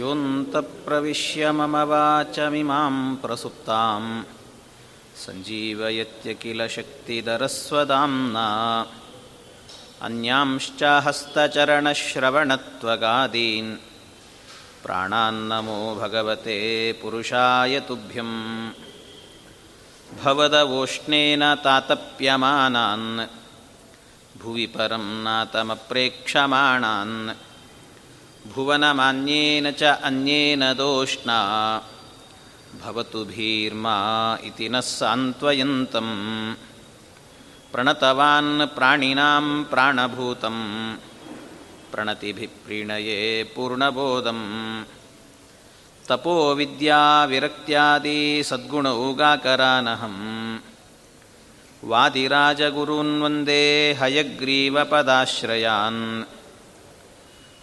योऽन्तप्रविश्य मम वाचमिमां प्रसुप्तां सञ्जीवयत्य किल शक्तिधरस्वदाम्ना अन्यांश्च हस्तचरणश्रवणत्वगादीन् प्राणान्नमो भगवते पुरुषाय तुभ्यं भवदवोष्णेन तातप्यमानान् भुवि परं नातमप्रेक्षमाणान् ಭುವನಮಾನ್ಯೇನ ಚ ಅನ್ಯೇನ ದೋಷ್ಣ ಭವತು ಭೀರ್ಮಾ ಇತಿ ನ ಸಾಂತ್ವಯಂತಂ ಪ್ರಣತವಾನ್ ಪ್ರಾಣಿನಾಂ ಪ್ರಾಣಭೂತಂ ಪ್ರಣತಿಭಿ ಪ್ರೀಣಯೇ ಪೂರ್ಣಬೋಧಂ ತಪೋ ವಿದ್ಯಾ ವಿರಕ್ತ್ಯಾದಿ ಸದ್ಗುಣೌಗಾಕರಾನಹಂ ವಾದಿರಾಜಗುರೂನ್ವಂದೇ ಹಯಗ್ರೀವಪದಾಶ್ರಯಾನ್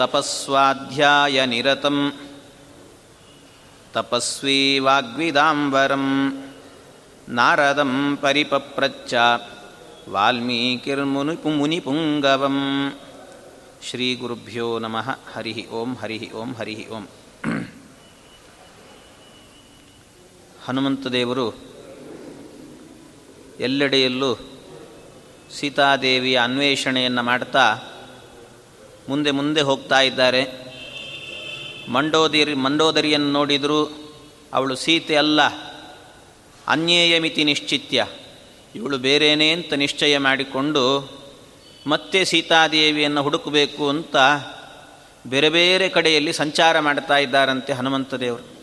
तपस्वाध्यायनिरतं तपस्वी वाग्विदाम्बरं नारदं परिपप्रच्च वाल्मीकिर्मुनिपुङ्गवं ಶ್ರೀಗುರುಭ್ಯೋ ನಮಃ ಹರಿ ಓಂ ಹರಿ ಓಂ ಹರಿ ಓಂ ಹನುಮಂತದೇವರು ಎಲ್ಲೆಡೆಯಲ್ಲೂ ಸೀತಾದೇವಿಯ ಅನ್ವೇಷಣೆಯನ್ನು ಮಾಡ್ತಾ ಮುಂದೆ ಮುಂದೆ ಹೋಗ್ತಾ ಇದ್ದಾರೆ. ಮಂಡೋದರಿ, ಮಂಡೋದರಿಯನ್ನು ನೋಡಿದರೂ ಅವಳು ಸೀತೆ ಅಲ್ಲ. ಅನ್ಯೇಯ ಮಿತಿ ನಿಶ್ಚಿತ್ಯ. ಇವಳು ಬೇರೇನೇ ಅಂತ ನಿಶ್ಚಯ ಮಾಡಿಕೊಂಡು ಮತ್ತೆ ಸೀತಾದೇವಿಯನ್ನು ಹುಡುಕಬೇಕು ಅಂತ ಬೇರೆ ಬೇರೆ ಕಡೆಯಲ್ಲಿ ಸಂಚಾರ ಮಾಡ್ತಾ ಇದ್ದಾರಂತೆ ಹನುಮಂತ ದೇವರು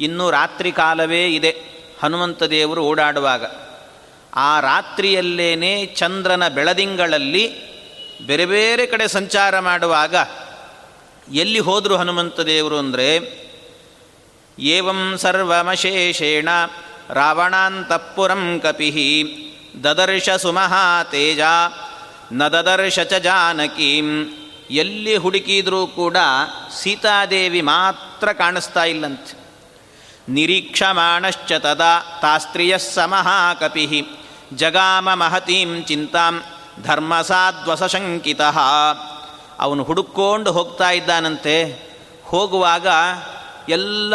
ಇನ್ನೂ ರಾತ್ರಿ ಕಾಲವೇ ಇದೆ ಹನುಮಂತ ದೇವರು ಓಡಾಡುವಾಗ. ಆ ರಾತ್ರಿಯಲ್ಲೇನೆ ಚಂದ್ರನ ಬೆಳದಿಂಗಳಲ್ಲಿ ಬೇರೆ ಬೇರೆ ಕಡೆ ಸಂಚಾರ ಮಾಡುವಾಗ ಎಲ್ಲಿ ಹೋದರು ಹನುಮಂತ ದೇವರು ಅಂದರೆ ಏವಂ ಸರ್ವಮಶೇಷೇಣ ರಾವಣಾಂತಃಪುರಂ ಕಪಿ ದದರ್ಶ ಸುಮಹಾತೇಜ ನ ದದರ್ಶ ಚ ಜಾನಕೀಂ. ಎಲ್ಲಿ ಹುಡುಕಿದರೂ ಕೂಡ ಸೀತಾದೇವಿ ಮಾತ್ರ ಕಾಣಿಸ್ತಾ ಇಲ್ಲಂತೆ. ನಿರೀಕ್ಷಮಾಣಶ್ಚ ತದಾ ತಾಸ್ತ್ರಿಯ ಸಮಹಾಕಪಿ ಜಗಾಮ ಮಹತೀಂ ಚಿಂತಾಂ. ಧರ್ಮಸಾದ್ವಸಶಂಕಿತ ಅವನು ಹುಡುಕೊಂಡು ಹೋಗ್ತಾ ಇದ್ದಾನಂತೆ. ಹೋಗುವಾಗ ಎಲ್ಲ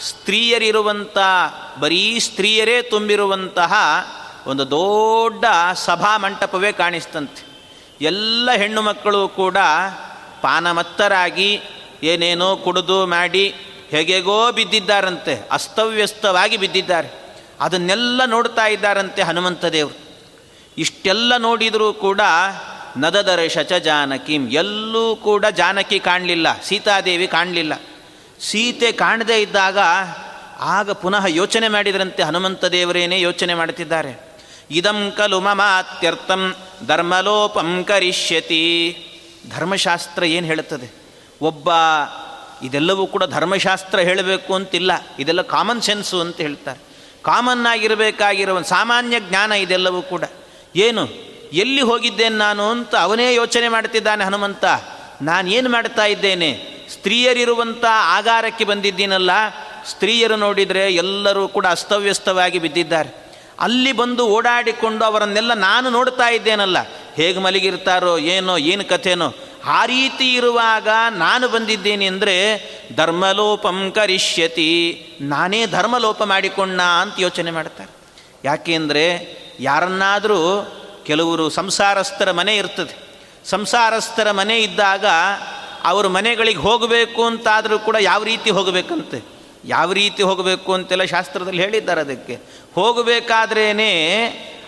ಸ್ತ್ರೀಯರಿರುವಂಥ ಬರೀ ಸ್ತ್ರೀಯರೇ ತುಂಬಿರುವಂತಹ ಒಂದು ದೊಡ್ಡ ಸಭಾ ಮಂಟಪವೇ ಕಾಣಿಸ್ತಂತೆ. ಎಲ್ಲ ಹೆಣ್ಣು ಮಕ್ಕಳು ಕೂಡ ಪಾನಮತ್ತರಾಗಿ ಏನೇನೋ ಕುಡಿದು ಮಾಡಿ ಹೇಗೆಗೋ ಬಿದ್ದಿದ್ದಾರಂತೆ, ಅಸ್ತವ್ಯಸ್ತವಾಗಿ ಬಿದ್ದಿದ್ದಾರೆ. ಅದನ್ನೆಲ್ಲ ನೋಡ್ತಾ ಇದ್ದಾರಂತೆ ಹನುಮಂತ ದೇವರು. ಇಷ್ಟೆಲ್ಲ ನೋಡಿದರೂ ಕೂಡ ನದದರ ಶಚ ಜಾನಕಿಂ ಎಲ್ಲೂ ಕೂಡ ಜಾನಕಿ ಕಾಣಲಿಲ್ಲ, ಸೀತಾದೇವಿ ಕಾಣಲಿಲ್ಲ. ಸೀತೆ ಕಾಣದೇ ಇದ್ದಾಗ ಆಗ ಪುನಃ ಯೋಚನೆ ಮಾಡಿದರಂತೆ ಹನುಮಂತ ದೇವರೇನೇ ಯೋಚನೆ ಮಾಡುತ್ತಿದ್ದಾರೆ ಇದಂ ಖಲು ಮಮಾತ್ಯರ್ಥಂ, ಧರ್ಮಲೋಪಂ ಕರಿಷ್ಯತಿ. ಧರ್ಮಶಾಸ್ತ್ರ ಏನು ಹೇಳುತ್ತದೆ? ಒಬ್ಬ ಇದೆಲ್ಲವೂ ಕೂಡ ಧರ್ಮಶಾಸ್ತ್ರ ಹೇಳಬೇಕು ಅಂತಿಲ್ಲ, ಇದೆಲ್ಲ ಕಾಮನ್ ಸೆನ್ಸು ಅಂತ ಹೇಳ್ತಾರೆ. ಕಾಮನ್ ಆಗಿರಬೇಕಾಗಿರೋ ಸಾಮಾನ್ಯ ಜ್ಞಾನ ಇದೆಲ್ಲವೂ ಕೂಡ. ಏನು? ಎಲ್ಲಿ ಹೋಗಿದ್ದೇನೆ ನಾನು ಅಂತ ಅವನೇ ಯೋಚನೆ ಮಾಡ್ತಿದ್ದಾನೆ ಹನುಮಂತ. ನಾನೇನು ಮಾಡ್ತಾ ಇದ್ದೇನೆ? ಸ್ತ್ರೀಯರಿರುವಂಥ ಆಗಾರಕ್ಕೆ ಬಂದಿದ್ದೀನಲ್ಲ, ಸ್ತ್ರೀಯರು ನೋಡಿದರೆ ಎಲ್ಲರೂ ಕೂಡ ಅಸ್ತವ್ಯಸ್ತವಾಗಿ ಬಿದ್ದಿದ್ದಾರೆ. ಅಲ್ಲಿ ಬಂದು ಓಡಾಡಿಕೊಂಡು ಅವರನ್ನೆಲ್ಲ ನಾನು ನೋಡ್ತಾ ಇದ್ದೇನಲ್ಲ, ಹೇಗೆ ಮಲಗಿರ್ತಾರೋ ಏನೋ, ಏನು ಕಥೆನೋ, ಆ ರೀತಿ ಇರುವಾಗ ನಾನು ಬಂದಿದ್ದೇನೆ ಅಂದರೆ, ಧರ್ಮಲೋಪಂ ಕರಿಷ್ಯತಿ, ನಾನೇ ಧರ್ಮಲೋಪ ಮಾಡಿಕೊಂಡ ಅಂತ ಯೋಚನೆ ಮಾಡ್ತಾರೆ. ಯಾಕೆಂದರೆ ಯಾರನ್ನಾದರೂ ಕೆಲವರು ಸಂಸಾರಸ್ಥರ ಮನೆ ಇರ್ತದೆ. ಸಂಸಾರಸ್ಥರ ಮನೆ ಇದ್ದಾಗ ಅವರು ಮನೆಗಳಿಗೆ ಹೋಗಬೇಕು ಅಂತಾದರೂ ಕೂಡ ಯಾವ ರೀತಿ ಹೋಗಬೇಕಂತೆ? ಯಾವ ರೀತಿ ಹೋಗಬೇಕು ಅಂತೆಲ್ಲ ಶಾಸ್ತ್ರದಲ್ಲಿ ಹೇಳಿದ್ದಾರೆ ಅದಕ್ಕೆ. ಹೋಗಬೇಕಾದ್ರೇ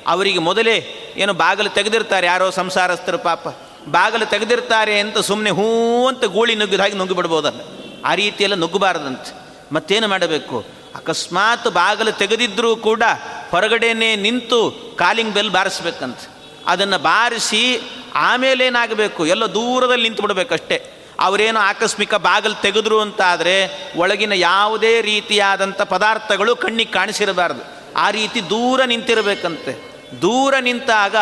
ಅವರಿಗೆ ಮೊದಲೇ ಏನು ಬಾಗಿಲು ತೆಗೆದಿರ್ತಾರೆ ಯಾರೋ ಸಂಸಾರಸ್ಥರು ಪಾಪ. ಬಾಗಿಲು ತೆಗೆದಿರ್ತಾರೆ ಅಂತ ಸುಮ್ಮನೆ ಹೂ ಅಂತ ಗೂಳಿ ನುಗ್ಗಿದಾಗಿ ನುಗ್ಗಿಬಿಡ್ಬೋದಲ್ಲ. ನುಗ್ಗಿ ಬಿಡ್ಬೋದಲ್ಲ ಆ ರೀತಿಯೆಲ್ಲ ನುಗ್ಗಬಾರ್ದಂತೆ. ಮತ್ತೇನು ಮಾಡಬೇಕು? ಅಕಸ್ಮಾತ್ ಬಾಗಿಲು ತೆಗೆದಿದ್ದರೂ ಕೂಡ ಹೊರಗಡೆನೇ ನಿಂತು ಕಾಲಿಂಗ್ ಬೆಲ್ ಬಾರಿಸ್ಬೇಕಂತ. ಅದನ್ನು ಬಾರಿಸಿ ಆಮೇಲೆ ಏನಾಗಬೇಕು ಎಲ್ಲ ದೂರದಲ್ಲಿ ನಿಂತು ಬಿಡಬೇಕಷ್ಟೇ ಅವರೇನು ಆಕಸ್ಮಿಕ ಬಾಗಿಲು ತೆಗೆದ್ರು ಅಂತಾದರೆ ಒಳಗಿನ ಯಾವುದೇ ರೀತಿಯಾದಂಥ ಪದಾರ್ಥಗಳು ಕಣ್ಣಿಗೆ ಕಾಣಿಸಿರಬಾರ್ದು. ಆ ರೀತಿ ದೂರ ನಿಂತಿರಬೇಕಂತೆ. ದೂರ ನಿಂತಾಗ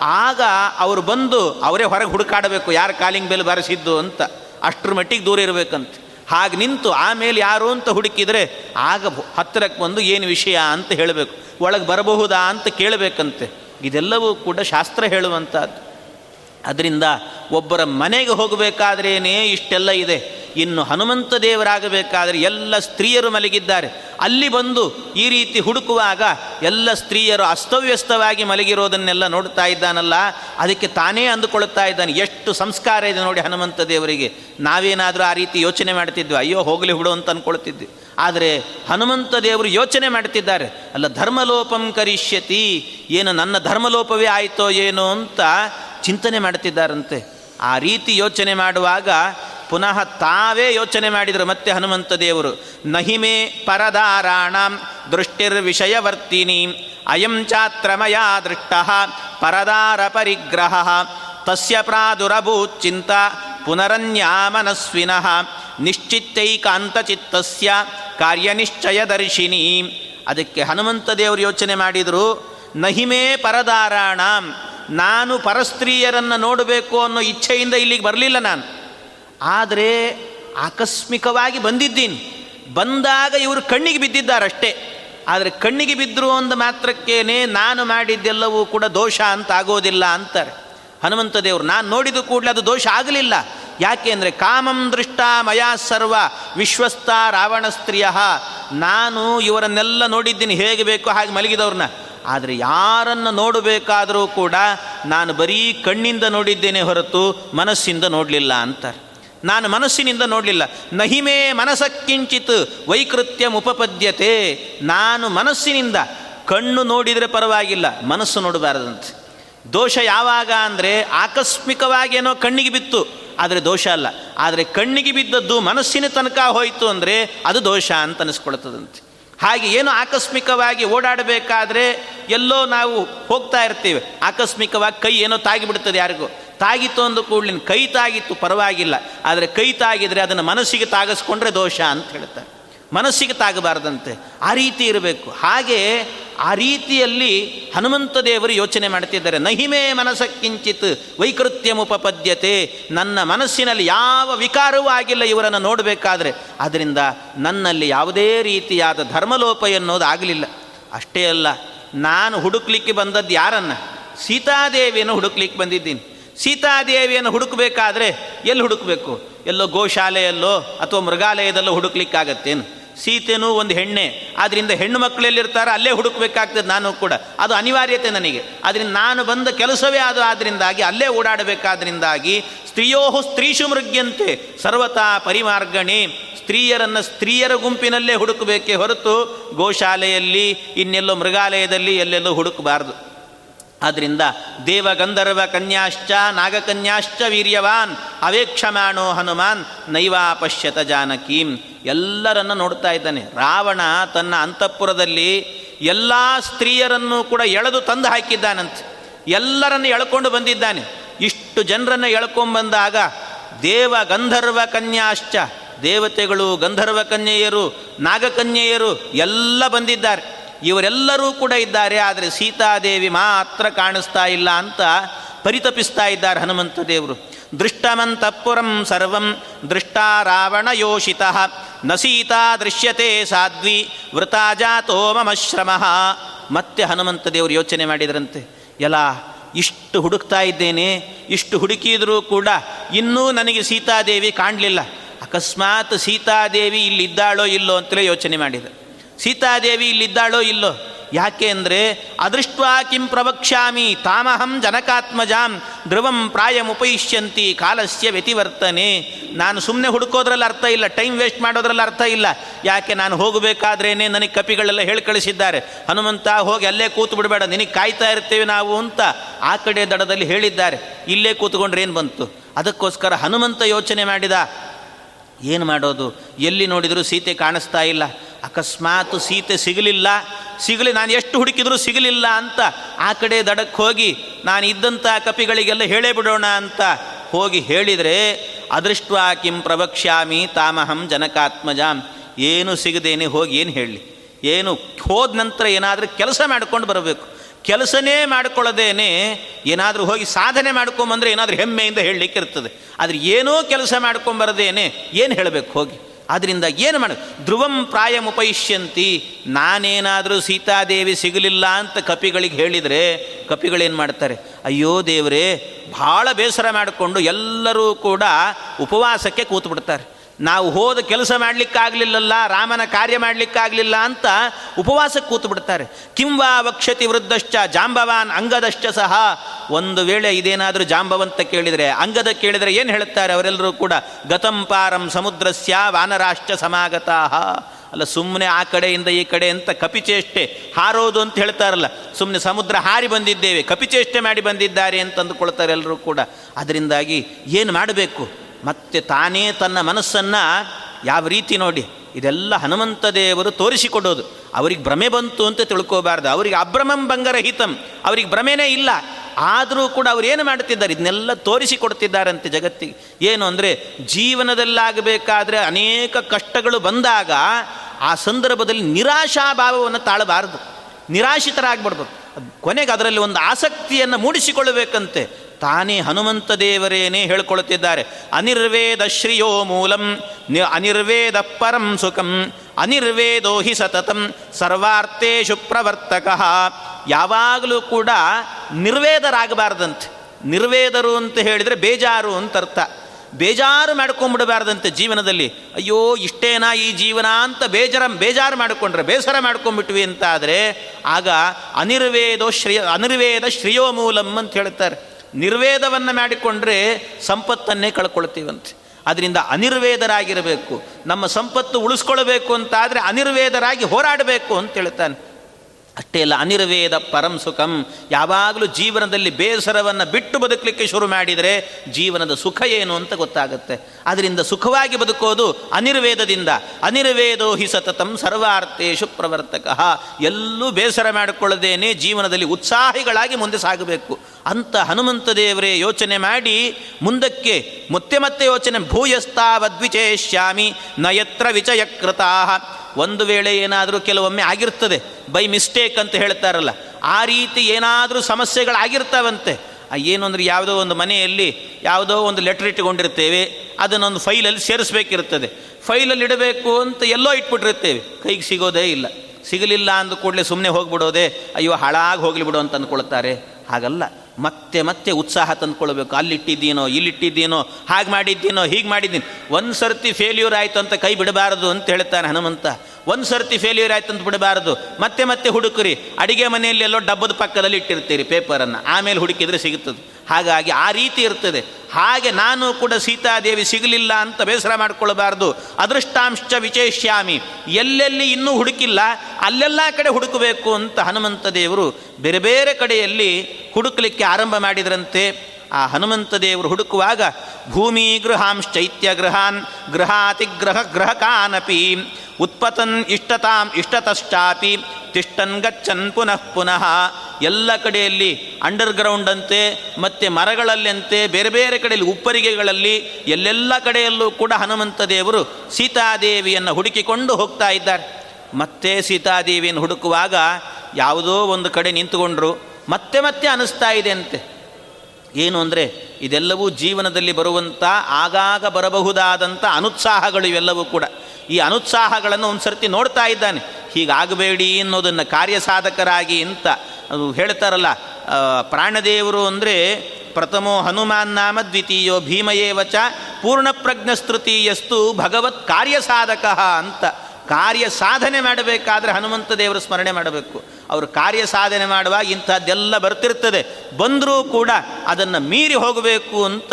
ಆಗ ಅವರು ಬಂದು ಅವರೇ ಹೊರಗೆ ಹುಡುಕಾಡಬೇಕು, ಯಾರು ಕಾಲಿಂಗ್ ಬೆಲ್ ಬಾರಿಸಿದ್ದು ಅಂತ. ಅಷ್ಟರ ಮಟ್ಟಿಗೆ ದೂರ ಇರಬೇಕಂತೆ. ಹಾಗೆ ನಿಂತು ಆಮೇಲೆ ಯಾರು ಅಂತ ಹುಡುಕಿದರೆ ಆಗ ಹತ್ತಿರಕ್ಕೆ ಬಂದು ಏನು ವಿಷಯ ಅಂತ ಹೇಳಬೇಕು. ಒಳಗೆ ಬರಬಹುದಾ ಅಂತ ಕೇಳಬೇಕಂತೆ. ಇದೆಲ್ಲವೂ ಕೂಡ ಶಾಸ್ತ್ರ ಹೇಳುವಂಥದ್ದು. ಅದರಿಂದ ಒಬ್ಬರ ಮನೆಗೆ ಹೋಗಬೇಕಾದ್ರೇನೇ ಇಷ್ಟೆಲ್ಲ ಇದೆ. ಇನ್ನು ಹನುಮಂತ ದೇವರಾಗಬೇಕಾದರೆ ಎಲ್ಲ ಸ್ತ್ರೀಯರು ಮಲಗಿದ್ದಾರೆ. ಅಲ್ಲಿ ಬಂದು ಈ ರೀತಿ ಹುಡುಕುವಾಗ ಎಲ್ಲ ಸ್ತ್ರೀಯರು ಅಸ್ತವ್ಯಸ್ತವಾಗಿ ಮಲಗಿರೋದನ್ನೆಲ್ಲ ನೋಡ್ತಾ ಇದ್ದಾನಲ್ಲ, ಅದಕ್ಕೆ ತಾನೇ ಅಂದುಕೊಳ್ತಾ ಇದ್ದಾನೆ. ಎಷ್ಟು ಸಂಸ್ಕಾರ ಇದೆ ನೋಡಿ ಹನುಮಂತ ದೇವರಿಗೆ. ನಾವೇನಾದರೂ ಆ ರೀತಿ ಯೋಚನೆ ಮಾಡ್ತಿದ್ವಿ, ಅಯ್ಯೋ ಹೋಗಲಿ ಹುಡು ಅಂತ ಅಂದ್ಕೊಳ್ತಿದ್ವಿ ಆದರೆ ಹನುಮಂತ ದೇವರು ಯೋಚನೆ ಮಾಡ್ತಿದ್ದಾರೆ. ಅಲ್ಲ, ಧರ್ಮಲೋಪಂ ಕರಿಷ್ಯತಿ, ಏನು ನನ್ನ ಧರ್ಮಲೋಪವೇ ಆಯಿತೋ ಏನೋ ಅಂತ ಚಿಂತನೆ ಮಾಡ್ತಿದ್ದಾರಂತೆ. ಆ ರೀತಿ ಯೋಚನೆ ಮಾಡುವಾಗ ಪುನಃ ತಾವೇ ಯೋಚನೆ ಮಾಡಿದರು, ಮತ್ತೆ ಹನುಮಂತ ದೇವರು, ನಹಿಮೆ ಪರದಾರಾಣ ದೃಷ್ಟಿರ್ವಿಷಯವರ್ತಿನಿ, ಅಯಂ ಚಾತ್ರಮಯ ದೃಷ್ಟ ಪರದಾರ ಪರಿಗ್ರಹ, ತಸ್ಯ ಪ್ರಾದುರಭೂಚಿಂತ ಪುನರನ್ಯಾಮನಸ್ವಿನಃ ನಿಶ್ಚಿತ್ತೈಕಾಂತಚಿತ್ತಸ್ಯ ಕಾರ್ಯನಿಶ್ಚಯದರ್ಶಿನಿ ಅದಕ್ಕೆ ಹನುಮಂತ ದೇವರು ಯೋಚನೆ ಮಾಡಿದರು, ನಹಿಮೇ ಪರದಾರಾಣ, ನಾನು ಪರಸ್ತ್ರೀಯರನ್ನು ನೋಡಬೇಕು ಅನ್ನೋ ಇಚ್ಛೆಯಿಂದ ಇಲ್ಲಿಗೆ ಬರಲಿಲ್ಲ ನಾನು. ಆದರೆ ಆಕಸ್ಮಿಕವಾಗಿ ಬಂದಿದ್ದೀನಿ. ಬಂದಾಗ ಇವರು ಕಣ್ಣಿಗೆ ಬಿದ್ದಿದ್ದಾರಷ್ಟೇ. ಆದರೆ ಕಣ್ಣಿಗೆ ಬಿದ್ದರು ಒಂದು ಮಾತ್ರಕ್ಕೇನೆ ನಾನು ಮಾಡಿದ್ದೆಲ್ಲವೂ ಕೂಡ ದೋಷ ಅಂತ ಆಗೋದಿಲ್ಲ ಅಂತಾರೆ. ಹನುಮಂತ ದೇವರು, ನಾನು ನೋಡಿದ ಕೂಡಲೇ ಅದು ದೋಷ ಆಗಲಿಲ್ಲ. ಯಾಕೆ ಅಂದರೆ ಕಾಮಂ ದೃಷ್ಟ ಮಯಾ ಸರ್ವ ವಿಶ್ವಸ್ಥ ರಾವಣ ಸ್ತ್ರೀಯ. ನಾನು ಇವರನ್ನೆಲ್ಲ ನೋಡಿದ್ದೀನಿ, ಹೇಗೆ ಬೇಕೋ ಹಾಗೆ ಮಲಗಿದವ್ರನ್ನ. ಆದರೆ ಯಾರನ್ನು ನೋಡಬೇಕಾದರೂ ಕೂಡ ನಾನು ಬರೀ ಕಣ್ಣಿಂದ ನೋಡಿದ್ದೇನೆ ಹೊರತು ಮನಸ್ಸಿಂದ ನೋಡಲಿಲ್ಲ ಅಂತಾರೆ. ನಾನು ಮನಸ್ಸಿನಿಂದ ನೋಡಲಿಲ್ಲ. ನಹಿಮೇ ಮನಸ್ಸಕ್ಕಿಂಚಿತ್ ವೈಕೃತ್ಯ ಉಪಪದ್ಯತೆ ನಾನು ಮನಸ್ಸಿನಿಂದ ಕಣ್ಣು ನೋಡಿದರೆ ಪರವಾಗಿಲ್ಲ, ಮನಸ್ಸು ನೋಡಬಾರದಂತೆ. ದೋಷ ಯಾವಾಗ ಅಂದರೆ ಆಕಸ್ಮಿಕವಾಗೇನೋ ಕಣ್ಣಿಗೆ ಬಿತ್ತು, ಆದರೆ ದೋಷ ಅಲ್ಲ. ಆದರೆ ಕಣ್ಣಿಗೆ ಬಿದ್ದದ್ದು ಮನಸ್ಸಿನ ತನಕ ಹೋಯಿತು ಅಂದರೆ ಅದು ದೋಷ ಅಂತ ಅನಿಸ್ಕೊಳ್ತದಂತೆ. ಹಾಗೆ ಏನು ಆಕಸ್ಮಿಕವಾಗಿ ಓಡಾಡಬೇಕಾದ್ರೆ ಎಲ್ಲೋ ನಾವು ಹೋಗ್ತಾ ಇರ್ತೀವಿ. ಆಕಸ್ಮಿಕವಾಗಿ ಕೈ ಏನೋ ತಾಗಿಬಿಡ್ತದೆ ಯಾರಿಗೂ. ತಾಗಿತ್ತು ಅಂದ ಕೂಡಲಿನ ಕೈ ತಾಗಿತ್ತು, ಪರವಾಗಿಲ್ಲ. ಆದರೆ ಕೈ ತಾಗಿದರೆ ಅದನ್ನು ಮನಸ್ಸಿಗೆ ತಾಗಿಸ್ಕೊಂಡ್ರೆ ದೋಷ ಅಂತ ಹೇಳ್ತಾರೆ. ಮನಸ್ಸಿಗೆ ತಾಗಬಾರ್ದಂತೆ. ಆ ರೀತಿ ಇರಬೇಕು. ಹಾಗೆ ಆ ರೀತಿಯಲ್ಲಿ ಹನುಮಂತ ದೇವರು ಯೋಚನೆ ಮಾಡ್ತಿದ್ದಾರೆ. ನಹಿಮೇ ಮನಸ್ಸಕ್ಕಿಂಚಿತ್ ವೈಕೃತ್ಯಮುಪಪದ್ಯತೆ. ನನ್ನ ಮನಸ್ಸಿನಲ್ಲಿ ಯಾವ ವಿಕಾರವೂ ಆಗಿಲ್ಲ ಇವರನ್ನು ನೋಡಬೇಕಾದ್ರೆ. ಅದರಿಂದ ನನ್ನಲ್ಲಿ ಯಾವುದೇ ರೀತಿಯಾದ ಧರ್ಮಲೋಪ ಎನ್ನೋದು ಆಗಲಿಲ್ಲ. ಅಷ್ಟೇ ಅಲ್ಲ, ನಾನು ಹುಡುಕ್ಲಿಕ್ಕೆ ಬಂದದ್ದು ಯಾರನ್ನು? ಸೀತಾದೇವಿಯನ್ನು ಹುಡುಕ್ಲಿಕ್ಕೆ ಬಂದಿದ್ದೀನಿ. ಸೀತಾದೇವಿಯನ್ನು ಹುಡುಕಬೇಕಾದ್ರೆ ಎಲ್ಲಿ ಹುಡುಕಬೇಕು? ಎಲ್ಲೋ ಗೋಶಾಲೆಯಲ್ಲೋ ಅಥವಾ ಮೃಗಾಲಯದಲ್ಲೋ ಹುಡುಕ್ಲಿಕ್ಕಾಗತ್ತೇನು? ಸೀತೆನೂ ಒಂದು ಹೆಣ್ಣೆ. ಆದ್ದರಿಂದ ಹೆಣ್ಣು ಮಕ್ಕಳೆಲ್ಲಿರ್ತಾರೆ ಅಲ್ಲೇ ಹುಡುಕಬೇಕಾಗ್ತದೆ ನಾನು ಕೂಡ. ಅದು ಅನಿವಾರ್ಯತೆ ನನಗೆ. ಆದ್ದರಿಂದ ನಾನು ಬಂದ ಕೆಲಸವೇ ಅದು ಆದ್ದರಿಂದಾಗಿ ಅಲ್ಲೇ ಓಡಾಡಬೇಕಾದ್ರಿಂದಾಗಿ ಸ್ತ್ರೀಯೋ ಸ್ತ್ರೀಶು ಮೃಗ್ಯಂತೆ ಸರ್ವತಾ ಪರಿಮಾರ್ಗಣೆ ಸ್ತ್ರೀಯರನ್ನು ಸ್ತ್ರೀಯರ ಗುಂಪಿನಲ್ಲೇ ಹುಡುಕಬೇಕೇ ಹೊರತು ಗೋಶಾಲೆಯಲ್ಲಿ, ಇನ್ನೆಲ್ಲೋ ಮೃಗಾಲಯದಲ್ಲಿ ಎಲ್ಲೆಲ್ಲೋ ಹುಡುಕಬಾರ್ದು. ಆದ್ದರಿಂದ ದೇವಗಂಧರ್ವ ಕನ್ಯಾಶ್ಚ, ನಾಗಕನ್ಯಾಶ್ಚ ವೀರ್ಯವಾನ್ ಅವೇಕ್ಷಮಾಣೋ ಹನುಮಾನ್, ನೈವಾಪಶ್ಯತ ಜಾನಕೀಂ. ಎಲ್ಲರನ್ನು ನೋಡ್ತಾ ಇದ್ದಾನೆ. ರಾವಣ ತನ್ನ ಅಂತಃಪುರದಲ್ಲಿ ಎಲ್ಲ ಸ್ತ್ರೀಯರನ್ನು ಕೂಡ ಎಳೆದು ತಂದು ಹಾಕಿದ್ದಾನಂತೆ. ಎಲ್ಲರನ್ನು ಎಳ್ಕೊಂಡು ಬಂದಿದ್ದಾನೆ. ಇಷ್ಟು ಜನರನ್ನು ಎಳ್ಕೊಂಬಂದಾಗ ದೇವ ಗಂಧರ್ವ ಕನ್ಯಾಶ್ಚ, ದೇವತೆಗಳು, ಗಂಧರ್ವ ಕನ್ಯೆಯರು, ನಾಗಕನ್ಯೆಯರು ಎಲ್ಲ ಬಂದಿದ್ದಾರೆ. ಇವರೆಲ್ಲರೂ ಕೂಡ ಇದ್ದಾರೆ, ಆದರೆ ಸೀತಾದೇವಿ ಮಾತ್ರ ಕಾಣಿಸ್ತಾ ಇಲ್ಲ ಅಂತ ಪರಿತಪಿಸ್ತಾ ಇದ್ದಾರೆ ಹನುಮಂತ ದೇವರು. ದೃಷ್ಟಮಂತಪುರಂ ಸರ್ವಂ ದೃಷ್ಟಾ ರಾವಣ ಯೋಷಿತ, ನ ಸೀತಾ ದೃಶ್ಯತೆ ಸಾಧ್ವಿ ವೃತಾಜಾತೋ ಮಮ ಶ್ರಮ. ಮತ್ತೆ ಹನುಮಂತ ದೇವರು ಯೋಚನೆ ಮಾಡಿದ್ರಂತೆ ಎಲ್ಲ ಇಷ್ಟು ಹುಡುಕ್ತಾ ಇದ್ದೇನೆ, ಇಷ್ಟು ಹುಡುಕಿದರೂ ಕೂಡ ಇನ್ನೂ ನನಗೆ ಸೀತಾದೇವಿ ಕಾಣಲಿಲ್ಲ. ಅಕಸ್ಮಾತ್ ಸೀತಾದೇವಿ ಇಲ್ಲಿದ್ದಾಳೋ ಇಲ್ಲೋ ಅಂತಲೇ ಯೋಚನೆ ಮಾಡಿದೆ. ಸೀತಾದೇವಿ ಇಲ್ಲಿದ್ದಾಳೋ ಇಲ್ಲೋ? ಯಾಕೆ ಅಂದರೆ, ಅದೃಷ್ಟ ಕಿಂ ಪ್ರವಕ್ಷ್ಯಾಮಿ, ತಾಮಹಂ ಜನಕಾತ್ಮಜಾಂ, ಧ್ರುವಂ ಪ್ರಾಯಮುಪಯಿಷ್ಯಂತಿ ಕಾಲಸ್ಯ ವ್ಯತಿವರ್ತನೆ. ನಾನು ಸುಮ್ಮನೆ ಹುಡುಕೋದ್ರಲ್ಲಿ ಅರ್ಥ ಇಲ್ಲ, ಟೈಮ್ ವೇಸ್ಟ್ ಮಾಡೋದ್ರಲ್ಲಿ ಅರ್ಥ ಇಲ್ಲ. ಯಾಕೆ ನಾನು ಹೋಗಬೇಕಾದ್ರೇನೆ ನನಗೆ ಕಪಿಗಳೆಲ್ಲ ಹೇಳಿ ಕಳಿಸಿದ್ದಾರೆ. ಹನುಮಂತ, ಹೋಗಿ ಅಲ್ಲೇ ಕೂತು ಬಿಡಬೇಡ, ನಿನಗೆ ಕಾಯ್ತಾ ಇರ್ತೇವೆ ನಾವು ಅಂತ ಆ ಕಡೆ ದಡದಲ್ಲಿ ಹೇಳಿದ್ದಾರೆ. ಇಲ್ಲೇ ಕೂತ್ಕೊಂಡ್ರೆ ಏನು ಬಂತು? ಅದಕ್ಕೋಸ್ಕರ ಹನುಮಂತ ಯೋಚನೆ ಮಾಡಿದ, ಏನು ಮಾಡೋದು? ಎಲ್ಲಿ ನೋಡಿದರೂ ಸೀತೆ ಕಾಣಿಸ್ತಾ ಇಲ್ಲ. ಅಕಸ್ಮಾತ್ ಸೀತೆ ಸಿಗಲಿಲ್ಲ, ಸಿಗಲಿ, ನಾನು ಎಷ್ಟು ಹುಡುಕಿದರೂ ಸಿಗಲಿಲ್ಲ ಅಂತ ಆ ಕಡೆ ದಡಕ್ಕೆ ಹೋಗಿ, ನಾನು ಇದ್ದಂಥ ಕಪಿಗಳಿಗೆಲ್ಲ ಹೇಳೇ ಬಿಡೋಣ ಅಂತ ಹೋಗಿ ಹೇಳಿದರೆ ಅದೃಷ್ಟ ಕಿಂ ಪ್ರವಕ್ಷ್ಯಾಮಿ ತಾಮಹಂ ಜನಕಾತ್ಮಜಾಂ, ಏನು ಸಿಗದೇನೆ ಹೋಗಿ ಏನು ಹೇಳಲಿ. ಏನು ಹೋದ ನಂತರ ಏನಾದರೂ ಕೆಲಸ ಮಾಡ್ಕೊಂಡು ಬರಬೇಕು. ಕೆಲಸನೇ ಮಾಡ್ಕೊಳ್ಳೋದೇನೆ, ಏನಾದರೂ ಹೋಗಿ ಸಾಧನೆ ಮಾಡ್ಕೊಂಬಂದರೆ ಏನಾದರೂ ಹೆಮ್ಮೆಯಿಂದ ಹೇಳಲಿಕ್ಕೆ ಇರ್ತದೆ ಆದರೆ ಏನೋ ಕೆಲಸ ಮಾಡ್ಕೊಂಬರದೇನೆ, ಏನು ಹೇಳಬೇಕು ಹೋಗಿ. ಆದ್ದರಿಂದ ಏನು ಮಾಡ, ಧ್ರುವಂ ಪ್ರಾಯಮುಪೈಷ್ಯಂತಿ ನಾನೇನಾದರೂ ಸೀತಾದೇವಿ ಸಿಗಲಿಲ್ಲ ಅಂತ ಕಪಿಗಳಿಗೆ ಹೇಳಿದರೆ, ಕಪಿಗಳೇನು ಮಾಡ್ತಾರೆ, ಅಯ್ಯೋ ದೇವರೇ, ಭಾಳ ಬೇಸರ ಮಾಡಿಕೊಂಡು ಎಲ್ಲರೂ ಕೂಡ ಉಪವಾಸಕ್ಕೆ ಕೂತು ಬಿಡ್ತಾರೆ ನಾವು ಹೋದ ಕೆಲಸ ಮಾಡಲಿಕ್ಕಾಗಲಿಲ್ಲಲ್ಲ, ರಾಮನ ಕಾರ್ಯ ಮಾಡಲಿಕ್ಕಾಗಲಿಲ್ಲ ಅಂತ ಉಪವಾಸಕ್ಕೆ ಕೂತು ಬಿಡ್ತಾರೆ ಕಿಂವಾ ವಕ್ಷತಿ ವೃದ್ಧಶ್ಚ ಜಾಂಬವಾನ್ ಅಂಗದಶ್ಚ ಸಹ. ಒಂದು ವೇಳೆ ಇದೇನಾದರೂ ಜಾಂಬವಂತ ಕೇಳಿದರೆ, ಅಂಗದ ಕೇಳಿದರೆ ಏನು ಹೇಳುತ್ತಾರೆ ಅವರೆಲ್ಲರೂ ಕೂಡ? ಗತಂ ಪಾರಂ ಸಮುದ್ರಸ್ಯ ವಾನರಾಶ್ಚ ಸಮಾಗತಾ ಅಲ್ಲ ಸುಮ್ಮನೆ ಆ ಕಡೆಯಿಂದ ಈ ಕಡೆ ಅಂತ ಕಪಿಚೇಷ್ಟೆ ಹಾರೋದು ಅಂತ ಹೇಳ್ತಾರಲ್ಲ ಸುಮ್ಮನೆ ಸಮುದ್ರ ಹಾರಿ ಬಂದಿದ್ದೇವೆ, ಕಪಿಚೇಷ್ಟೆ ಮಾಡಿ ಬಂದಿದ್ದಾರೆ ಅಂತ ಅಂದುಕೊಳ್ತಾರೆ ಎಲ್ಲರೂ ಕೂಡ. ಅದರಿಂದಾಗಿ ಏನು ಮಾಡಬೇಕು? ಮತ್ತೆ ತಾನೇ ತನ್ನ ಮನಸ್ಸನ್ನು ಯಾವ ರೀತಿ ನೋಡಿ ಇದೆಲ್ಲ ಹನುಮಂತ ದೇವರು ತೋರಿಸಿಕೊಡೋದು. ಅವ್ರಿಗೆ ಭ್ರಮೆ ಬಂತು ಅಂತ ತಿಳ್ಕೋಬಾರ್ದು. ಅವರಿಗೆ ಅಭ್ರಮಂ ಭಂಗರಹಿತಂ ಅವ್ರಿಗೆ ಭ್ರಮೆನೇ ಇಲ್ಲ. ಆದರೂ ಕೂಡ ಅವ್ರು ಏನು ಮಾಡ್ತಿದ್ದಾರೆ ಇದನ್ನೆಲ್ಲ ತೋರಿಸಿಕೊಡ್ತಿದ್ದಾರಂತೆ ಜಗತ್ತಿಗೆ. ಏನು ಅಂದರೆ ಜೀವನದಲ್ಲಾಗಬೇಕಾದ್ರೆ ಅನೇಕ ಕಷ್ಟಗಳು ಬಂದಾಗ ಆ ಸಂದರ್ಭದಲ್ಲಿ ನಿರಾಶಾಭಾವವನ್ನು ತಾಳಬಾರದು. ನಿರಾಶಿತರಾಗ್ಬಿಡ್ಬೇಕು ಕೊನೆಗೆ ಅದರಲ್ಲಿ ಒಂದು ಆಸಕ್ತಿಯನ್ನು ಮೂಡಿಸಿಕೊಳ್ಳಬೇಕಂತೆ. ತಾನೇ ಹನುಮಂತ ದೇವರೇನೇ ಹೇಳ್ಕೊಳ್ತಿದ್ದಾರೆ. ಅನಿರ್ವೇದ ಶ್ರಿಯೋ ಮೂಲಂ, ನಿ ಅನಿರ್ವೇದ ಪರಂ ಸುಖಂ, ಅನಿರ್ವೇದೋ ಹಿ ಸತತಂ, ಸರ್ವಾರ್ಥೇಶು ಪ್ರವರ್ತಕ. ಯಾವಾಗಲೂ ಕೂಡ ನಿರ್ವೇದರಾಗಬಾರ್ದಂತೆ. ನಿರ್ವೇದರು ಅಂತ ಹೇಳಿದರೆ ಬೇಜಾರು ಅಂತ ಅರ್ಥ. ಬೇಜಾರು ಮಾಡ್ಕೊಂಬಿಡಬಾರ್ದಂತೆ ಜೀವನದಲ್ಲಿ. ಅಯ್ಯೋ, ಇಷ್ಟೇನಾ ಈ ಜೀವನ ಅಂತ ಬೇಜಾರ, ಬೇಜಾರು ಮಾಡಿಕೊಂಡ್ರೆ, ಬೇಸರ ಮಾಡ್ಕೊಂಡ್ಬಿಟ್ವಿ ಅಂತ ಆದರೆ ಆಗ ಅನಿರ್ವೇದೋ ಶ್ರೇಯ, ಅನಿರ್ವೇದ ಶ್ರೇಯೋ ಮೂಲಂ ಅಂತ ಹೇಳ್ತಾರೆ. ನಿರ್ವೇದವನ್ನು ಮಾಡಿಕೊಂಡ್ರೆ ಸಂಪತ್ತನ್ನೇ ಕಳ್ಕೊಳ್ತೀವಂತೆ. ಅದರಿಂದ ಅನಿರ್ವೇದರಾಗಿರಬೇಕು. ನಮ್ಮ ಸಂಪತ್ತು ಉಳಿಸ್ಕೊಳ್ಬೇಕು ಅಂತಾದರೆ ಅನಿರ್ವೇದರಾಗಿ ಹೋರಾಡಬೇಕು ಅಂತ ಹೇಳ್ತಾನೆ. ಅಷ್ಟೇ ಅಲ್ಲ ಅನಿರ್ವೇದ ಪರಂ ಸುಖಂ. ಯಾವಾಗಲೂ ಜೀವನದಲ್ಲಿ ಬೇಸರವನ್ನು ಬಿಟ್ಟು ಬದುಕಲಿಕ್ಕೆ ಶುರು ಮಾಡಿದರೆ ಜೀವನದ ಸುಖ ಏನು ಅಂತ ಗೊತ್ತಾಗುತ್ತೆ. ಅದರಿಂದ ಸುಖವಾಗಿ ಬದುಕೋದು ಅನಿರ್ವೇದದಿಂದ. ಅನಿರ್ವೇದೋ ಹಿ ಸತತಂ ಸರ್ವಾರ್ಥೇಶು ಪ್ರವರ್ತಕ. ಎಲ್ಲೂ ಬೇಸರ ಮಾಡಿಕೊಳ್ಳದೇನೆ ಜೀವನದಲ್ಲಿ ಉತ್ಸಾಹಿಗಳಾಗಿ ಮುಂದೆ ಸಾಗಬೇಕು. ಅಂತ ಹನುಮಂತ ದೇವರೇ ಯೋಚನೆ ಮಾಡಿ ಮುಂದಕ್ಕೆ ಮತ್ತೆ ಮತ್ತೆ ಯೋಚನೆ ಭೂಯಸ್ತಾವದ್ವಿಚೇಷ್ಯಾಮಿ ನಯತ್ರ ವಿಚಯಕೃತಾ. ಒಂದು ವೇಳೆ ಏನಾದರೂ ಕೆಲವೊಮ್ಮೆ ಆಗಿರ್ತದೆ ಬೈ ಮಿಸ್ಟೇಕ್ ಅಂತ ಹೇಳ್ತಾರಲ್ಲ, ಆ ರೀತಿ ಏನಾದರೂ ಸಮಸ್ಯೆಗಳಾಗಿರ್ತಾವಂತೆ ಏನು ಅಂದರೆ ಯಾವುದೋ ಒಂದು ಮನೆಯಲ್ಲಿ ಯಾವುದೋ ಒಂದು ಲೆಟ್ರ್ ಇಟ್ಟುಕೊಂಡಿರ್ತೇವೆ, ಅದನ್ನೊಂದು ಫೈಲಲ್ಲಿ ಸೇರಿಸ್ಬೇಕಿರ್ತದೆ ಫೈಲಲ್ಲಿ ಇಡಬೇಕು ಅಂತ ಎಲ್ಲೋ ಇಟ್ಬಿಟ್ಟಿರ್ತೇವೆ ಕೈಗೆ ಸಿಗೋದೇ ಇಲ್ಲ. ಸಿಗಲಿಲ್ಲ ಅಂದ ಕೂಡಲೇ ಸುಮ್ಮನೆ ಹೋಗಿಬಿಡೋದೆ, ಅಯ್ಯೋ ಹಾಳಾಗಿ ಹೋಗಲಿ ಬಿಡು ಅಂತ ಅಂದ್ಕೊಳ್ತಾರೆ. ಹಾಗಲ್ಲ. ಮತ್ತೆ ಮತ್ತೆ ಉತ್ಸಾಹ ತಂದ್ಕೊಳ್ಬೇಕು. ಅಲ್ಲಿಟ್ಟಿದ್ದೀನೋ, ಇಲ್ಲಿಟ್ಟಿದ್ದೀನೋ, ಹಾಗೆ ಮಾಡಿದ್ದೀನೋ, ಹೀಗೆ ಮಾಡಿದ್ದೀನಿ. ಒಂದು ಸರ್ತಿ ಫೇಲ್ಯೂರ್ ಆಯಿತು ಅಂತ ಕೈ ಬಿಡಬಾರದು ಅಂತ ಹೇಳ್ತಾನೆ ಹನುಮಂತ. ಒಂದು ಸರ್ತಿ ಫೇಲ್ಯೂರ್ ಆಯ್ತು ಅಂತ ಬಿಡಬಾರದು. ಮತ್ತೆ ಮತ್ತೆ ಹುಡುಕ್ರಿ. ಅಡಿಗೆ ಮನೆಯಲ್ಲಿ ಎಲ್ಲೋ ಡಬ್ಬದ ಪಕ್ಕದಲ್ಲಿ ಇಟ್ಟಿರ್ತೀರಿ ಪೇಪರನ್ನು. ಆಮೇಲೆ ಹುಡುಕಿದ್ರೆ ಸಿಗುತ್ತದೆ. ಹಾಗಾಗಿ ಆ ರೀತಿ ಇರ್ತದೆ. ಹಾಗೆ ನಾನು ಕೂಡ ಸೀತಾದೇವಿ ಸಿಗಲಿಲ್ಲ ಅಂತ ಬೇಸರ ಮಾಡಿಕೊಳ್ಳಬಾರ್ದು ಅದೃಷ್ಟಾಂಶ ವಿಚೇಷ್ಯಾಮಿ. ಎಲ್ಲೆಲ್ಲಿ ಇನ್ನೂ ಹುಡುಕಿಲ್ಲ, ಅಲ್ಲೆಲ್ಲ ಕಡೆ ಹುಡುಕಬೇಕು ಅಂತ ಹನುಮಂತ ದೇವರು ಬೇರೆ ಬೇರೆ ಕಡೆಯಲ್ಲಿ ಹುಡುಕಲಿಕ್ಕೆ ಆರಂಭ ಮಾಡಿದ್ರಂತೆ. ಆ ಹನುಮಂತ ದೇವರು ಹುಡುಕುವಾಗ ಭೂಮಿ ಗೃಹಾಂಶ್ಚೈತ್ಯ ಗೃಹಾನ್ ಗೃಹಾತಿಗ್ರಹ ಗ್ರಹಕಾನಪಿ ಉತ್ಪತನ್ ಇಷ್ಟತಾಂ ಇಷ್ಟತಶ್ಚಾಪಿ, ತಿಷ್ಟನ್ ಗಚ್ಚನ್ ಪುನಃ ಪುನಃ. ಎಲ್ಲ ಕಡೆಯಲ್ಲಿ ಅಂಡರ್ಗ್ರೌಂಡ್ ಅಂತೆ, ಮತ್ತು ಮರಗಳಲ್ಲಂತೆ ಬೇರೆ ಬೇರೆ ಕಡೆಯಲ್ಲಿ ಉಪ್ಪರಿಗೆಗಳಲ್ಲಿ, ಎಲ್ಲೆಲ್ಲ ಕಡೆಯಲ್ಲೂ ಕೂಡ ಹನುಮಂತ ದೇವರು ಸೀತಾದೇವಿಯನ್ನು ಹುಡುಕಿಕೊಂಡು ಹೋಗ್ತಾ ಇದ್ದಾರೆ. ಮತ್ತೆ ಸೀತಾದೇವಿಯನ್ನು ಹುಡುಕುವಾಗ ಯಾವುದೋ ಒಂದು ಕಡೆ ನಿಂತುಕೊಂಡ್ರು. ಮತ್ತೆ ಮತ್ತೆ ಅನಿಸ್ತಾ ಇದೆ ಅಂತೆ. ಏನು ಅಂದರೆ ಇದೆಲ್ಲವೂ ಜೀವನದಲ್ಲಿ ಬರುವಂಥ ಆಗಾಗ ಬರಬಹುದಾದಂಥ ಅನುತ್ಸಾಹಗಳು ಇವೆಲ್ಲವೂ ಕೂಡ. ಈ ಅನುತ್ಸಾಹಗಳನ್ನು ಒಂದು ಸರ್ತಿ ನೋಡ್ತಾ ಇದ್ದಾನೆ. ಹೀಗಾಗಬೇಡಿ ಅನ್ನೋದನ್ನು ಕಾರ್ಯಸಾಧಕರಾಗಿ ಅಂತ ಅದು ಹೇಳ್ತಾರಲ್ಲ ಪ್ರಾಣದೇವರು ಅಂದರೆ ಪ್ರಥಮೋ ಹನುಮಾನ್ ನಾಮ, ದ್ವಿತೀಯೋ ಭೀಮಯೇವಚ ಪೂರ್ಣಪ್ರಜ್ಞಸ್ತೃತೀಯಸ್ತು ಭಗವತ್ ಕಾರ್ಯಸಾಧಕ ಅಂತ. ಕಾರ್ಯ ಸಾಧನೆ ಮಾಡಬೇಕಾದ್ರೆ ಹನುಮಂತ ದೇವರು ಸ್ಮರಣೆ ಮಾಡಬೇಕು. ಅವರು ಕಾರ್ಯ ಸಾಧನೆ ಮಾಡುವಾಗ ಇಂಥದ್ದೆಲ್ಲ ಬರ್ತಿರ್ತದೆ. ಬಂದರೂ ಕೂಡ ಅದನ್ನು ಮೀರಿ ಹೋಗಬೇಕು ಅಂತ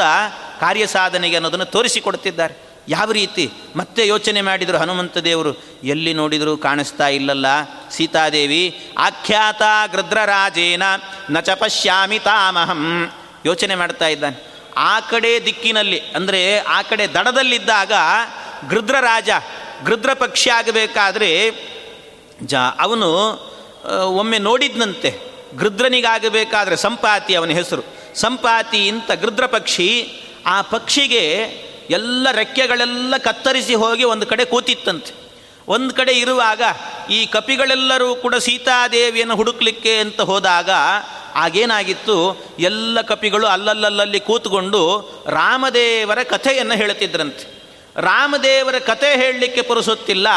ಕಾರ್ಯ ಸಾಧನೆಗೆ ಅನ್ನೋದನ್ನು ತೋರಿಸಿಕೊಡ್ತಿದ್ದಾರೆ. ಯಾವ ರೀತಿ? ಮತ್ತೆ ಯೋಚನೆ ಮಾಡಿದರು ಹನುಮಂತ ದೇವರು, ಎಲ್ಲಿ ನೋಡಿದರೂ ಕಾಣಿಸ್ತಾ ಇಲ್ಲಲ್ಲ ಸೀತಾದೇವಿ, ಆಖ್ಯಾತ ಗೃದ್ರರಾಜೇನ ನ ಚ ಪಶ್ಯಾಮಿ ತಾಮಹಂ ಯೋಚನೆ ಮಾಡ್ತಾ ಇದ್ದಾನೆ. ಆ ಕಡೆ ದಿಕ್ಕಿನಲ್ಲಿ, ಅಂದರೆ ಆ ಕಡೆ ದಡದಲ್ಲಿದ್ದಾಗ ಗೃದ್ರರಾಜ ಗೃದ್ರ ಪಕ್ಷಿ ಆಗಬೇಕಾದ್ರೆ ಜ, ಅವನು ಒಮ್ಮೆ ನೋಡಿದ್ನಂತೆ. ಗೃದ್ರನಿಗಾಗಬೇಕಾದ್ರೆ ಸಂಪಾತಿ ಅವನ ಹೆಸರು. ಸಂಪಾತಿ ಅಂತ ಗೃದ್ರ ಪಕ್ಷಿ ಆ ಪಕ್ಷಿಗೆ ಎಲ್ಲ ರೆಕ್ಕೆಗಳೆಲ್ಲ ಕತ್ತರಿಸಿ ಹೋಗಿ ಒಂದು ಕಡೆ ಕೂತಿತ್ತಂತೆ. ಒಂದು ಕಡೆ ಇರುವಾಗ ಈ ಕಪಿಗಳೆಲ್ಲರೂ ಕೂಡ ಸೀತಾದೇವಿಯನ್ನು ಹುಡುಕ್ಲಿಕ್ಕೆ ಅಂತ ಹೋದಾಗ ಆಗೇನಾಗಿತ್ತು? ಎಲ್ಲ ಕಪಿಗಳು ಅಲ್ಲಲ್ಲಲ್ಲಿ ಕೂತ್ಕೊಂಡು ರಾಮದೇವರ ಕಥೆಯನ್ನು ಹೇಳುತ್ತಿದ್ರಂತೆ. ರಾಮದೇವರ ಕಥೆ ಹೇಳಲಿಕ್ಕೆ ಪುರುಸುತ್ತಿಲ್ಲ,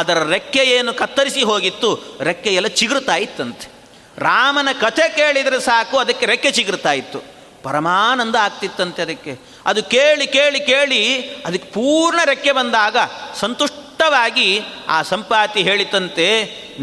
ಅದರ ರೆಕ್ಕೆ ಏನು ಕತ್ತರಿಸಿ ಹೋಗಿತ್ತು ರೆಕ್ಕೆ ಎಲ್ಲ ಚಿಗುರುತ್ತಾ ಇತ್ತಂತೆ ರಾಮನ ಕಥೆ ಕೇಳಿದರೆ ಸಾಕು, ಅದಕ್ಕೆ ರೆಕ್ಕೆ ಚಿಗುರುತ್ತಾ ಇತ್ತು ಪರಮಾನಂದ ಆಗ್ತಿತ್ತಂತೆ ಅದಕ್ಕೆ. ಅದು ಕೇಳಿ ಕೇಳಿ ಕೇಳಿ, ಅದಕ್ಕೆ ಪೂರ್ಣ ರೆಕ್ಕೆ ಬಂದಾಗ ಸಂತುಷ್ಟವಾಗಿ ಆ ಸಂಪಾತಿ ಹೇಳಿತಂತೆ,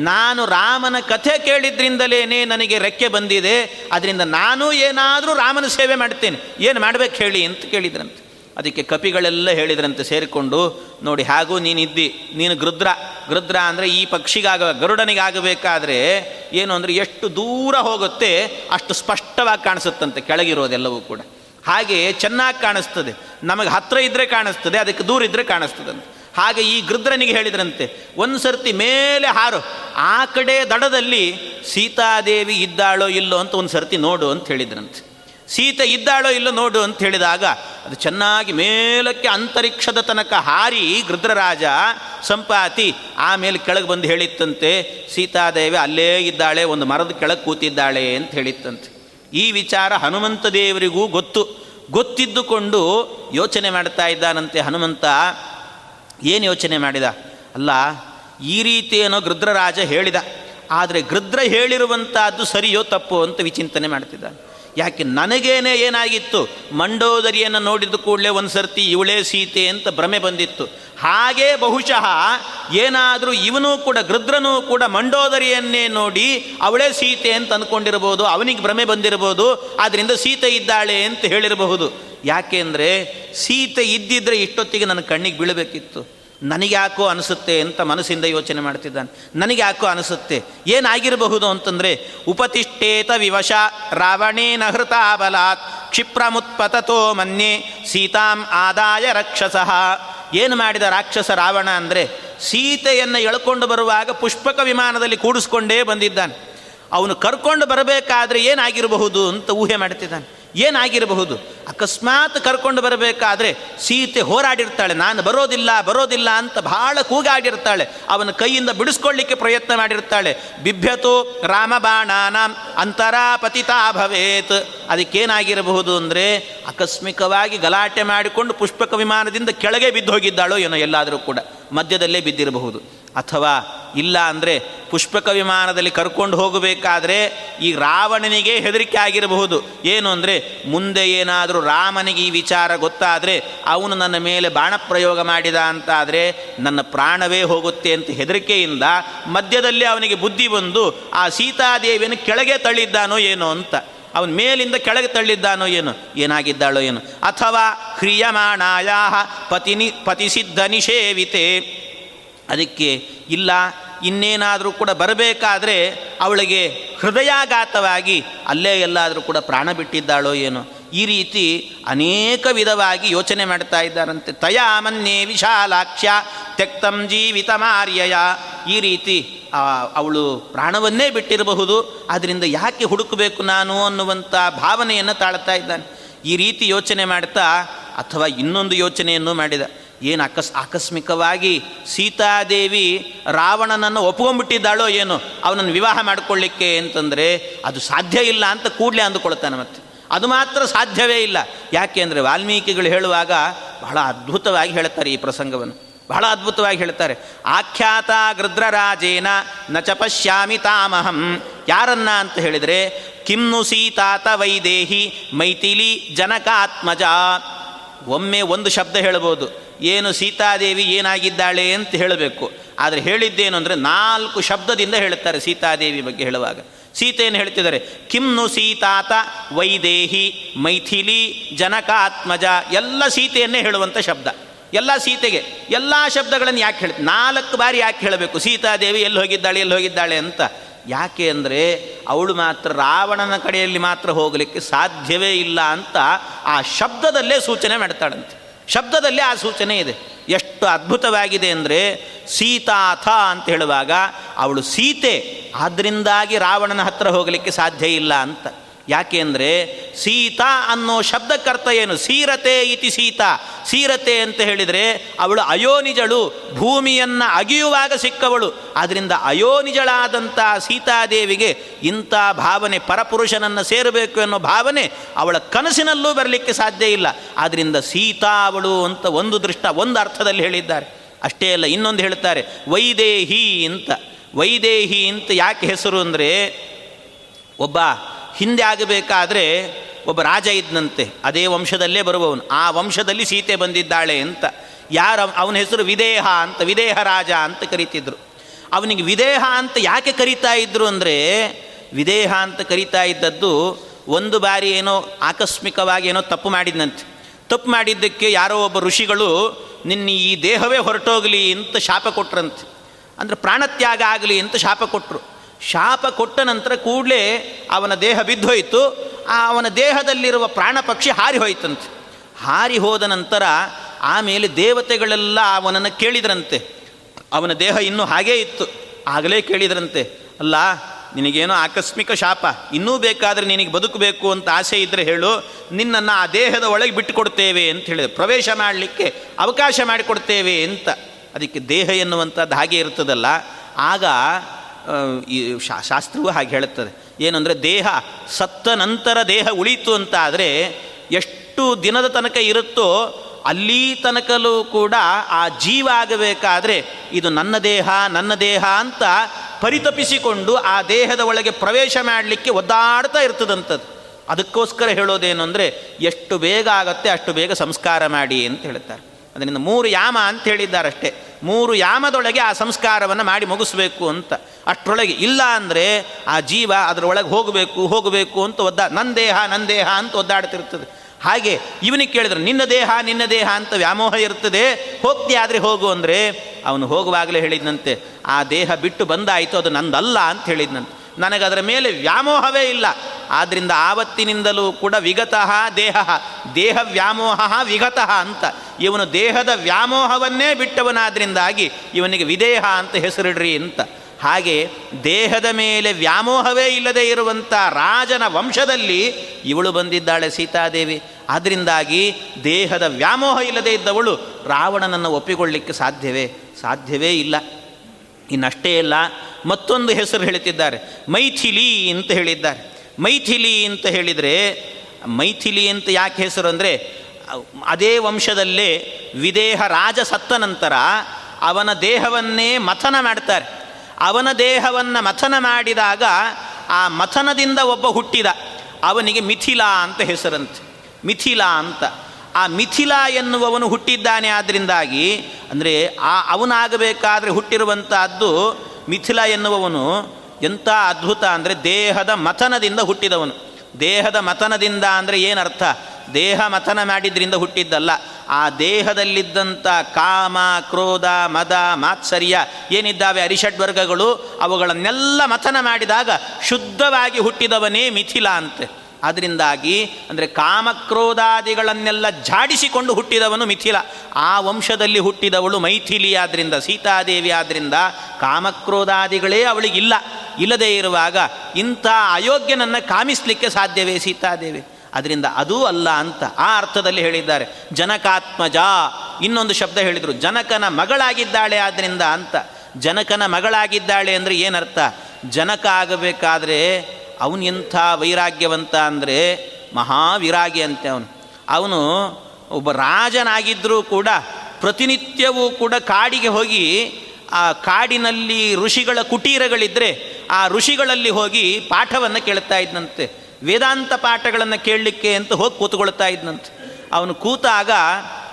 ನಾನು ರಾಮನ ಕಥೆ ಕೇಳಿದ್ರಿಂದಲೇ ನನಗೆ ರೆಕ್ಕೆ ಬಂದಿದೆ, ಅದರಿಂದ ನಾನು ಏನಾದರೂ ರಾಮನ ಸೇವೆ ಮಾಡ್ತೇನೆ, ಏನು ಮಾಡಬೇಕು ಹೇಳಿ ಅಂತ ಕೇಳಿದ್ರಂತೆ. ಅದಕ್ಕೆ ಕಪಿಗಳೆಲ್ಲ ಹೇಳಿದ್ರಂತೆ ಸೇರಿಕೊಂಡು, ನೋಡಿ, ಹಾಗೂ ನೀನಿದ್ದಿ, ನೀನು ಗೃದ್ರ ಗೃದ್ರ ಅಂದರೆ ಈ ಪಕ್ಷಿಗಾಗ, ಗರುಡನಿಗಾಗಬೇಕಾದ್ರೆ ಏನು ಅಂದರೆ ಎಷ್ಟು ದೂರ ಹೋಗುತ್ತೆ, ಅಷ್ಟು ಸ್ಪಷ್ಟವಾಗಿ ಕಾಣಿಸುತ್ತಂತೆ ಕೆಳಗಿರೋದೆಲ್ಲವೂ ಕೂಡ. ಹಾಗೆ ಚೆನ್ನಾಗಿ ಕಾಣಿಸ್ತದೆ, ನಮಗೆ ಹತ್ತಿರ ಇದ್ದರೆ ಕಾಣಿಸ್ತದೆ, ಅದಕ್ಕೆ ದೂರ ಇದ್ದರೆ ಕಾಣಿಸ್ತದಂತೆ. ಹಾಗೆ ಈ ಗೃದ್ರನಿಗೆ ಹೇಳಿದ್ರಂತೆ, ಒಂದು ಸರ್ತಿ ಮೇಲೆ ಹಾರು, ಆ ಕಡೆ ದಡದಲ್ಲಿ ಸೀತಾದೇವಿ ಇದ್ದಾಳೋ ಇಲ್ಲೋ ಅಂತ ಒಂದು ಸರ್ತಿ ನೋಡು ಅಂತ ಹೇಳಿದ್ರಂತೆ. ಸೀತೆ ಇದ್ದಾಳೋ ಇಲ್ಲೋ ನೋಡು ಅಂತ ಹೇಳಿದಾಗ ಅದು ಚೆನ್ನಾಗಿ ಮೇಲಕ್ಕೆ ಅಂತರಿಕ್ಷದ ತನಕ ಹಾರಿ ಗೃದ್ರರಾಜ ಸಂಪಾತಿ ಆಮೇಲೆ ಕೆಳಗೆ ಬಂದು ಹೇಳಿತ್ತಂತೆ, ಸೀತಾದೇವಿ ಅಲ್ಲೇ ಇದ್ದಾಳೆ, ಒಂದು ಮರದ ಕೆಳಗೆ ಕೂತಿದ್ದಾಳೆ ಅಂತ ಹೇಳಿತ್ತಂತೆ. ಈ ವಿಚಾರ ಹನುಮಂತ ದೇವರಿಗೂ ಗೊತ್ತು. ಗೊತ್ತಿದ್ದುಕೊಂಡು ಯೋಚನೆ ಮಾಡ್ತಾ ಇದ್ದಾನಂತೆ ಹನುಮಂತ. ಏನು ಯೋಚನೆ ಮಾಡಿದ? ಅಲ್ಲ, ಈ ರೀತಿ ಏನೋ ಗೃದ್ರರಾಜ ಹೇಳಿದ. ಆದರೆ ಗೃದ್ರ ಹೇಳಿರುವಂಥದ್ದು ಸರಿಯೋ ತಪ್ಪೋ ಅಂತ ವಿಚಿಂತನೆ ಮಾಡ್ತಿದ್ದಾನೆ. ಯಾಕೆ ನನಗೇನೆ ಏನಾಗಿತ್ತು? ಮಂಡೋದರಿಯನ್ನು ನೋಡಿದ ಕೂಡಲೇ ಒಂದು ಸರ್ತಿ ಇವಳೇ ಸೀತೆ ಅಂತ ಭ್ರಮೆ ಬಂದಿತ್ತು. ಹಾಗೇ ಬಹುಶಃ ಏನಾದರೂ ಇವನೂ ಕೂಡ, ಗೃದ್ರನೂ ಕೂಡ ಮಂಡೋದರಿಯನ್ನೇ ನೋಡಿ ಅವಳೇ ಸೀತೆ ಅಂತ ಅಂದ್ಕೊಂಡಿರ್ಬೋದು ಅವನಿಗೆ ಭ್ರಮೆ ಬಂದಿರಬಹುದು ಆದ್ದರಿಂದ ಸೀತೆ ಇದ್ದಾಳೆ ಅಂತ ಹೇಳಿರಬಹುದು. ಯಾಕೆ ಅಂದರೆ ಸೀತೆ ಇದ್ದಿದ್ರೆ ಇಷ್ಟೊತ್ತಿಗೆ ನನ್ನ ಕಣ್ಣಿಗೆ ಬೀಳಬೇಕಿತ್ತು. ನನಗೆ ಯಾಕೋ ಅನಿಸುತ್ತೆ ಅಂತ ಮನಸ್ಸಿಂದ ಯೋಚನೆ ಮಾಡ್ತಿದ್ದಾನೆ. ನನಗ್ಯಾಕೋ ಅನಿಸುತ್ತೆ? ಏನಾಗಿರಬಹುದು ಅಂತಂದರೆ, ಉಪತಿಷ್ಠೇತ ವಿವಶ ರಾವಣೇನ ಹೃತಾಬಲಾತ್ ಕ್ಷಿಪ್ರಮುತ್ಪತತೋ ಮನ್ಯೆ ಸೀತಾಂ ಆದಾಯ ರಕ್ಷಸಃ. ಏನು ಮಾಡಿದ ರಾಕ್ಷಸ ರಾವಣ ಅಂದರೆ, ಸೀತೆಯನ್ನು ಎಳ್ಕೊಂಡು ಬರುವಾಗ ಪುಷ್ಪಕ ವಿಮಾನದಲ್ಲಿ ಕೂಡಿಸ್ಕೊಂಡೇ ಬಂದಿದ್ದಾನೆ. ಅವನು ಕರ್ಕೊಂಡು ಬರಬೇಕಾದ್ರೆ ಏನಾಗಿರಬಹುದು ಅಂತ ಊಹೆ ಮಾಡ್ತಿದ್ದಾನೆ. ಏನಾಗಿರಬಹುದು? ಅಕಸ್ಮಾತ್ ಕರ್ಕೊಂಡು ಬರಬೇಕಾದ್ರೆ ಸೀತೆ ಹೋರಾಡಿರ್ತಾಳೆ, ನಾನು ಬರೋದಿಲ್ಲ ಬರೋದಿಲ್ಲ ಅಂತ ಬಹಳ ಕೂಗಾಡಿರ್ತಾಳೆ. ಅವನ ಕೈಯಿಂದ ಬಿಡಿಸ್ಕೊಳ್ಳಿಕ್ಕೆ ಪ್ರಯತ್ನ ಮಾಡಿರ್ತಾಳೆ. ಬಿಭ್ಯತು ರಾಮಬಾಣಾನ ಅಂತರಾಪತಿತಾ ಭವೇತ್. ಅದಕ್ಕೇನಾಗಿರಬಹುದು ಅಂದರೆ ಆಕಸ್ಮಿಕವಾಗಿ ಗಲಾಟೆ ಮಾಡಿಕೊಂಡು ಪುಷ್ಪಕ ವಿಮಾನದಿಂದ ಕೆಳಗೆ ಬಿದ್ದು ಹೋಗಿದ್ದಾಳೋ ಏನೋ ಎಲ್ಲಾದರೂ ಕೂಡ, ಮಧ್ಯದಲ್ಲೇ ಬಿದ್ದಿರಬಹುದು. ಅಥವಾ ಇಲ್ಲ ಅಂದರೆ ಪುಷ್ಪಕ ವಿಮಾನದಲ್ಲಿ ಕರ್ಕೊಂಡು ಹೋಗಬೇಕಾದ್ರೆ ಈ ರಾವಣನಿಗೆ ಹೆದರಿಕೆ ಆಗಿರಬಹುದು. ಏನು ಅಂದರೆ ಮುಂದೆ ಏನಾದರೂ ರಾಮನಿಗೆ ಈ ವಿಚಾರ ಗೊತ್ತಾದರೆ ಅವನು ನನ್ನ ಮೇಲೆ ಬಾಣ ಪ್ರಯೋಗ ಮಾಡಿದ ಅಂತಾದರೆ ನನ್ನ ಪ್ರಾಣವೇ ಹೋಗುತ್ತೆ ಅಂತ ಹೆದರಿಕೆಯಿಂದ ಮಧ್ಯದಲ್ಲಿ ಅವನಿಗೆ ಬುದ್ಧಿ ಬಂದು ಆ ಸೀತಾದೇವಿಯನ್ನು ಕೆಳಗೆ ತಳ್ಳಿದ್ದಾನೋ ಏನೋ ಅಂತ. ಅವನ ಮೇಲಿಂದ ಕೆಳಗೆ ತಳ್ಳಿದ್ದಾನೋ ಏನು, ಏನಾಗಿದ್ದಾಳೋ ಏನು. ಅಥವಾ ಹ್ರಿಯಮಾಣಾಯ ಪತಿನಿ, ಪತಿಸಿದ್ಧ ನಿಷೇವಿತೆ. ಅದಕ್ಕೆ ಇಲ್ಲ, ಇನ್ನೇನಾದರೂ ಕೂಡ ಬರಬೇಕಾದರೆ ಅವಳಿಗೆ ಹೃದಯಾಘಾತವಾಗಿ ಅಲ್ಲೇ ಎಲ್ಲಾದರೂ ಕೂಡ ಪ್ರಾಣ ಬಿಟ್ಟಿದ್ದಾಳೋ ಏನೋ. ಈ ರೀತಿ ಅನೇಕ ವಿಧವಾಗಿ ಯೋಚನೆ ಮಾಡ್ತಾ ಇದ್ದಾರಂತೆ. ತಯಾಮನ್ಯೇ ವಿಶಾಲಾಕ್ಷ್ಯ ತ್ಯಕ್ತಂ ಜೀವಿತ ಮಾರ್ಯಯ. ಈ ರೀತಿ ಅವಳು ಪ್ರಾಣವನ್ನೇ ಬಿಟ್ಟಿರಬಹುದು. ಆದ್ದರಿಂದ ಯಾಕೆ ಹುಡುಕಬೇಕು ನಾನು ಅನ್ನುವಂಥ ಭಾವನೆಯನ್ನು ತಾಳ್ತಾ ಇದ್ದಾನೆ. ಈ ರೀತಿ ಯೋಚನೆ ಮಾಡ್ತಾ ಅಥವಾ ಇನ್ನೊಂದು ಯೋಚನೆಯನ್ನು ಮಾಡಿದ. ಏನು ಅಕಸ್, ಆಕಸ್ಮಿಕವಾಗಿ ಸೀತಾದೇವಿ ರಾವಣನನ್ನು ಒಪ್ಕೊಂಡ್ಬಿಟ್ಟಿದ್ದಾಳೋ ಏನು? ಅವನನ್ನು ವಿವಾಹ ಮಾಡಿಕೊಳ್ಳಿಕ್ಕೆ ಅಂತಂದರೆ ಅದು ಸಾಧ್ಯ ಇಲ್ಲ ಅಂತ ಕೂಡಲೇ ಅಂದುಕೊಳ್ತಾನೆ ಮತ್ತೆ. ಅದು ಮಾತ್ರ ಸಾಧ್ಯವೇ ಇಲ್ಲ. ಯಾಕೆ ಅಂದರೆ ವಾಲ್ಮೀಕಿಗಳು ಹೇಳುವಾಗ ಬಹಳ ಅದ್ಭುತವಾಗಿ ಹೇಳ್ತಾರೆ ಈ ಪ್ರಸಂಗವನ್ನು. ಬಹಳ ಅದ್ಭುತವಾಗಿ ಹೇಳ್ತಾರೆ. ಆಖ್ಯಾತ ಗೃದ್ರರಾಜೇನ ನ ಚ ತಾಮಹಂ. ಯಾರನ್ನ ಅಂತ ಹೇಳಿದರೆ, ಕಿಮ್ನು ಸೀತಾತ ವೈದೇಹಿ ಮೈಥಿಲಿ ಜನಕಾತ್ಮಜ. ಒಮ್ಮೆ ಒಂದು ಶಬ್ದ ಹೇಳ್ಬೋದು. ಏನು ಸೀತಾದೇವಿ ಏನಾಗಿದ್ದಾಳೆ ಅಂತ ಹೇಳಬೇಕು. ಆದರೆ ಹೇಳಿದ್ದೇನು ಅಂದರೆ ನಾಲ್ಕು ಶಬ್ದದಿಂದ ಹೇಳುತ್ತಾರೆ ಸೀತಾದೇವಿ ಬಗ್ಗೆ ಹೇಳುವಾಗ. ಸೀತೆಯನ್ನು ಹೇಳ್ತಿದ್ದಾರೆ, ಕಿಮ್ನು ಸೀತಾತ ವೈದೇಹಿ ಮೈಥಿಲಿ ಜನಕಾತ್ಮಜ ಎಲ್ಲ ಸೀತೆಯನ್ನೇ ಹೇಳುವಂಥ ಶಬ್ದ. ಎಲ್ಲ ಸೀತೆಗೆ, ಎಲ್ಲ ಶಬ್ದಗಳನ್ನು ಯಾಕೆ ಹೇಳಿ ನಾಲ್ಕು ಬಾರಿ ಯಾಕೆ ಹೇಳಬೇಕು, ಸೀತಾದೇವಿ ಎಲ್ಲಿ ಹೋಗಿದ್ದಾಳೆ ಎಲ್ಲಿ ಹೋಗಿದ್ದಾಳೆ ಅಂತ. ಯಾಕೆ ಅಂದರೆ ಅವಳು ಮಾತ್ರ ರಾವಣನ ಕಡೆಯಲ್ಲಿ ಮಾತ್ರ ಹೋಗಲಿಕ್ಕೆ ಸಾಧ್ಯವೇ ಇಲ್ಲ ಅಂತ ಆ ಶಬ್ದದಲ್ಲೇ ಸೂಚನೆ ಮಾಡ್ತಾಳಂತೆ. ಶಬ್ದದಲ್ಲಿ ಆ ಸೂಚನೆ ಇದೆ. ಎಷ್ಟು ಅದ್ಭುತವಾಗಿದೆ ಅಂದರೆ ಸೀತಾಥ ಅಂತ ಹೇಳುವಾಗ, ಅವಳು ಸೀತೆ ಆದ್ದರಿಂದಾಗಿ ರಾವಣನ ಹತ್ರ ಹೋಗಲಿಕ್ಕೆ ಸಾಧ್ಯ ಇಲ್ಲ ಅಂತ. ಯಾಕೆ ಅಂದರೆ ಸೀತಾ ಅನ್ನೋ ಶಬ್ದಕ್ಕರ್ಥ ಏನು? ಸೀರತೆ ಇತಿ ಸೀತಾ. ಸೀರತೆ ಅಂತ ಹೇಳಿದರೆ ಅವಳು ಅಯೋನಿಜಳು, ಭೂಮಿಯನ್ನು ಅಗಿಯುವಾಗ ಸಿಕ್ಕವಳು. ಆದ್ದರಿಂದ ಅಯೋನಿಜಳಾದಂಥ ಸೀತಾದೇವಿಗೆ ಇಂಥ ಭಾವನೆ, ಪರಪುರುಷನನ್ನು ಸೇರಬೇಕು ಅನ್ನೋ ಭಾವನೆ ಅವಳ ಕನಸಿನಲ್ಲೂ ಬರಲಿಕ್ಕೆ ಸಾಧ್ಯ ಇಲ್ಲ. ಆದ್ದರಿಂದ ಸೀತಾ ಅವಳು ಅಂತ ಒಂದು ದೃಷ್ಟ ಒಂದು ಅರ್ಥದಲ್ಲಿ ಹೇಳಿದ್ದಾರೆ. ಅಷ್ಟೇ ಅಲ್ಲ, ಇನ್ನೊಂದು ಹೇಳ್ತಾರೆ, ವೈದೇಹಿ ಅಂತ. ವೈದೇಹಿ ಅಂತ ಯಾಕೆ ಹೆಸರು ಅಂದರೆ, ಒಬ್ಬ ಹಿಂದೆ ಆಗಬೇಕಾದ್ರೆ ಒಬ್ಬ ರಾಜ ಇದ್ದಂತೆ ಅದೇ ವಂಶದಲ್ಲೇ ಬರುವವನು. ಆ ವಂಶದಲ್ಲಿ ಸೀತೆ ಬಂದಿದ್ದಾಳೆ ಅಂತ. ಯಾರ, ಅವನ ಹೆಸರು ವಿದೇಹ ಅಂತ, ವಿದೇಹ ರಾಜ ಅಂತ ಕರಿತಿದ್ರು. ಅವನಿಗೆ ವಿದೇಹ ಅಂತ ಯಾಕೆ ಕರೀತಾ ಇದ್ರು ಅಂದರೆ, ವಿದೇಹ ಅಂತ ಕರೀತಾ ಇದ್ದದ್ದು ಒಂದು ಬಾರಿ ಏನೋ ಆಕಸ್ಮಿಕವಾಗಿ ಏನೋ ತಪ್ಪು ಮಾಡಿದ್ನಂತೆ. ತಪ್ಪು ಮಾಡಿದ್ದಕ್ಕೆ ಯಾರೋ ಒಬ್ಬ ಋಷಿಗಳು, ನಿನ್ನ ಈ ದೇಹವೇ ಹೊರಟೋಗಲಿ ಅಂತ ಶಾಪ ಕೊಟ್ರಂತೆ. ಅಂದರೆ ಪ್ರಾಣತ್ಯಾಗ ಆಗಲಿ ಅಂತ ಶಾಪ ಕೊಟ್ಟರು ಶಾಪ ಕೊಟ್ಟ ನಂತರ ಕೂಡಲೇ ಅವನ ದೇಹ ಬಿದ್ದೋಯಿತು. ಆ ಅವನ ದೇಹದಲ್ಲಿರುವ ಪ್ರಾಣ ಪಕ್ಷಿ ಹಾರಿ ಹೋಯ್ತಂತೆ. ಹಾರಿ ಹೋದ ನಂತರ ಆಮೇಲೆ ದೇವತೆಗಳೆಲ್ಲ ಅವನನ್ನು ಕೇಳಿದ್ರಂತೆ. ಅವನ ದೇಹ ಇನ್ನೂ ಹಾಗೇ ಇತ್ತು. ಆಗಲೇ ಕೇಳಿದ್ರಂತೆ. ಅಲ್ಲ, ನಿನಗೇನೋ ಆಕಸ್ಮಿಕ ಶಾಪ. ಇನ್ನೂ ಬೇಕಾದರೆ ನಿನಗೆ ಬದುಕಬೇಕು ಅಂತ ಆಸೆ ಇದ್ದರೆ ಹೇಳು. ನಿನ್ನನ್ನು ಆ ದೇಹದ ಒಳಗೆ ಬಿಟ್ಟುಕೊಡ್ತೇವೆ ಅಂತ ಹೇಳಿದೆ. ಪ್ರವೇಶ ಮಾಡಲಿಕ್ಕೆ ಅವಕಾಶ ಮಾಡಿಕೊಡ್ತೇವೆ ಅಂತ. ಅದಕ್ಕೆ ದೇಹ ಎನ್ನುವಂಥದ್ದು ಹಾಗೆ ಇರ್ತದಲ್ಲ. ಆಗ ಈ ಶಾ, ಶಾಸ್ತ್ರವೂ ಹಾಗೆ ಹೇಳುತ್ತದೆ. ಏನಂದರೆ ದೇಹ ಸತ್ತ ನಂತರ ದೇಹ ಉಳಿತು ಅಂತ ಆದರೆ ಎಷ್ಟು ದಿನದ ತನಕ ಇರುತ್ತೋ ಅಲ್ಲಿ ತನಕಲೂ ಕೂಡ ಆ ಜೀವ ಆಗಬೇಕಾದ್ರೆ ಇದು ನನ್ನ ದೇಹ ನನ್ನ ದೇಹ ಅಂತ ಪರಿತಪಿಸಿಕೊಂಡು ಆ ದೇಹದ ಒಳಗೆ ಪ್ರವೇಶ ಮಾಡಲಿಕ್ಕೆ ಒದ್ದಾಡ್ತಾ ಇರ್ತದಂಥದ್ದು ಅದಕ್ಕೋಸ್ಕರ ಹೇಳೋದೇನು ಅಂದರೆ ಎಷ್ಟು ಬೇಗ ಆಗತ್ತೆ ಅಷ್ಟು ಬೇಗ ಸಂಸ್ಕಾರ ಮಾಡಿ ಅಂತ ಹೇಳ್ತಾರೆ ಅದರಿಂದ ಮೂರು ಯಾಮ ಅಂತ ಹೇಳಿದ್ದಾರಷ್ಟೇ. ಮೂರು ಯಾಮದೊಳಗೆ ಆ ಸಂಸ್ಕಾರವನ್ನು ಮಾಡಿ ಮುಗಿಸ್ಬೇಕು ಅಂತ. ಅಷ್ಟರೊಳಗೆ ಇಲ್ಲ ಅಂದರೆ ಆ ಜೀವ ಅದರೊಳಗೆ ಹೋಗಬೇಕು ಹೋಗಬೇಕು ಅಂತ ಒದ್ದ ನನ್ನ ದೇಹ ನನ್ನ ದೇಹ ಅಂತ ಒದ್ದಾಡ್ತಿರ್ತದೆ. ಹಾಗೆ ಇವನಿಗೆ ಕೇಳಿದ್ರೆ, ನಿನ್ನ ದೇಹ ನಿನ್ನ ದೇಹ ಅಂತ ವ್ಯಾಮೋಹ ಇರ್ತದೆ. ಹೋಗ್ತೀಯಾದರೆ ಹೋಗು ಅಂದರೆ ಅವನು ಹೋಗುವಾಗಲೇ ಹೇಳಿದ್ನಂತೆ, ಆ ದೇಹ ಬಿಟ್ಟು ಬಂದಾಯಿತು, ಅದು ನಂದಲ್ಲ ಅಂತ ಹೇಳಿದ್ನಂತೆ. ನನಗದರ ಮೇಲೆ ವ್ಯಾಮೋಹವೇ ಇಲ್ಲ. ಆದ್ದರಿಂದ ಆವತ್ತಿನಿಂದಲೂ ಕೂಡ ವಿಗತಃ ದೇಹ ದೇಹ ವ್ಯಾಮೋಹ ವಿಗತಃ ಅಂತ. ಇವನು ದೇಹದ ವ್ಯಾಮೋಹವನ್ನೇ ಬಿಟ್ಟವನಾದ್ರಿಂದಾಗಿ ಇವನಿಗೆ ವಿದೇಹ ಅಂತ ಹೆಸರಿಡ್ರಿ ಅಂತ. ಹಾಗೆ ದೇಹದ ಮೇಲೆ ವ್ಯಾಮೋಹವೇ ಇಲ್ಲದೆ ಇರುವಂಥ ರಾಜನ ವಂಶದಲ್ಲಿ ಇವಳು ಬಂದಿದ್ದಾಳೆ ಸೀತಾದೇವಿ. ಆದ್ದರಿಂದಾಗಿ ದೇಹದ ವ್ಯಾಮೋಹ ಇಲ್ಲದೆ ಇದ್ದವಳು ರಾವಣನನ್ನು ಒಪ್ಪಿಕೊಳ್ಳಿಕ್ಕೆ ಸಾಧ್ಯವೇ? ಸಾಧ್ಯವೇ ಇಲ್ಲ. ಇನ್ನಷ್ಟೇ ಇಲ್ಲ, ಮತ್ತೊಂದು ಹೆಸರು ಹೇಳ್ತಿದ್ದಾರೆ, ಮೈಥಿಲಿ ಅಂತ ಹೇಳಿದ್ದಾರೆ. ಮೈಥಿಲಿ ಅಂತ ಹೇಳಿದರೆ, ಮೈಥಿಲಿ ಅಂತ ಯಾಕೆ ಹೆಸರು ಅಂದರೆ, ಅದೇ ವಂಶದಲ್ಲೇ ವಿದೇಹ ರಾಜ ಸತ್ತ ನಂತರ ಅವನ ದೇಹವನ್ನೇ ಮಥನ ಮಾಡ್ತಾರೆ. ಅವನ ದೇಹವನ್ನು ಮಥನ ಮಾಡಿದಾಗ ಆ ಮಥನದಿಂದ ಒಬ್ಬ ಹುಟ್ಟಿದ, ಅವನಿಗೆ ಮಿಥಿಲಾ ಅಂತ ಹೆಸರಂತೆ. ಮಿಥಿಲಾ ಅಂತ. ಆ ಮಿಥಿಲಾ ಎನ್ನುವವನು ಹುಟ್ಟಿದ್ದಾನೆ ಆದ್ದರಿಂದಾಗಿ ಅಂದರೆ ಆ ಅವನಾಗಬೇಕಾದ್ರೆ ಹುಟ್ಟಿರುವಂತಹದ್ದು ಮಿಥಿಲ ಎನ್ನುವವನು ಎಂಥ ಅದ್ಭುತ ಅಂದರೆ ದೇಹದ ಮಥನದಿಂದ ಹುಟ್ಟಿದವನು. ದೇಹದ ಮಥನದಿಂದ ಅಂದರೆ ಏನರ್ಥ? ದೇಹ ಮಥನ ಮಾಡಿದ್ರಿಂದ ಹುಟ್ಟಿದ್ದಲ್ಲ. ಆ ದೇಹದಲ್ಲಿದ್ದಂಥ ಕಾಮ, ಕ್ರೋಧ, ಮದ, ಮಾತ್ಸರ್ಯ ಏನಿದ್ದಾವೆ ಅರಿಷಡ್ವರ್ಗಗಳು ಅವುಗಳನ್ನೆಲ್ಲ ಮಥನ ಮಾಡಿದಾಗ ಶುದ್ಧವಾಗಿ ಹುಟ್ಟಿದವನೇ ಮಿಥಿಲ ಅಂತೆ. ಅದರಿಂದಾಗಿ ಅಂದರೆ ಕಾಮಕ್ರೋಧಾದಿಗಳನ್ನೆಲ್ಲ ಝಾಡಿಸಿಕೊಂಡು ಹುಟ್ಟಿದವನು ಮಿಥಿಲ. ಆ ವಂಶದಲ್ಲಿ ಹುಟ್ಟಿದವಳು ಮೈಥಿಲಿ ಆದ್ದರಿಂದ ಸೀತಾದೇವಿ ಆದ್ದರಿಂದ ಕಾಮಕ್ರೋಧಾದಿಗಳೇ ಅವಳಿಗಿಲ್ಲ. ಇಲ್ಲದೇ ಇರುವಾಗ ಇಂಥ ಅಯೋಗ್ಯನನ್ನು ಕಾಮಿಸ್ಲಿಕ್ಕೆ ಸಾಧ್ಯವೇ ಸೀತಾದೇವಿ. ಅದರಿಂದ ಅದೂ ಅಲ್ಲ ಅಂತ ಆ ಅರ್ಥದಲ್ಲಿ ಹೇಳಿದ್ದಾರೆ. ಜನಕಾತ್ಮಜ ಇನ್ನೊಂದು ಶಬ್ದ ಹೇಳಿದರು. ಜನಕನ ಮಗಳಾಗಿದ್ದಾಳೆ ಆದ್ದರಿಂದ ಅಂತ. ಜನಕನ ಮಗಳಾಗಿದ್ದಾಳೆ ಅಂದರೆ ಏನರ್ಥ? ಜನಕ ಆಗಬೇಕಾದ್ರೆ ಅವನು ಎಂಥ ವೈರಾಗ್ಯವಂತ ಅಂದರೆ ಮಹಾವಿರಾಗಿ ಅಂತೆ ಅವನು. ಅವನು ಒಬ್ಬ ರಾಜನಾಗಿದ್ದರೂ ಕೂಡ ಪ್ರತಿನಿತ್ಯವೂ ಕೂಡ ಕಾಡಿಗೆ ಹೋಗಿ ಆ ಕಾಡಿನಲ್ಲಿ ಋಷಿಗಳ ಕುಟೀರಗಳಿದ್ದರೆ ಆ ಋಷಿಗಳಲ್ಲಿ ಹೋಗಿ ಪಾಠವನ್ನು ಕೇಳ್ತಾ ಇದ್ದಂತೆ ವೇದಾಂತ ಪಾಠಗಳನ್ನು ಕೇಳಲಿಕ್ಕೆ ಅಂತ ಹೋಗಿ ಕೂತ್ಕೊಳ್ತಾ ಇದ್ದಂತೆ ಅವನು ಕೂತಾಗ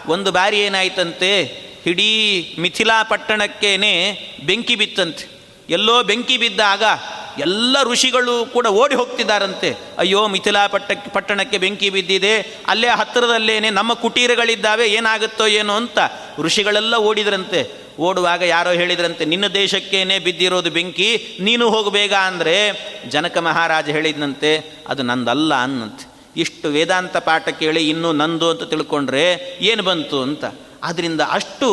ಒಂದು ಬಾರಿ ಏನಾಯ್ತಂತೆ ಇಡೀ ಮಿಥಿಲಾ ಪಟ್ಟಣಕ್ಕೇನೆ ಬೆಂಕಿ ಬಿತ್ತಂತೆ. ಎಲ್ಲೋ ಬೆಂಕಿ ಬಿದ್ದಾಗ ಎಲ್ಲ ಋಷಿಗಳು ಕೂಡ ಓಡಿ ಹೋಗ್ತಿದ್ದಾರಂತೆ. ಅಯ್ಯೋ, ಮಿಥಿಲಾ ಪಟ್ಟಕ್ಕೆ ಪಟ್ಟಣಕ್ಕೆ ಬೆಂಕಿ ಬಿದ್ದಿದೆ. ಅಲ್ಲೇ ಹತ್ತಿರದಲ್ಲೇನೆ ನಮ್ಮ ಕುಟೀರಗಳಿದ್ದಾವೆ, ಏನಾಗುತ್ತೋ ಏನೋ ಅಂತ ಋಷಿಗಳೆಲ್ಲ ಓಡಿದ್ರಂತೆ. ಓಡುವಾಗ ಯಾರೋ ಹೇಳಿದ್ರಂತೆ, ನಿನ್ನ ದೇಶಕ್ಕೇನೆ ಬಿದ್ದಿರೋದು ಬೆಂಕಿ, ನೀನು ಹೋಗಬೇಗ ಅಂದರೆ ಜನಕ ಮಹಾರಾಜ ಹೇಳಿದ್ನಂತೆ, ಅದು ನಂದಲ್ಲ ಅನ್ನಂತೆ ಇಷ್ಟು ವೇದಾಂತ ಪಾಠ ಕೇಳಿ ಇನ್ನೂ ನಂದು ಅಂತ ತಿಳ್ಕೊಂಡ್ರೆ ಏನು ಬಂತು ಅಂತ? ಆದ್ದರಿಂದ ಅಷ್ಟು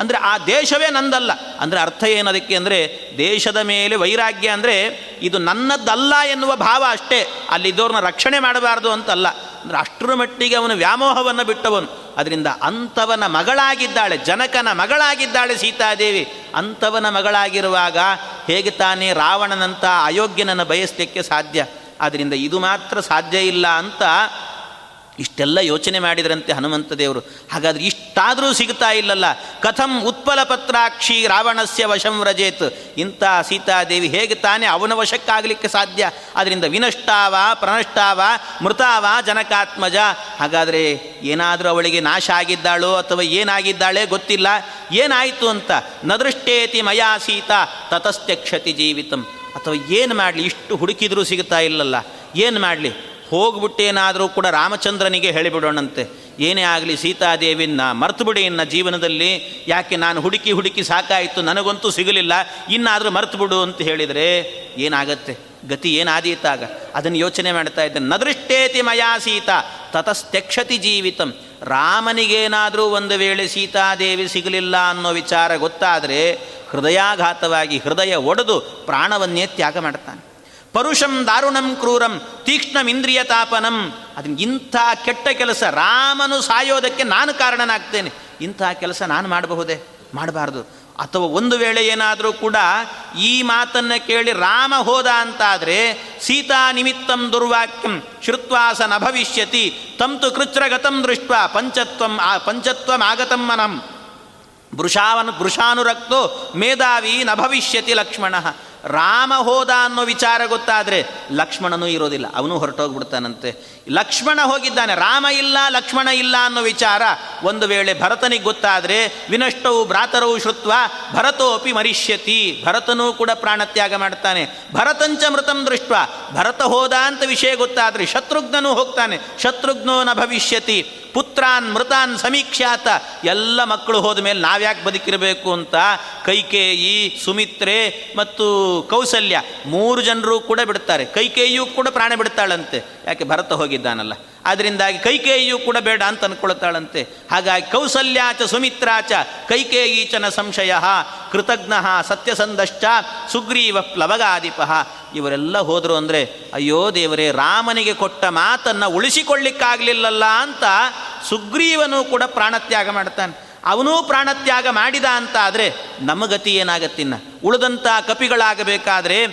ಅಂದರೆ ಆ ದೇಶವೇ ನಂದಲ್ಲ. ಅಂದರೆ ಅರ್ಥ ಏನದಕ್ಕೆ ಅಂದರೆ ದೇಶದ ಮೇಲೆ ವೈರಾಗ್ಯ ಅಂದರೆ ಇದು ನನ್ನದ್ದಲ್ಲ ಎನ್ನುವ ಭಾವ ಅಷ್ಟೇ. ಅಲ್ಲಿದ್ದವ್ರನ್ನ ರಕ್ಷಣೆ ಮಾಡಬಾರ್ದು ಅಂತಲ್ಲ. ಅಂದರೆ ಅಷ್ಟರ ಮಟ್ಟಿಗೆ ಅವನು ವ್ಯಾಮೋಹವನ್ನು ಬಿಟ್ಟವನು. ಅದರಿಂದ ಅಂಥವನ ಮಗಳಾಗಿದ್ದಾಳೆ, ಜನಕನ ಮಗಳಾಗಿದ್ದಾಳೆ ಸೀತಾದೇವಿ. ಅಂಥವನ ಮಗಳಾಗಿರುವಾಗ ಹೇಗೆ ತಾನೇ ರಾವಣನಂಥ ಅಯೋಗ್ಯನನ್ನು ಬಯಸಲಿಕ್ಕೆ ಸಾಧ್ಯ? ಆದ್ದರಿಂದ ಇದು ಮಾತ್ರ ಸಾಧ್ಯ ಇಲ್ಲ ಅಂತ ಇಷ್ಟೆಲ್ಲ ಯೋಚನೆ ಮಾಡಿದ್ರಂತೆ ಹನುಮಂತ ದೇವರು. ಹಾಗಾದ್ರೆ ಇಷ್ಟಾದರೂ ಸಿಗ್ತಾ ಇಲ್ಲಲ್ಲ? ಕಥಂ ಉತ್ಪಲ ಪತ್ರಾಕ್ಷಿ ರಾವಣಸ್ಯ ವಶಂ ರಜೇತ್ ಇಂಥ ಸೀತಾದೇವಿ ಹೇಗೆ ತಾನೇ ಅವನ ವಶಕ್ಕಾಗಲಿಕ್ಕೆ ಸಾಧ್ಯ? ಅದರಿಂದ ವಿನಷ್ಟಾವ ಪ್ರನಷ್ಟಾವ ಮೃತಾವ, ಜನಕಾತ್ಮಜ? ಹಾಗಾದರೆ ಏನಾದರೂ ಅವಳಿಗೆ ನಾಶ ಆಗಿದ್ದಾಳೋ ಅಥವಾ ಏನಾಗಿದ್ದಾಳೆ ಗೊತ್ತಿಲ್ಲ? ಏನಾಯಿತು ಅಂತ? ನದೃಷ್ಟೇತಿ ಮಯಾ ಸೀತಾ, ತತಸ್ತ್ಯಕ್ಷತಿ ಜೀವಿತಂ. ಅಥವಾ ಏನು ಮಾಡಲಿ? ಇಷ್ಟು ಹುಡುಕಿದರೂ ಸಿಗ್ತಾ ಇಲ್ಲಲ್ಲ? ಏನು ಮಾಡಲಿ? ಹೋಗ್ಬಿಟ್ಟೇನಾದರೂ ಕೂಡ ರಾಮಚಂದ್ರನಿಗೆ ಹೇಳಿಬಿಡೋಣಂತೆ. ಏನೇ ಆಗಲಿ ಸೀತಾದೇವಿನ ಮರ್ತು ಬಿಡಿ ಇನ್ನ ಜೀವನದಲ್ಲಿ. ಯಾಕೆ ನಾನು ಹುಡುಕಿ ಹುಡುಕಿ ಸಾಕಾಯಿತು, ನನಗಂತೂ ಸಿಗಲಿಲ್ಲ. ಇನ್ನಾದರೂ ಮರ್ತುಬಿಡು ಅಂತ ಹೇಳಿದರೆ ಏನಾಗತ್ತೆ? ಗತಿ ಏನಾದೀತಾಗ ಅದನ್ನು ಯೋಚನೆ ಮಾಡ್ತಾ ಇದ್ದೇನೆ ನದೃಷ್ಟೇತಿ ಮಯಾ ಸೀತಾ, ತತಸ್ತ್ಯಕ್ಷತಿ ಜೀವಿತಂ. ರಾಮನಿಗೇನಾದರೂ ಒಂದು ವೇಳೆ ಸೀತಾದೇವಿ ಸಿಗಲಿಲ್ಲ ಅನ್ನೋ ವಿಚಾರ ಗೊತ್ತಾದರೆ ಹೃದಯಾಘಾತವಾಗಿ ಹೃದಯ ಒಡೆದು ಪ್ರಾಣವನ್ನೇ ತ್ಯಾಗ ಮಾಡ್ತಾನೆ. ಪರುಷಂ ದಾರುಣಂ ಕ್ರೂರಂ ತೀಕ್ಷ್ಣಮಿಂದ್ರಿಯ ತಾಪನಂ. ಅದನ್ನ ಇಂಥ ಕೆಟ್ಟ ಕೆಲಸ ರಾಮನು ಸಾಯೋದಕ್ಕೆ ನಾನು ಕಾರಣನಾಗ್ತೇನೆ. ಇಂಥ ಕೆಲಸ ನಾನು ಮಾಡಬಹುದೇ? ಮಾಡಬಾರ್ದು. ಅಥವಾ ಒಂದು ವೇಳೆ ಏನಾದರೂ ಕೂಡ ಈ ಮಾತನ್ನು ಕೇಳಿ ರಾಮ ಹೋದ ಅಂತಾದರೆ ಸೀತಾ ನಿಮಿತ್ತಂ ದುರ್ವಾಕ್ಯಂ ಶ್ರುತ್ವಾಸ ನ ಭವಿಷ್ಯತಿ ತಂತು ಕೃಚ್ರಗತಂ ದೃಷ್ಟ ಪಂಚತ್ವಂ ಆ ಪಂಚತ್ವಂ ಆಗತಂ ಮನಂ. ಬೃಷಾವನು ವೃಷಾನುರಕ್ತೋ ಮೇಧಾವಿ ನ ಭವಿಷ್ಯತಿ ಲಕ್ಷ್ಮಣ. ರಾಮ ಹೋದ ಅನ್ನೋ ವಿಚಾರ ಗೊತ್ತಾದರೆ ಲಕ್ಷ್ಮಣನೂ ಇರೋದಿಲ್ಲ, ಅವನು ಹೊರಟೋಗ್ಬಿಡ್ತಾನಂತೆ. ಲಕ್ಷ್ಮಣ ಹೋಗಿದ್ದಾನೆ, ರಾಮ ಇಲ್ಲ, ಲಕ್ಷ್ಮಣ ಇಲ್ಲ ಅನ್ನೋ ವಿಚಾರ ಒಂದು ವೇಳೆ ಭರತನಿಗೆ ಗೊತ್ತಾದರೆ ವಿನಷ್ಟವು ಭ್ರಾತರವು ಶ್ರುತ್ವ ಭರತೋಪಿ ಮರಿಷ್ಯತಿ. ಭರತನೂ ಕೂಡ ಪ್ರಾಣತ್ಯಾಗ ಮಾಡ್ತಾನೆ. ಭರತಂಚ ಮೃತಂ ದೃಷ್ಟ ಭರತ ಹೋದ ಅಂತ ವಿಷಯ ಗೊತ್ತಾದರೆ ಶತ್ರುಘ್ನನೂ ಹೋಗ್ತಾನೆ. ಶತ್ರುಘ್ನೋ ನ ಭವಿಷ್ಯತಿ, ಪುತ್ರಾನ್ ಮೃತಾನ್ ಸಮೀಕ್ಷಾತ, ಎಲ್ಲ ಮಕ್ಕಳು ಹೋದ ಮೇಲೆ ನಾವ್ಯಾಕೆ ಬದುಕಿರಬೇಕು ಅಂತ ಕೈಕೇಯಿ, ಸುಮಿತ್ರೆ ಮತ್ತು ಕೌಸಲ್ಯ ಮೂರು ಜನರು ಕೂಡ ಬಿಡ್ತಾರೆ ಕೈಕೇಯಿಯೂ ಕೂಡ ಪ್ರಾಣ ಬಿಡ್ತಾಳಂತೆ ಯಾಕೆ ಭರತ ಹೋಗಿದ್ದಾನಲ್ಲ? ಅದರಿಂದಾಗಿ ಕೈಕೇಯಿಯೂ ಕೂಡ ಬೇಡ ಅಂತ ಅಂದ್ಕೊಳ್ತಾಳಂತೆ ಹಾಗಾಗಿ ಕೌಸಲ್ಯಾಚ ಸುಮಿತ್ರಾಚ ಕೈಕೇಯೀಚನ ಸಂಶಯ ಕೃತಜ್ಞ ಸತ್ಯಸಂದಶ್ಚ ಸುಗ್ರೀವ ಪ್ಲವಗಾದಿಪ ಇವರೆಲ್ಲ ಹೋದರು ಅಂದರೆ, ಅಯ್ಯೋ ದೇವರೇ, ರಾಮನಿಗೆ ಕೊಟ್ಟ ಮಾತನ್ನು ಉಳಿಸಿಕೊಳ್ಳಿಕ್ಕಾಗಲಿಲ್ಲಲ್ಲ ಅಂತ ಸುಗ್ರೀವನು ಕೂಡ ಪ್ರಾಣತ್ಯಾಗ ಮಾಡ್ತಾನೆ. ಅವನೂ ಪ್ರಾಣತ್ಯಾಗ ಮಾಡಿದ ಅಂತ ಆದರೆ ನಮ್ಮ ಗತಿ ಏನಾಗತ್ತಿನ್ನ ಉಳಿದಂಥ ಕಪಿಗಳಾಗಬೇಕಾದ್ರೆ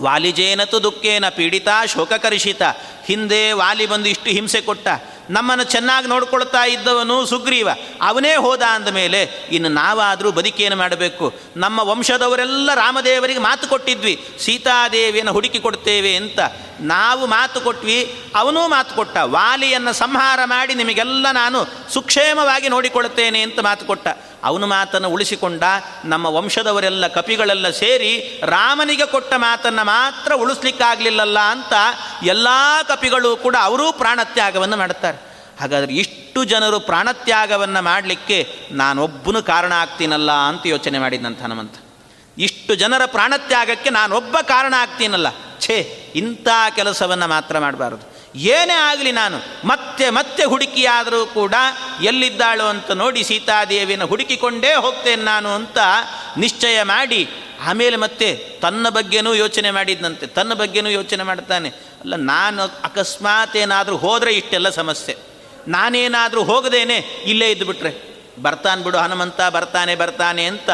ವಾಲಿಜೇನತು ದುಃಖೇನ ಪೀಡಿತ ಶೋಕಕರಿಷಿತ. ಹಿಂದೆ ವಾಲಿ ಬಂದು ಇಷ್ಟು ಹಿಂಸೆ ಕೊಟ್ಟ. ನಮ್ಮನ್ನು ಚೆನ್ನಾಗಿ ನೋಡ್ಕೊಳ್ತಾ ಇದ್ದವನು ಸುಗ್ರೀವ. ಅವನೇ ಹೋದ ಅಂದಮೇಲೆ ಇನ್ನು ನಾವಾದರೂ ಬದುಕೇನು ಮಾಡಬೇಕು? ನಮ್ಮ ವಂಶದವರೆಲ್ಲ ರಾಮದೇವರಿಗೆ ಮಾತು ಕೊಟ್ಟಿದ್ವಿ, ಸೀತಾದೇವಿಯನ್ನು ಹುಡುಕಿ ಕೊಡ್ತೇವೆ ಅಂತ. ನಾವು ಮಾತು ಕೊಟ್ವಿ, ಅವನೂ ಮಾತು ಕೊಟ್ಟ. ವಾಲಿಯನ್ನು ಸಂಹಾರ ಮಾಡಿ ನಿಮಗೆಲ್ಲ ನಾನು ಸುಕ್ಷೇಮವಾಗಿ ನೋಡಿಕೊಳ್ಳುತ್ತೇನೆ ಅಂತ ಮಾತು ಕೊಟ್ಟ. ಅವನು ಮಾತನ್ನು ಉಳಿಸಿಕೊಂಡ ನಮ್ಮ ವಂಶದವರೆಲ್ಲ ಕಪಿಗಳೆಲ್ಲ ಸೇರಿ ರಾಮನಿಗೆ ಕೊಟ್ಟ ಮಾತನ್ನು ಮಾತ್ರ ಉಳಿಸ್ಲಿಕ್ಕಾಗಲಿಲ್ಲಲ್ಲ ಅಂತ ಎಲ್ಲ ಕಪಿಗಳು ಕೂಡ ಅವರೂ ಪ್ರಾಣತ್ಯಾಗವನ್ನು ಮಾಡುತ್ತಾರೆ. ಹಾಗಾದರೆ ಇಷ್ಟು ಜನರು ಪ್ರಾಣತ್ಯಾಗವನ್ನು ಮಾಡಲಿಕ್ಕೆ ನಾನೊಬ್ಬನು ಕಾರಣ ಆಗ್ತೀನಲ್ಲ ಅಂತ ಯೋಚನೆ ಮಾಡಿದಂಥ ಹನುಮಂತ. ಇಷ್ಟು ಜನರ ಪ್ರಾಣತ್ಯಾಗಕ್ಕೆ ನಾನೊಬ್ಬ ಕಾರಣ ಆಗ್ತೀನಲ್ಲ. ಛೇ, ಇಂಥ ಕೆಲಸವನ್ನು ಮಾತ್ರ ಮಾಡಬಾರ್ದು. ಏನೇ ಆಗಲಿ ನಾನು, ಮತ್ತೆ ಮತ್ತೆ ಹುಡುಕಿಯಾದರೂ ಕೂಡ ಎಲ್ಲಿದ್ದಾಳು ಅಂತ ನೋಡಿ ಸೀತಾದೇವಿನ ಹುಡುಕಿಕೊಂಡೇ ಹೋಗ್ತೇನೆ ನಾನು ಅಂತ ನಿಶ್ಚಯ ಮಾಡಿ, ಆಮೇಲೆ ಮತ್ತೆ ತನ್ನ ಬಗ್ಗೆನೂ ಯೋಚನೆ ಮಾಡಿದ್ದಂತೆ ತನ್ನ ಬಗ್ಗೆನೂ ಯೋಚನೆ ಮಾಡ್ತಾನೆ. ಅಲ್ಲ, ನಾನು ಅಕಸ್ಮಾತ್ ಏನಾದರೂ ಹೋದರೆ ಇಷ್ಟೆಲ್ಲ ಸಮಸ್ಯೆ. ನಾನೇನಾದರೂ ಹೋಗದೇನೆ ಇಲ್ಲೇ ಇದ್ದುಬಿಟ್ರೆ. ಬರ್ತಾನೆ ಬಿಡು, ಹನುಮಂತ ಬರ್ತಾನೆ ಬರ್ತಾನೆ ಅಂತ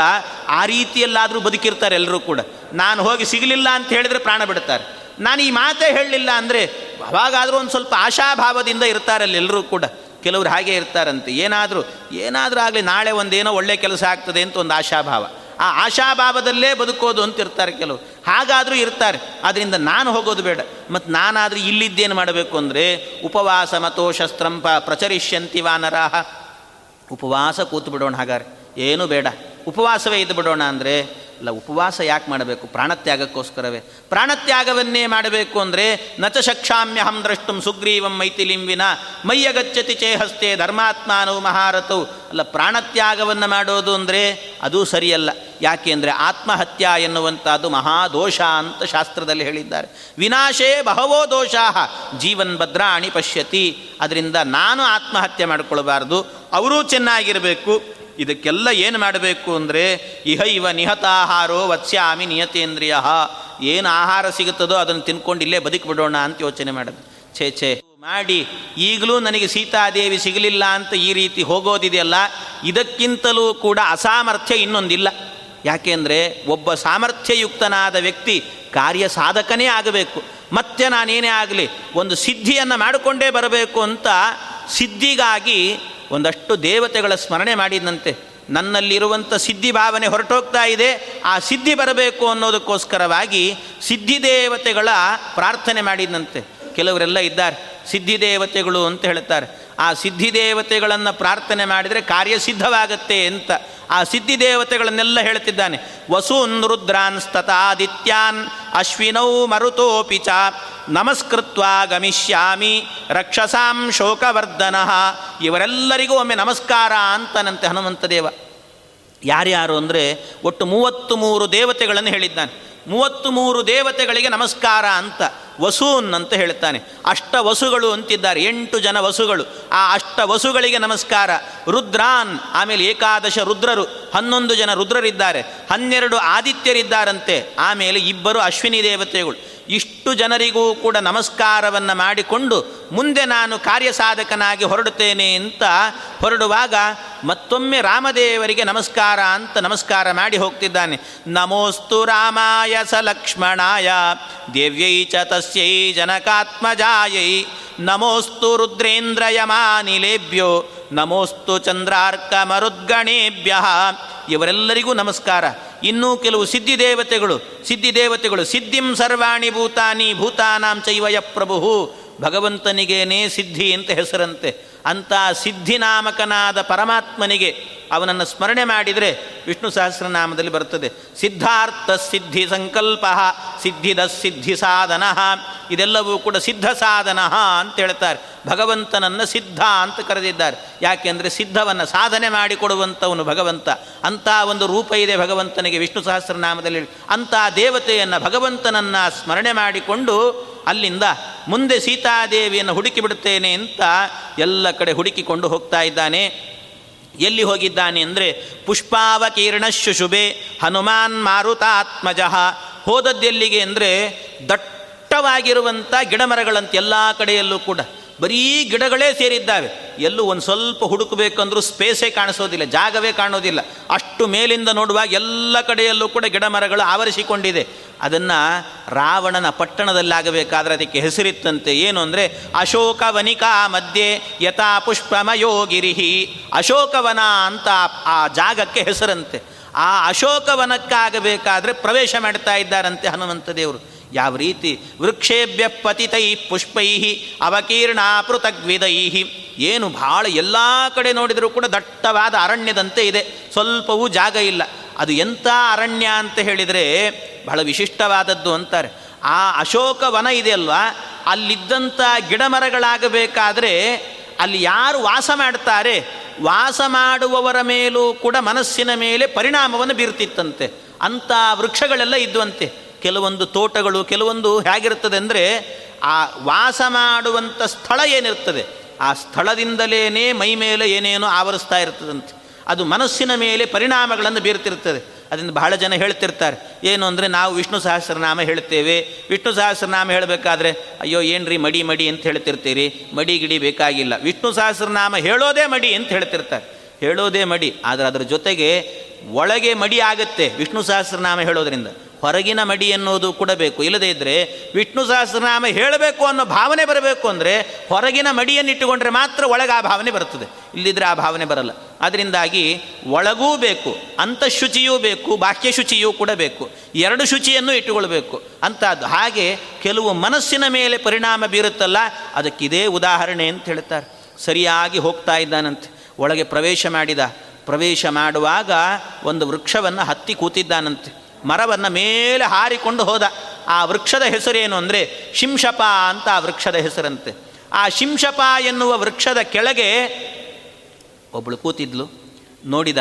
ಆ ರೀತಿಯಲ್ಲಾದರೂ ಬದುಕಿರ್ತಾರೆ ಎಲ್ಲರೂ ಕೂಡ. ನಾನು ಹೋಗಿ ಸಿಗಲಿಲ್ಲ ಅಂತ ಹೇಳಿದ್ರೆ ಪ್ರಾಣ ಬಿಡ್ತಾರೆ. ನಾನು ಈ ಮಾತೇ ಹೇಳಲಿಲ್ಲ ಅಂದರೆ ಅವಾಗಾದರೂ ಒಂದು ಸ್ವಲ್ಪ ಆಶಾಭಾವದಿಂದ ಇರ್ತಾರಲ್ಲಿ ಎಲ್ಲರೂ ಕೂಡ. ಕೆಲವರು ಹಾಗೆ ಇರ್ತಾರಂತೆ. ಏನಾದರೂ ಏನಾದರೂ ಆಗಲಿ ನಾಳೆ ಒಂದೇನೋ ಒಳ್ಳೆ ಕೆಲಸ ಆಗ್ತದೆ ಅಂತ ಒಂದು ಆಶಾಭಾವ. ಆ ಆಶಾಭಾವದಲ್ಲೇ ಬದುಕೋದು ಅಂತ ಇರ್ತಾರೆ ಕೆಲವರು. ಹಾಗಾದರೂ ಇರ್ತಾರೆ. ಆದ್ದರಿಂದ ನಾನು ಹೋಗೋದು ಬೇಡ. ಮತ್ತು ನಾನಾದರೂ ಇಲ್ಲಿದ್ದೇನು ಮಾಡಬೇಕು ಅಂದರೆ, ಉಪವಾಸ ಮತೋ ಶಸ್ತ್ರಂಪ ಪ್ರಚರಿಷ್ಯಂತಿ ವಾನರಾಹ ಉಪವಾಸ ಕೂತು ಬಿಡೋಣ ಹಾಗಾರೆ ಏನೂ ಬೇಡ. ಉಪವಾಸವೇ ಇದ್ದು ಬಿಡೋಣ ಅಂದರೆ ಅಲ್ಲ, ಉಪವಾಸ ಯಾಕೆ ಮಾಡಬೇಕು? ಪ್ರಾಣತ್ಯಾಗಕ್ಕೋಸ್ಕರವೇ? ಪ್ರಾಣತ್ಯಾಗವನ್ನೇ ಮಾಡಬೇಕು ಅಂದರೆ ನಚ ಶಕ್ಷಾಮ್ಯಹಂ ದ್ರಷ್ಟುಂ ಸುಗ್ರೀವಂ ಮೈಥಿಲಿಂಬಿನ ಮೈಯಗಚ್ಚತಿ ಚೇಹಸ್ತೆ ಧರ್ಮಾತ್ಮಾನವು ಮಹಾರಥವು ಅಲ್ಲ, ಪ್ರಾಣತ್ಯಾಗವನ್ನು ಮಾಡೋದು ಅಂದರೆ, ಅದು ಸರಿಯಲ್ಲ. ಯಾಕೆ ಅಂದರೆ, ಆತ್ಮಹತ್ಯ ಎನ್ನುವಂಥದ್ದು ಮಹಾದೋಷ ಅಂತ ಶಾಸ್ತ್ರದಲ್ಲಿ ಹೇಳಿದ್ದಾರೆ. ವಿನಾಶೇ ಬಹವೋ ದೋಷಾ ಜೀವನ್ ಭದ್ರಾಣಿ ಪಶ್ಯತಿ. ಅದರಿಂದ ನಾನು ಆತ್ಮಹತ್ಯೆ ಮಾಡಿಕೊಳ್ಬಾರ್ದು, ಅವರೂ ಚೆನ್ನಾಗಿರಬೇಕು ಇದಕ್ಕೆಲ್ಲ ಏನು ಮಾಡಬೇಕು ಅಂದರೆ ಇಹ ಇವ ನಿಹತಾಹಾರೋ ವತ್ಸ್ಯಾಮಿ ನಿಯತೇಂದ್ರಿಯ. ಏನು ಆಹಾರ ಸಿಗುತ್ತದೋ ಅದನ್ನು ತಿನ್ಕೊಂಡು ಇಲ್ಲೇ ಬದುಕಿಬಿಡೋಣ ಅಂತ ಯೋಚನೆ ಮಾಡೋದು. ಛೇ ಛೇ. ಮಾಡಿ, ಈಗಲೂ ನನಗೆ ಸೀತಾದೇವಿ ಸಿಗಲಿಲ್ಲ ಅಂತ ಈ ರೀತಿ ಹೋಗೋದಿದೆಯಲ್ಲ, ಇದಕ್ಕಿಂತಲೂ ಕೂಡ ಅಸಾಮರ್ಥ್ಯ ಇನ್ನೊಂದಿಲ್ಲ. ಯಾಕೆಂದರೆ ಒಬ್ಬ ಸಾಮರ್ಥ್ಯಯುಕ್ತನಾದ ವ್ಯಕ್ತಿ ಕಾರ್ಯ ಸಾಧಕನೇ ಆಗಬೇಕು. ಮತ್ತೆ ನಾನೇನೇ ಆಗಲಿ, ಒಂದು ಸಿದ್ಧಿಯನ್ನು ಮಾಡಿಕೊಂಡೇ ಬರಬೇಕು ಅಂತ ಸಿದ್ಧಿಗಾಗಿ ಒಂದಷ್ಟು ದೇವತೆಗಳ ಸ್ಮರಣೆ ಮಾಡಿದಂತೆ ನನ್ನಲ್ಲಿರುವಂಥ ಸಿದ್ಧಿ ಭಾವನೆ ಹೊರಟೋಗ್ತಾ ಇದೆ. ಆ ಸಿದ್ಧಿ ಬರಬೇಕು ಅನ್ನೋದಕ್ಕೋಸ್ಕರವಾಗಿ ಸಿದ್ಧಿದೇವತೆಗಳ ಪ್ರಾರ್ಥನೆ ಮಾಡಿದಂತೆ. ಕೆಲವರೆಲ್ಲ ಇದ್ದಾರೆ ಸಿದ್ಧಿದೇವತೆಗಳು ಅಂತ ಹೇಳ್ತಾರೆ. ಆ ಸಿದ್ಧಿದೇವತೆಗಳನ್ನು ಪ್ರಾರ್ಥನೆ ಮಾಡಿದರೆ ಕಾರ್ಯ ಸಿದ್ಧವಾಗತ್ತೆ ಅಂತ ಆ ಸಿದ್ಧಿದೇವತೆಗಳನ್ನೆಲ್ಲ ಹೇಳ್ತಿದ್ದಾನೆ. ವಸೂನ್ ರುದ್ರಾನ್ ಸ್ತತಾದಿತ್ಯಾನ್ ಅಶ್ವಿನೌ ಮರುತೋಪಿ ಚ ನಮಸ್ಕೃತ್ವ ಗಮಿಷ್ಯಾಮಿ, ರಕ್ಷಸಾಂ ಶೋಕವರ್ಧನ. ಇವರೆಲ್ಲರಿಗೂ ಒಮ್ಮೆ ನಮಸ್ಕಾರ ಅಂತನಂತೆ ಹನುಮಂತ ದೇವ ಯಾರ್ಯಾರು ಅಂದರೆ ಒಟ್ಟು ಮೂವತ್ತು ಮೂರು ದೇವತೆಗಳನ್ನು ಹೇಳಿದ್ದಾನೆ. ಮೂವತ್ತು ಮೂರು ದೇವತೆಗಳಿಗೆ ನಮಸ್ಕಾರ ಅಂತ ವಸೂನ್ ಅಂತ ಹೇಳ್ತಾನೆ. ಅಷ್ಟ ವಸುಗಳು ಅಂತಿದ್ದಾರೆ, ಎಂಟು ಜನ ವಸುಗಳು. ಆ ಅಷ್ಟ ವಸುಗಳಿಗೆ ನಮಸ್ಕಾರ. ರುದ್ರಾನ್, ಆಮೇಲೆ ಏಕಾದಶ ರುದ್ರರು, ಹನ್ನೊಂದು ಜನ ರುದ್ರರಿದ್ದಾರೆ. ಹನ್ನೆರಡು ಆದಿತ್ಯರಿದ್ದಾರಂತೆ, ಆಮೇಲೆ ಇಬ್ಬರು ಅಶ್ವಿನಿ ದೇವತೆಗಳು. ಇಷ್ಟು ಜನರಿಗೂ ಕೂಡ ನಮಸ್ಕಾರವನ್ನು ಮಾಡಿಕೊಂಡು ಮುಂದೆ ನಾನು ಕಾರ್ಯಸಾಧಕನಾಗಿ ಹೊರಡುತ್ತೇನೆ ಅಂತ ಹೊರಡುವಾಗ ಮತ್ತೊಮ್ಮೆ ರಾಮದೇವರಿಗೆ ನಮಸ್ಕಾರ ಅಂತ ನಮಸ್ಕಾರ ಮಾಡಿ ಹೋಗ್ತಿದ್ದಾನೆ. ನಮೋಸ್ತು ರಾಮಾಯ ಸ ಲಕ್ಷ್ಮಣಾಯ ದೇವ್ಯೈ ಚ ತಸ್ಯೈ ಜನಕಾತ್ಮಜಾಯೈ, ನಮೋಸ್ತು ರುದ್ರೇಂದ್ರಯಮಾನಿಲೇಭ್ಯೋ, ನಮೋಸ್ತು ಚಂದ್ರಾರ್ಕ ಮರುದ್ಗಣೇಭ್ಯ ಇವರೆಲ್ಲರಿಗೂ ನಮಸ್ಕಾರ. ಇನ್ನೂ ಕೆಲವು ಸಿದ್ಧಿದೇವತೆಗಳು ಸಿದ್ಧಿದೇವತೆಗಳು ಸಿದ್ಧಿಂ ಸರ್ವಾಣಿ ಭೂತಾನಿ ಭೂತಾನಾಂ ಚೈವಯ ಪ್ರಭು ಭಗವಂತನಿಗೇನೇ ಸಿದ್ಧಿ ಅಂತ ಹೆಸರಂತೆ. ಅಂಥ ಸಿದ್ಧಿನಾಮಕನಾದ ಪರಮಾತ್ಮನಿಗೆ ಅವನನ್ನು ಸ್ಮರಣೆ ಮಾಡಿದರೆ ವಿಷ್ಣು ಸಹಸ್ರನಾಮದಲ್ಲಿ ಬರುತ್ತದೆ. ಸಿದ್ಧಾರ್ಥ ಸಿದ್ಧಿ ಸಂಕಲ್ಪ, ಸಿದ್ಧಿದ ಸಿದ್ಧಿ ಸಾಧನ, ಇದೆಲ್ಲವೂ ಕೂಡ ಸಿದ್ಧ ಸಾಧನ ಅಂತ ಹೇಳ್ತಾರೆ. ಭಗವಂತನನ್ನು ಸಿದ್ಧ ಅಂತ ಕರೆದಿದ್ದಾರೆ. ಯಾಕೆಂದರೆ ಸಿದ್ಧವನ್ನು ಸಾಧನೆ ಮಾಡಿಕೊಡುವಂಥವನು ಭಗವಂತ. ಅಂಥ ಒಂದು ರೂಪ ಇದೆ ಭಗವಂತನಿಗೆ ವಿಷ್ಣು ಸಹಸ್ರನಾಮದಲ್ಲಿ. ಅಂಥ ದೇವತೆಯನ್ನು ಭಗವಂತನನ್ನು ಸ್ಮರಣೆ ಮಾಡಿಕೊಂಡು ಅಲ್ಲಿಂದ ಮುಂದೆ ಸೀತಾದೇವಿಯನ್ನು ಹುಡುಕಿ ಬಿಡುತ್ತೇನೆ ಅಂತ ಎಲ್ಲ ಕಡೆ ಹುಡುಕಿಕೊಂಡು ಹೋಗ್ತಾ ಇದ್ದಾನೆ. ಎಲ್ಲಿ ಹೋಗಿದ್ದಾನೆ ಅಂದರೆ ಪುಷ್ಪಾವಕೀರ್ಣ ಶುಶುಭೆ ಹನುಮಾನ್ ಮಾರುತಾತ್ಮಜ. ಹೋದದ್ದೆಲ್ಲಿಗೆ ಅಂದರೆ ದಟ್ಟವಾಗಿರುವಂಥ ಗಿಡಮರಗಳಂತೆ ಎಲ್ಲ ಕಡೆಯಲ್ಲೂ ಕೂಡ ಬರೀ ಗಿಡಗಳೇ ಸೇರಿದ್ದಾವೆ. ಎಲ್ಲೂ ಒಂದು ಸ್ವಲ್ಪ ಹುಡುಕಬೇಕಂದ್ರೂ ಸ್ಪೇಸೇ ಕಾಣಿಸೋದಿಲ್ಲ, ಜಾಗವೇ ಕಾಣೋದಿಲ್ಲ. ಅಷ್ಟು ಮೇಲಿಂದ ನೋಡುವಾಗ ಎಲ್ಲ ಕಡೆಯಲ್ಲೂ ಕೂಡ ಗಿಡ ಮರಗಳು ಆವರಿಸಿಕೊಂಡಿದೆ. ಅದನ್ನು ರಾವಣನ ಪಟ್ಟಣದಲ್ಲಾಗಬೇಕಾದ್ರೆ ಅದಕ್ಕೆ ಹೆಸರಿತ್ತಂತೆ. ಏನು ಅಂದರೆ ಅಶೋಕವನಿಕಾ ಮಧ್ಯೆ ಯಥಾ ಪುಷ್ಪಮಯೋಗಿರಿಹಿ ಅಶೋಕವನ ಅಂತ ಆ ಜಾಗಕ್ಕೆ ಹೆಸರಂತೆ. ಆ ಅಶೋಕವನಕ್ಕಾಗಬೇಕಾದ್ರೆ ಪ್ರವೇಶ ಮಾಡ್ತಾ ಇದ್ದಾರಂತೆ ಹನುಮಂತ ದೇವರು. ಯಾವ ರೀತಿ ವೃಕ್ಷೇಭ್ಯ ಪತಿತೈ ಪುಷ್ಪೈ ಅವಕೀರ್ಣ ಪೃಥಗ್ವಿದೈಹಿ. ಏನು ಭಾಳ ಎಲ್ಲ ಕಡೆ ನೋಡಿದರೂ ಕೂಡ ದಟ್ಟವಾದ ಅರಣ್ಯದಂತೆ ಇದೆ. ಸ್ವಲ್ಪವೂ ಜಾಗ ಇಲ್ಲ. ಅದು ಎಂಥ ಅರಣ್ಯ ಅಂತ ಹೇಳಿದರೆ ಬಹಳ ವಿಶಿಷ್ಟವಾದದ್ದು ಅಂತಾರೆ. ಆ ಅಶೋಕ ವನ ಇದೆಯಲ್ವಾ ಅಲ್ಲಿದ್ದಂಥ ಗಿಡಮರಗಳಾಗಬೇಕಾದರೆ ಅಲ್ಲಿ ಯಾರು ವಾಸ ಮಾಡ್ತಾರೆ? ವಾಸ ಮಾಡುವವರ ಮೇಲೂ ಕೂಡ ಮನಸ್ಸಿನ ಮೇಲೆ ಪರಿಣಾಮವನ್ನು ಬೀರ್ತಿತ್ತಂತೆ. ಅಂಥ ವೃಕ್ಷಗಳೆಲ್ಲ ಇದ್ವಂತೆ. ಕೆಲವೊಂದು ತೋಟಗಳು ಕೆಲವೊಂದು ಹೇಗಿರ್ತದೆ ಅಂದರೆ ಆ ವಾಸ ಮಾಡುವಂಥ ಸ್ಥಳ ಏನಿರ್ತದೆ ಆ ಸ್ಥಳದಿಂದಲೇ ಮೈ ಮೇಲೆ ಏನೇನೋ ಆವರಿಸ್ತಾ ಇರ್ತದಂತೆ ಅದು ಮನಸ್ಸಿನ ಮೇಲೆ ಪರಿಣಾಮಗಳನ್ನು ಬೀರ್ತಿರ್ತದೆ ಅದರಿಂದ ಬಹಳ ಜನ ಹೇಳ್ತಿರ್ತಾರೆ, ಏನು ಅಂದರೆ ನಾವು ವಿಷ್ಣು ಸಹಸ್ರನಾಮ ಹೇಳ್ತೇವೆ. ವಿಷ್ಣು ಸಹಸ್ರನಾಮ ಹೇಳಬೇಕಾದ್ರೆ, ಅಯ್ಯೋ ಏನ್ರಿ ಮಡಿ ಮಡಿ ಅಂತ ಹೇಳ್ತಿರ್ತೀರಿ? ಮಡಿ ಗಿಡಿ ಬೇಕಾಗಿಲ್ಲ. ವಿಷ್ಣು ಸಹಸ್ರನಾಮ ಹೇಳೋದೇ ಮಡಿ ಅಂತ ಹೇಳ್ತಿರ್ತಾರೆ. ಹೇಳೋದೇ ಮಡಿ, ಆದರೆ ಅದರ ಜೊತೆಗೆ ಒಳಗೆ ಮಡಿ ಆಗುತ್ತೆ, ವಿಷ್ಣು ಸಹಸ್ರನಾಮ ಹೇಳೋದರಿಂದ. ಹೊರಗಿನ ಮಡಿ ಎನ್ನುವುದು ಕೂಡ ಬೇಕು, ಇಲ್ಲದೇ ಇದ್ದರೆ ವಿಷ್ಣು ಸಹಸ್ರನಾಮ ಹೇಳಬೇಕು ಅನ್ನೋ ಭಾವನೆ ಬರಬೇಕು ಅಂದರೆ ಹೊರಗಿನ ಮಡಿಯನ್ನು ಇಟ್ಟುಕೊಂಡ್ರೆ ಮಾತ್ರ ಒಳಗೆ ಆ ಭಾವನೆ ಬರುತ್ತದೆ. ಇಲ್ಲಿದ್ರೆ ಆ ಭಾವನೆ ಬರಲ್ಲ. ಅದರಿಂದಾಗಿ ಒಳಗೂ ಬೇಕು, ಅಂತಃಶುಚಿಯೂ ಬೇಕು ಬಾಹ್ಯ ಶುಚಿಯೂ ಕೂಡ ಬೇಕು. ಎರಡು ಶುಚಿಯನ್ನು ಇಟ್ಟುಕೊಳ್ಬೇಕು. ಅಂಥದ್ದು. ಹಾಗೆ ಕೆಲವು ಮನಸ್ಸಿನ ಮೇಲೆ ಪರಿಣಾಮ ಬೀರುತ್ತಲ್ಲ ಅದಕ್ಕಿದೇ ಉದಾಹರಣೆ ಅಂತ ಹೇಳ್ತಾರೆ. ಸರಿಯಾಗಿ ಹೋಗ್ತಾ ಇದ್ದಾನಂತೆ. ಒಳಗೆ ಪ್ರವೇಶ ಮಾಡಿದ. ಪ್ರವೇಶ ಮಾಡುವಾಗ ಒಂದು ವೃಕ್ಷವನ್ನು ಹತ್ತಿ ಕೂತಿದ್ದಾನಂತೆ. ಮರವನ್ನು ಮೇಲೆ ಹಾರಿಕೊಂಡು ಹೋದ. ಆ ವೃಕ್ಷದ ಹೆಸರೇನು ಅಂದರೆ ಶಿಂಶಪ ಅಂತ ಆ ವೃಕ್ಷದ ಹೆಸರಂತೆ. ಆ ಶಿಂಶಪ ಎನ್ನುವ ವೃಕ್ಷದ ಕೆಳಗೆ ಒಬ್ಬಳು ಕೂತಿದ್ಲು. ನೋಡಿದ.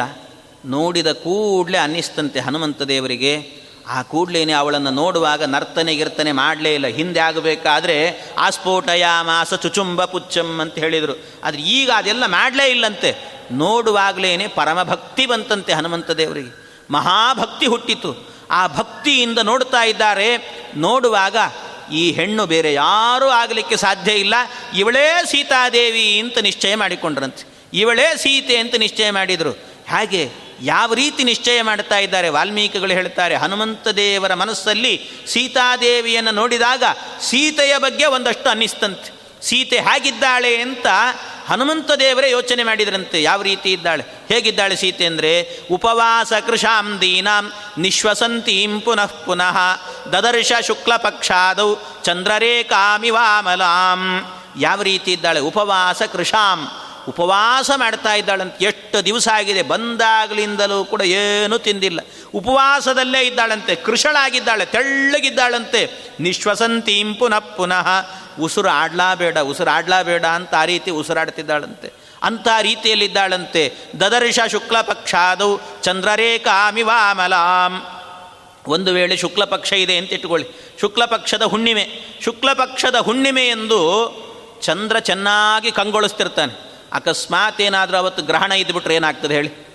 ನೋಡಿದ ಕೂಡಲೇ ಅನ್ನಿಸ್ತಂತೆ ಹನುಮಂತ ದೇವರಿಗೆ. ಆ ಕೂಡಲೇನೆ ಅವಳನ್ನು ನೋಡುವಾಗ ನರ್ತನೆ ಗಿರ್ತನೆ ಮಾಡಲೇ ಇಲ್ಲ. ಹಿಂದೆ ಆಗಬೇಕಾದ್ರೆ ಆಸ್ಫೋಟಯ ಮಾಸ ಚುಚುಂಬ ಪುಚ್ಚಂ ಅಂತ ಹೇಳಿದರು. ಆದರೆ ಈಗ ಅದೆಲ್ಲ ಮಾಡಲೇ ಇಲ್ಲಂತೆ. ನೋಡುವಾಗಲೇ ಪರಮಭಕ್ತಿ ಬಂತಂತೆ ಹನುಮಂತ ದೇವರಿಗೆ. ಮಹಾಭಕ್ತಿ ಹುಟ್ಟಿತು. ಆ ಭಕ್ತಿಯಿಂದ ನೋಡ್ತಾ ಇದ್ದಾರೆ. ನೋಡುವಾಗ ಈ ಹೆಣ್ಣು ಬೇರೆ ಯಾರೂ ಆಗಲಿಕ್ಕೆ ಸಾಧ್ಯ ಇಲ್ಲ. ಇವಳೇ ಸೀತಾದೇವಿ ಅಂತ ನಿಶ್ಚಯ ಮಾಡಿಕೊಂಡ್ರಂತೆ. ಇವಳೇ ಸೀತೆ ಅಂತ ನಿಶ್ಚಯ ಮಾಡಿದರು. ಹಾಗೆ ಯಾವ ರೀತಿ ನಿಶ್ಚಯ ಮಾಡ್ತಾ ಇದ್ದಾರೆ? ವಾಲ್ಮೀಕಿಗಳು ಹೇಳ್ತಾರೆ, ಹನುಮಂತ ದೇವರ ಮನಸ್ಸಲ್ಲಿ ಸೀತಾದೇವಿಯನ್ನು ನೋಡಿದಾಗ ಸೀತೆಯ ಬಗ್ಗೆ ಒಂದಷ್ಟು ಅನ್ನಿಸ್ತಂತೆ. ಸೀತೆ ಹೇಗಿದ್ದಾಳೆ ಅಂತ ಹನುಮಂತ ದೇವರೇ ಯೋಚನೆ ಮಾಡಿದ್ರಂತೆ. ಯಾವ ರೀತಿ ಇದ್ದಾಳೆ? ಹೇಗಿದ್ದಾಳೆ ಸೀತೆ ಅಂದರೆ, ಉಪವಾಸ ಕೃಷಾಂ ದೀನಾಂ ನಿಶ್ವಸಂತೀಂ ಪುನಃ ಪುನಃ ದದರ್ಶ ಶುಕ್ಲ ಪಕ್ಷಾದೌ ಚಂದ್ರರೇಖಾಮಿವಾಮಲಾಂ. ಯಾವ ರೀತಿ ಇದ್ದಾಳೆ? ಉಪವಾಸ ಕೃಷಾಂ ಉಪವಾಸ ಮಾಡ್ತಾ ಇದ್ದಾಳಂತೆ ಎಷ್ಟು ದಿವಸ ಆಗಿದೆ, ಬಂದಾಗಲಿಂದಲೂ ಕೂಡ ಏನೂ ತಿಂದಿಲ್ಲ. ಉಪವಾಸದಲ್ಲೇ ಇದ್ದಾಳಂತೆ, ಕೃಷಳಾಗಿದ್ದಾಳೆ, ತೆಳ್ಳಗಿದ್ದಾಳಂತೆ. ನಿಶ್ವಸಂತೀಂ ಪುನಃ ಪುನಃ, ಉಸಿರು ಆಡ್ಲಾಬೇಡ, ಉಸಿರು ಅಂತ ಆ ರೀತಿ ಉಸಿರಾಡ್ತಿದ್ದಾಳಂತೆ. ಅಂಥ ರೀತಿಯಲ್ಲಿದ್ದಾಳಂತೆ. ದದರ್ಶ ಶುಕ್ಲ ಚಂದ್ರರೇಖಾಮಿ ಚಂದ್ರರೇಖಾಮಿವಾಮಲಾಂ. ಒಂದು ವೇಳೆ ಶುಕ್ಲ ಪಕ್ಷ ಇದೆ ಅಂತ ಇಟ್ಕೊಳ್ಳಿ. ಶುಕ್ಲ ಪಕ್ಷದ ಹುಣ್ಣಿಮೆ. ಶುಕ್ಲ ಪಕ್ಷದ ಹುಣ್ಣಿಮೆ ಎಂದು ಚಂದ್ರ ಚೆನ್ನಾಗಿ ಕಂಗೊಳಿಸ್ತಿರ್ತಾನೆ. ಅಕಸ್ಮಾತ್ ಏನಾದರೂ ಅವತ್ತು ಗ್ರಹಣ ಇದ್ದುಬಿಟ್ರೆ ಏನಾಗ್ತದೆ ಹೇಳಿ?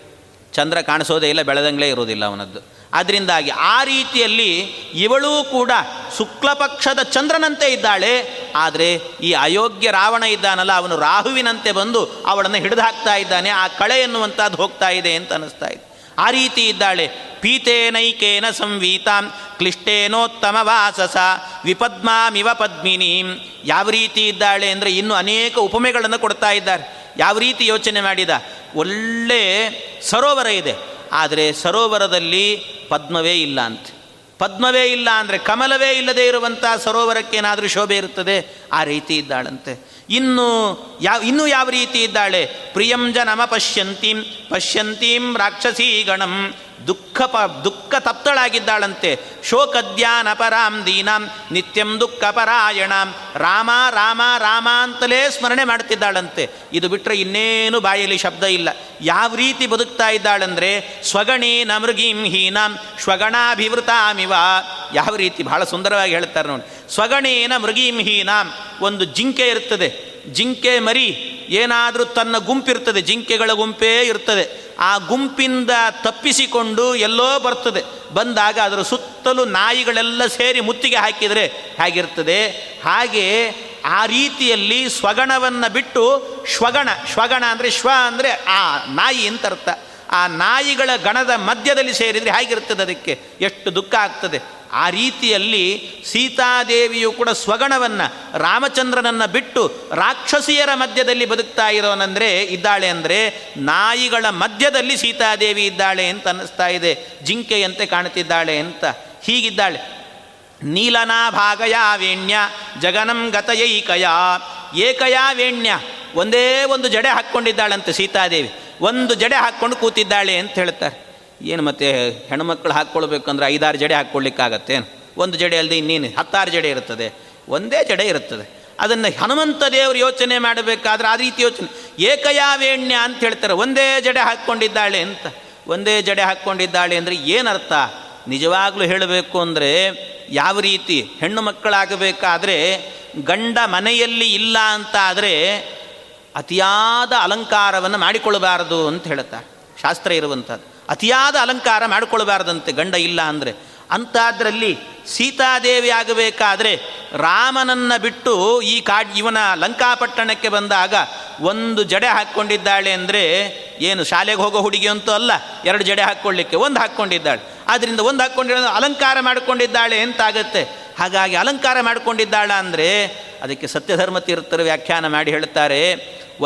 ಚಂದ್ರ ಕಾಣಿಸೋದೇ ಇಲ್ಲ, ಬೆಳೆದಂಗಲೇ ಇರೋದಿಲ್ಲ ಅವನದ್ದು. ಅದರಿಂದಾಗಿ ಆ ರೀತಿಯಲ್ಲಿ ಇವಳೂ ಕೂಡ ಶುಕ್ಲಪಕ್ಷದ ಚಂದ್ರನಂತೆ ಇದ್ದಾಳೆ. ಆದರೆ ಈ ಅಯೋಗ್ಯ ರಾವಣ ಇದ್ದಾನಲ್ಲ, ಅವನು ರಾಹುವಿನಂತೆ ಬಂದು ಅವಳನ್ನು ಹಿಡಿದು ಹಾಕ್ತಾ ಇದ್ದಾನೆ. ಆ ಕಳೆ ಎನ್ನುವಂಥದ್ದು ಹೋಗ್ತಾ ಇದೆ ಅಂತ ಅನಿಸ್ತಾ ಇದೆ. ಆ ರೀತಿ ಇದ್ದಾಳೆ. ಪೀತೇನೈಕೇನ ಸಂವೀತಾಂ ಕ್ಲಿಷ್ಟೇನೋತ್ತಮ ವಾಸಸ ವಿಪದ್ಮಾಮಿವ ಪದ್ಮಿನಿ. ಯಾವ ರೀತಿ ಇದ್ದಾಳೆ ಅಂದರೆ ಇನ್ನೂ ಅನೇಕ ಉಪಮೆಗಳನ್ನು ಕೊಡ್ತಾ ಇದ್ದಾರೆ. ಯಾವ ರೀತಿ ಯೋಚನೆ ಮಾಡಿದ? ಒಳ್ಳೆ ಸರೋವರ ಇದೆ. ಆದರೆ ಸರೋವರದಲ್ಲಿ ಪದ್ಮವೇ ಇಲ್ಲ ಅಂತ. ಪದ್ಮವೇ ಇಲ್ಲ ಅಂದರೆ ಕಮಲವೇ ಇಲ್ಲದೆ ಇರುವಂಥ ಸರೋವರಕ್ಕೇನಾದರೂ ಶೋಭೆ ಇರುತ್ತದೆ? ಆ ರೀತಿ ಇದ್ದಾಳಂತೆ. ಇನ್ನು ಯಾವ, ಇನ್ನೂ ಯಾವ ರೀತಿ ಇದ್ದಾಳೆ? ಪ್ರಿಯಂ ಜನಮ ಪಶ್ಯಂತೀಂ ಪಶ್ಯಂತೀಂ ರಾಕ್ಷಸೀ ಗಣಂ ದುಃಖ ಪ, ದುಃಖ ತಪ್ತಳಾಗಿದ್ದಾಳಂತೆ. ಶೋಕದ್ಯಾನ ಪರಾಂ ದೀನಾಂ, ನಿತ್ಯಂ ದುಃಖ ಪರಾಯಣಾಂ. ರಾಮ ರಾಮ ರಾಮ ಅಂತಲೇ ಸ್ಮರಣೆ ಮಾಡ್ತಿದ್ದಾಳಂತೆ ಇದು ಬಿಟ್ಟರೆ ಇನ್ನೇನು ಬಾಯಲ್ಲಿ ಶಬ್ದ ಇಲ್ಲ. ಯಾವ ರೀತಿ ಬದುಕ್ತಾ ಇದ್ದಾಳಂದರೆ, ಸ್ವಗಣೇನ ಮೃಗೀಂ ಹೀನಾಂ, ಸ್ವಗಣಾಭಿವೃತಾಮಿವ. ಯಾವ ರೀತಿ ಬಹಳ ಸುಂದರವಾಗಿ ಹೇಳ್ತಾರೆ ನೋಡಿ. ಸ್ವಗಣೇನ ಮೃಗೀಂ ಹೀನಾಂ. ಒಂದು ಜಿಂಕೆ ಇರ್ತದೆ. ಜಿಂಕೆ ಮರಿ ಏನಾದರೂ ತನ್ನ ಗುಂಪಿರ್ತದೆ, ಜಿಂಕೆಗಳ ಗುಂಪೇ ಇರ್ತದೆ. ಆ ಗುಂಪಿಂದ ತಪ್ಪಿಸಿಕೊಂಡು ಎಲ್ಲೋ ಬರ್ತದೆ. ಬಂದಾಗ ಅದರ ಸುತ್ತಲೂ ನಾಯಿಗಳೆಲ್ಲ ಸೇರಿ ಮುತ್ತಿಗೆ ಹಾಕಿದರೆ ಹೇಗಿರ್ತದೆ? ಹಾಗೆ ಆ ರೀತಿಯಲ್ಲಿ ಸ್ವಗಣವನ್ನು ಬಿಟ್ಟು ಶ್ವಗಣ ಶ್ವಗಣ ಅಂದರೆ ಶ್ವ ಅಂದರೆ ಆ ನಾಯಿ ಅಂತ ಅರ್ಥ. ಆ ನಾಯಿಗಳ ಗಣದ ಮಧ್ಯದಲ್ಲಿ ಸೇರಿದರೆ ಹೇಗಿರ್ತದೆ ಅದಕ್ಕೆ? ಎಷ್ಟು ದುಃಖ ಆಗ್ತದೆ. ಆ ರೀತಿಯಲ್ಲಿ ಸೀತಾದೇವಿಯು ಕೂಡ ಸ್ವಗಣವನ್ನು, ರಾಮಚಂದ್ರನನ್ನು ಬಿಟ್ಟು ರಾಕ್ಷಸಿಯರ ಮಧ್ಯದಲ್ಲಿ ಬದುಕ್ತಾ ಇರೋನಂದರೆ, ಇದ್ದಾಳೆ ಅಂದರೆ ನಾಯಿಗಳ ಮಧ್ಯದಲ್ಲಿ ಸೀತಾದೇವಿ ಇದ್ದಾಳೆ ಅಂತ ಅನ್ನಿಸ್ತಾ ಇದೆ, ಜಿಂಕೆಯಂತೆ ಕಾಣುತ್ತಿದ್ದಾಳೆ ಅಂತ. ಹೀಗಿದ್ದಾಳೆ. ನೀಲನಾಭಾಗಯ ವೇಣ್ಯ ಜಗನಂ ಗತಯೈಕಯ. ಏಕಯಾ ವೇಣ್ಯ, ಒಂದೇ ಒಂದು ಜಡೆ ಹಾಕ್ಕೊಂಡಿದ್ದಾಳಂತೆ ಸೀತಾದೇವಿ. ಒಂದು ಜಡೆ ಹಾಕ್ಕೊಂಡು ಕೂತಿದ್ದಾಳೆ ಅಂತ ಹೇಳ್ತಾರೆ. ಏನು ಮತ್ತೆ ಹೆಣ್ಮಕ್ಳು ಹಾಕ್ಕೊಳ್ಬೇಕಂದ್ರೆ ಐದಾರು ಜಡೆ ಹಾಕ್ಕೊಳ್ಳಿಕ್ಕಾಗತ್ತೆ ಒಂದು ಜಡೆ ಅಲ್ಲದೆ ಇನ್ನೇನು? ಹತ್ತಾರು ಜಡೆ ಇರ್ತದೆ ಒಂದೇ ಜಡೆ ಇರುತ್ತದೆ. ಅದನ್ನು ಹನುಮಂತ ದೇವರು ಯೋಚನೆ ಮಾಡಬೇಕಾದ್ರೆ ಆ ರೀತಿ ಯೋಚನೆ. ಏಕಯಾವೇಣ್ಯ ಅಂತ ಹೇಳ್ತಾರೆ. ಒಂದೇ ಜಡೆ ಹಾಕ್ಕೊಂಡಿದ್ದಾಳೆ ಅಂತ. ಒಂದೇ ಜಡೆ ಹಾಕ್ಕೊಂಡಿದ್ದಾಳೆ ಅಂದರೆ ಏನರ್ಥ? ನಿಜವಾಗ್ಲೂ ಹೇಳಬೇಕು ಅಂದರೆ ಯಾವ ರೀತಿ? ಹೆಣ್ಣು ಮಕ್ಕಳಾಗಬೇಕಾದ್ರೆ ಗಂಡ ಮನೆಯಲ್ಲಿ ಇಲ್ಲ ಅಂತ ಆದರೆ ಅತಿಯಾದ ಅಲಂಕಾರವನ್ನು ಮಾಡಿಕೊಳ್ಳಬಾರದು ಅಂತ ಹೇಳ್ತಾರೆ. ಶಾಸ್ತ್ರ ಇರುವಂಥದ್ದು. ಅತಿಯಾದ ಅಲಂಕಾರ ಮಾಡಿಕೊಳ್ಬಾರ್ದಂತೆ ಗಂಡ ಇಲ್ಲ ಅಂದರೆ ಅಂಥದ್ರಲ್ಲಿ ಸೀತಾದೇವಿ ಆಗಬೇಕಾದ್ರೆ ರಾಮನನ್ನು ಬಿಟ್ಟು ಈ ಕಾಡ್ ಇವನ ಲಂಕಾಪಟ್ಟಣಕ್ಕೆ ಬಂದಾಗ ಒಂದು ಜಡೆ ಹಾಕ್ಕೊಂಡಿದ್ದಾಳೆ ಅಂದರೆ ಏನು ಶಾಲೆಗೆ ಹೋಗೋ ಹುಡುಗಿ ಅಂತೂ ಅಲ್ಲ, ಎರಡು ಜಡೆ ಹಾಕ್ಕೊಳ್ಳಿಕ್ಕೆ, ಒಂದು ಹಾಕ್ಕೊಂಡಿದ್ದಾಳೆ. ಆದ್ದರಿಂದ ಒಂದು ಹಾಕ್ಕೊಂಡಿರೋ ಅಲಂಕಾರ ಮಾಡಿಕೊಂಡಿದ್ದಾಳೆ ಅಂತಾಗತ್ತೆ ಹಾಗಾಗಿ ಅಲಂಕಾರ ಮಾಡಿಕೊಂಡಿದ್ದಾಳ ಅಂದರೆ ಅದಕ್ಕೆ ಸತ್ಯಧರ್ಮ ತೀರ್ಥರು ವ್ಯಾಖ್ಯಾನ ಮಾಡಿ ಹೇಳ್ತಾರೆ,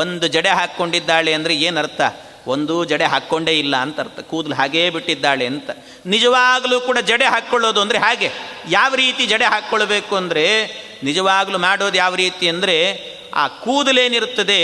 ಒಂದು ಜಡೆ ಹಾಕ್ಕೊಂಡಿದ್ದಾಳೆ ಅಂದರೆ ಏನರ್ಥ? ಒಂದು ಜಡೆ ಹಾಕ್ಕೊಂಡೇ ಇಲ್ಲ ಅಂತ ಅರ್ಥ. ಕೂದಲು ಹಾಗೇ ಬಿಟ್ಟಿದ್ದಾಳೆ ಅಂತ. ನಿಜವಾಗಲೂ ಕೂಡ ಜಡೆ ಹಾಕ್ಕೊಳ್ಳೋದು ಅಂದರೆ ಹಾಗೆ. ಯಾವ ರೀತಿ ಜಡೆ ಹಾಕ್ಕೊಳ್ಬೇಕು ಅಂದರೆ, ನಿಜವಾಗಲೂ ಮಾಡೋದು ಯಾವ ರೀತಿ ಅಂದರೆ, ಆ ಕೂದಲೇನಿರುತ್ತದೆ,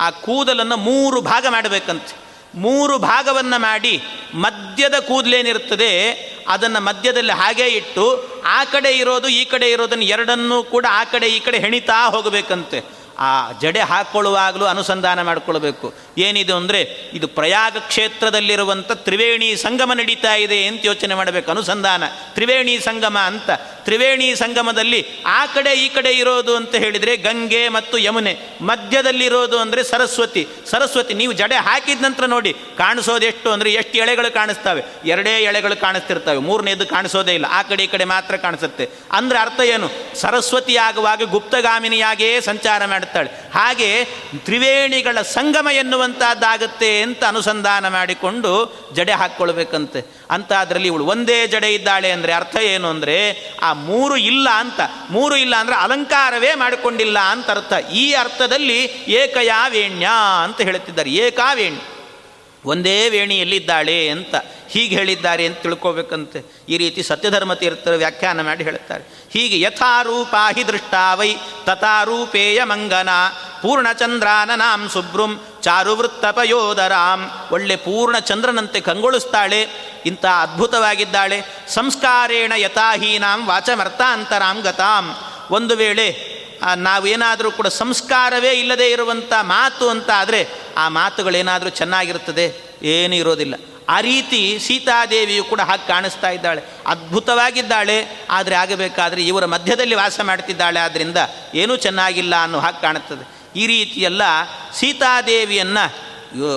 ಆ ಕೂದಲನ್ನು ಮೂರು ಭಾಗ ಮಾಡಬೇಕಂತೆ. ಮೂರು ಭಾಗವನ್ನು ಮಾಡಿ, ಮಧ್ಯದ ಕೂದಲೇನಿರುತ್ತದೆ, ಅದನ್ನು ಮಧ್ಯದಲ್ಲಿ ಹಾಗೇ ಇಟ್ಟು, ಆ ಕಡೆ ಇರೋದು, ಈ ಕಡೆ ಇರೋದನ್ನು ಎರಡನ್ನೂ ಕೂಡ ಆ ಕಡೆ ಈ ಕಡೆ ಹೆಣಿತಾ ಹೋಗಬೇಕಂತೆ. ಆ ಜಡೆ ಹಾಕ್ಕೊಳ್ಳುವಾಗಲೂ ಅನುಸಂಧಾನ ಮಾಡಿಕೊಳ್ಬೇಕು. ಏನಿದು ಅಂದರೆ ಇದು ಪ್ರಯಾಗ ಕ್ಷೇತ್ರದಲ್ಲಿರುವಂಥ ತ್ರಿವೇಣಿ ಸಂಗಮ ನಡೀತಾ ಇದೆ ಅಂತ ಯೋಚನೆ ಮಾಡಬೇಕು. ಅನುಸಂಧಾನ. ತ್ರಿವೇಣಿ ಸಂಗಮ ಅಂತ. ತ್ರಿವೇಣಿ ಸಂಗಮದಲ್ಲಿ ಆ ಕಡೆ ಈ ಕಡೆ ಇರೋದು ಅಂತ ಹೇಳಿದರೆ ಗಂಗೆ ಮತ್ತು ಯಮುನೆ. ಮಧ್ಯದಲ್ಲಿರೋದು ಅಂದರೆ ಸರಸ್ವತಿ. ಸರಸ್ವತಿ, ನೀವು ಜಡೆ ಹಾಕಿದ ನಂತರ ನೋಡಿ ಕಾಣಿಸೋದು ಎಷ್ಟು ಅಂದರೆ ಎಷ್ಟು ಎಳೆಗಳು ಕಾಣಿಸ್ತವೆ? ಎರಡೇ ಎಳೆಗಳು ಕಾಣಿಸ್ತಿರ್ತವೆ. ಮೂರನೇದು ಕಾಣಿಸೋದೇ ಇಲ್ಲ. ಆ ಕಡೆ ಈ ಕಡೆ ಮಾತ್ರ ಕಾಣಿಸುತ್ತೆ. ಅಂದರೆ ಅರ್ಥ ಏನು? ಸರಸ್ವತಿ ಆಗುವಾಗ ಗುಪ್ತಗಾಮಿನಿಯಾಗೇ ಸಂಚಾರ ಮಾಡುತ್ತಾಳೆ ಹಾಗೆ ತ್ರಿವೇಣಿಗಳ ಸಂಗಮ ಎನ್ನುವಂಥದ್ದಾಗುತ್ತೆ ಅಂತ ಅನುಸಂಧಾನ ಮಾಡಿಕೊಂಡು ಜಡೆ ಹಾಕ್ಕೊಳ್ಬೇಕಂತೆ. ಅಂತ ಅದರಲ್ಲಿ ಇವಳು ಒಂದೇ ಜಡೆ ಇದ್ದಾಳೆ ಅಂದರೆ ಅರ್ಥ ಏನು ಅಂದರೆ ಆ ಮೂರು ಇಲ್ಲ ಅಂತ. ಮೂರು ಇಲ್ಲ ಅಂದರೆ ಅಲಂಕಾರವೇ ಮಾಡಿಕೊಂಡಿಲ್ಲ ಅಂತ ಅರ್ಥ. ಈ ಅರ್ಥದಲ್ಲಿ ಏಕಯಾವೇಣ್ಯ ಅಂತ ಹೇಳುತ್ತಿದ್ದಾರೆ ಏಕಾವೇಣಿ. ಒಂದೇ ವೇಣಿಯಲ್ಲಿದ್ದಾಳೆ ಅಂತ. ಹೀಗೆ ಹೇಳಿದ್ದಾರೆ ಅಂತ ತಿಳ್ಕೋಬೇಕಂತೆ. ಈ ರೀತಿ ಸತ್ಯಧರ್ಮ ತೀರ್ಥರು ವ್ಯಾಖ್ಯಾನ ಮಾಡಿ ಹೇಳುತ್ತಾರೆ. ಹೀಗೆ ಯಥಾರೂಪಾ ಹಿ ದೃಷ್ಟಾವೈ ತಥಾರೂಪೇಯ ಮಂಗನ ಪೂರ್ಣಚಂದ್ರಾನನಾಂ ಸುಬ್ರುಂ ಚಾರುವೃತ್ತಪಯೋದರಾಂ ಒಳ್ಳೆ ಪೂರ್ಣ ಚಂದ್ರನಂತೆ ಕಂಗೊಳಿಸ್ತಾಳೆ. ಇಂಥ ಅದ್ಭುತವಾಗಿದ್ದಾಳೆ. ಸಂಸ್ಕಾರೇಣ ಯಥಾಹೀನಾಂ ವಾಚಮರ್ಥಾಂತರಾಂ ಗತಾಂ. ಒಂದು ವೇಳೆ ನಾವೇನಾದರೂ ಕೂಡ ಸಂಸ್ಕಾರವೇ ಇಲ್ಲದೆ ಇರುವಂಥ ಮಾತು ಅಂತ ಆದರೆ, ಆ ಮಾತುಗಳೇನಾದರೂ ಚೆನ್ನಾಗಿರುತ್ತದೆ? ಏನೂ ಇರೋದಿಲ್ಲ. ಆ ರೀತಿ ಸೀತಾದೇವಿಯು ಕೂಡ ಹಾಗೆ ಕಾಣಿಸ್ತಾ ಇದ್ದಾಳೆ. ಅದ್ಭುತವಾಗಿದ್ದಾಳೆ. ಆದರೆ ಆಗಬೇಕಾದ್ರೆ ಇವರ ಮಧ್ಯದಲ್ಲಿ ವಾಸ ಮಾಡ್ತಿದ್ದಾಳೆ. ಆದ್ದರಿಂದ ಏನೂ ಚೆನ್ನಾಗಿಲ್ಲ ಅನ್ನೋ ಹಾಗೆ ಕಾಣುತ್ತದೆ. ಈ ರೀತಿಯೆಲ್ಲ ಸೀತಾದೇವಿಯನ್ನು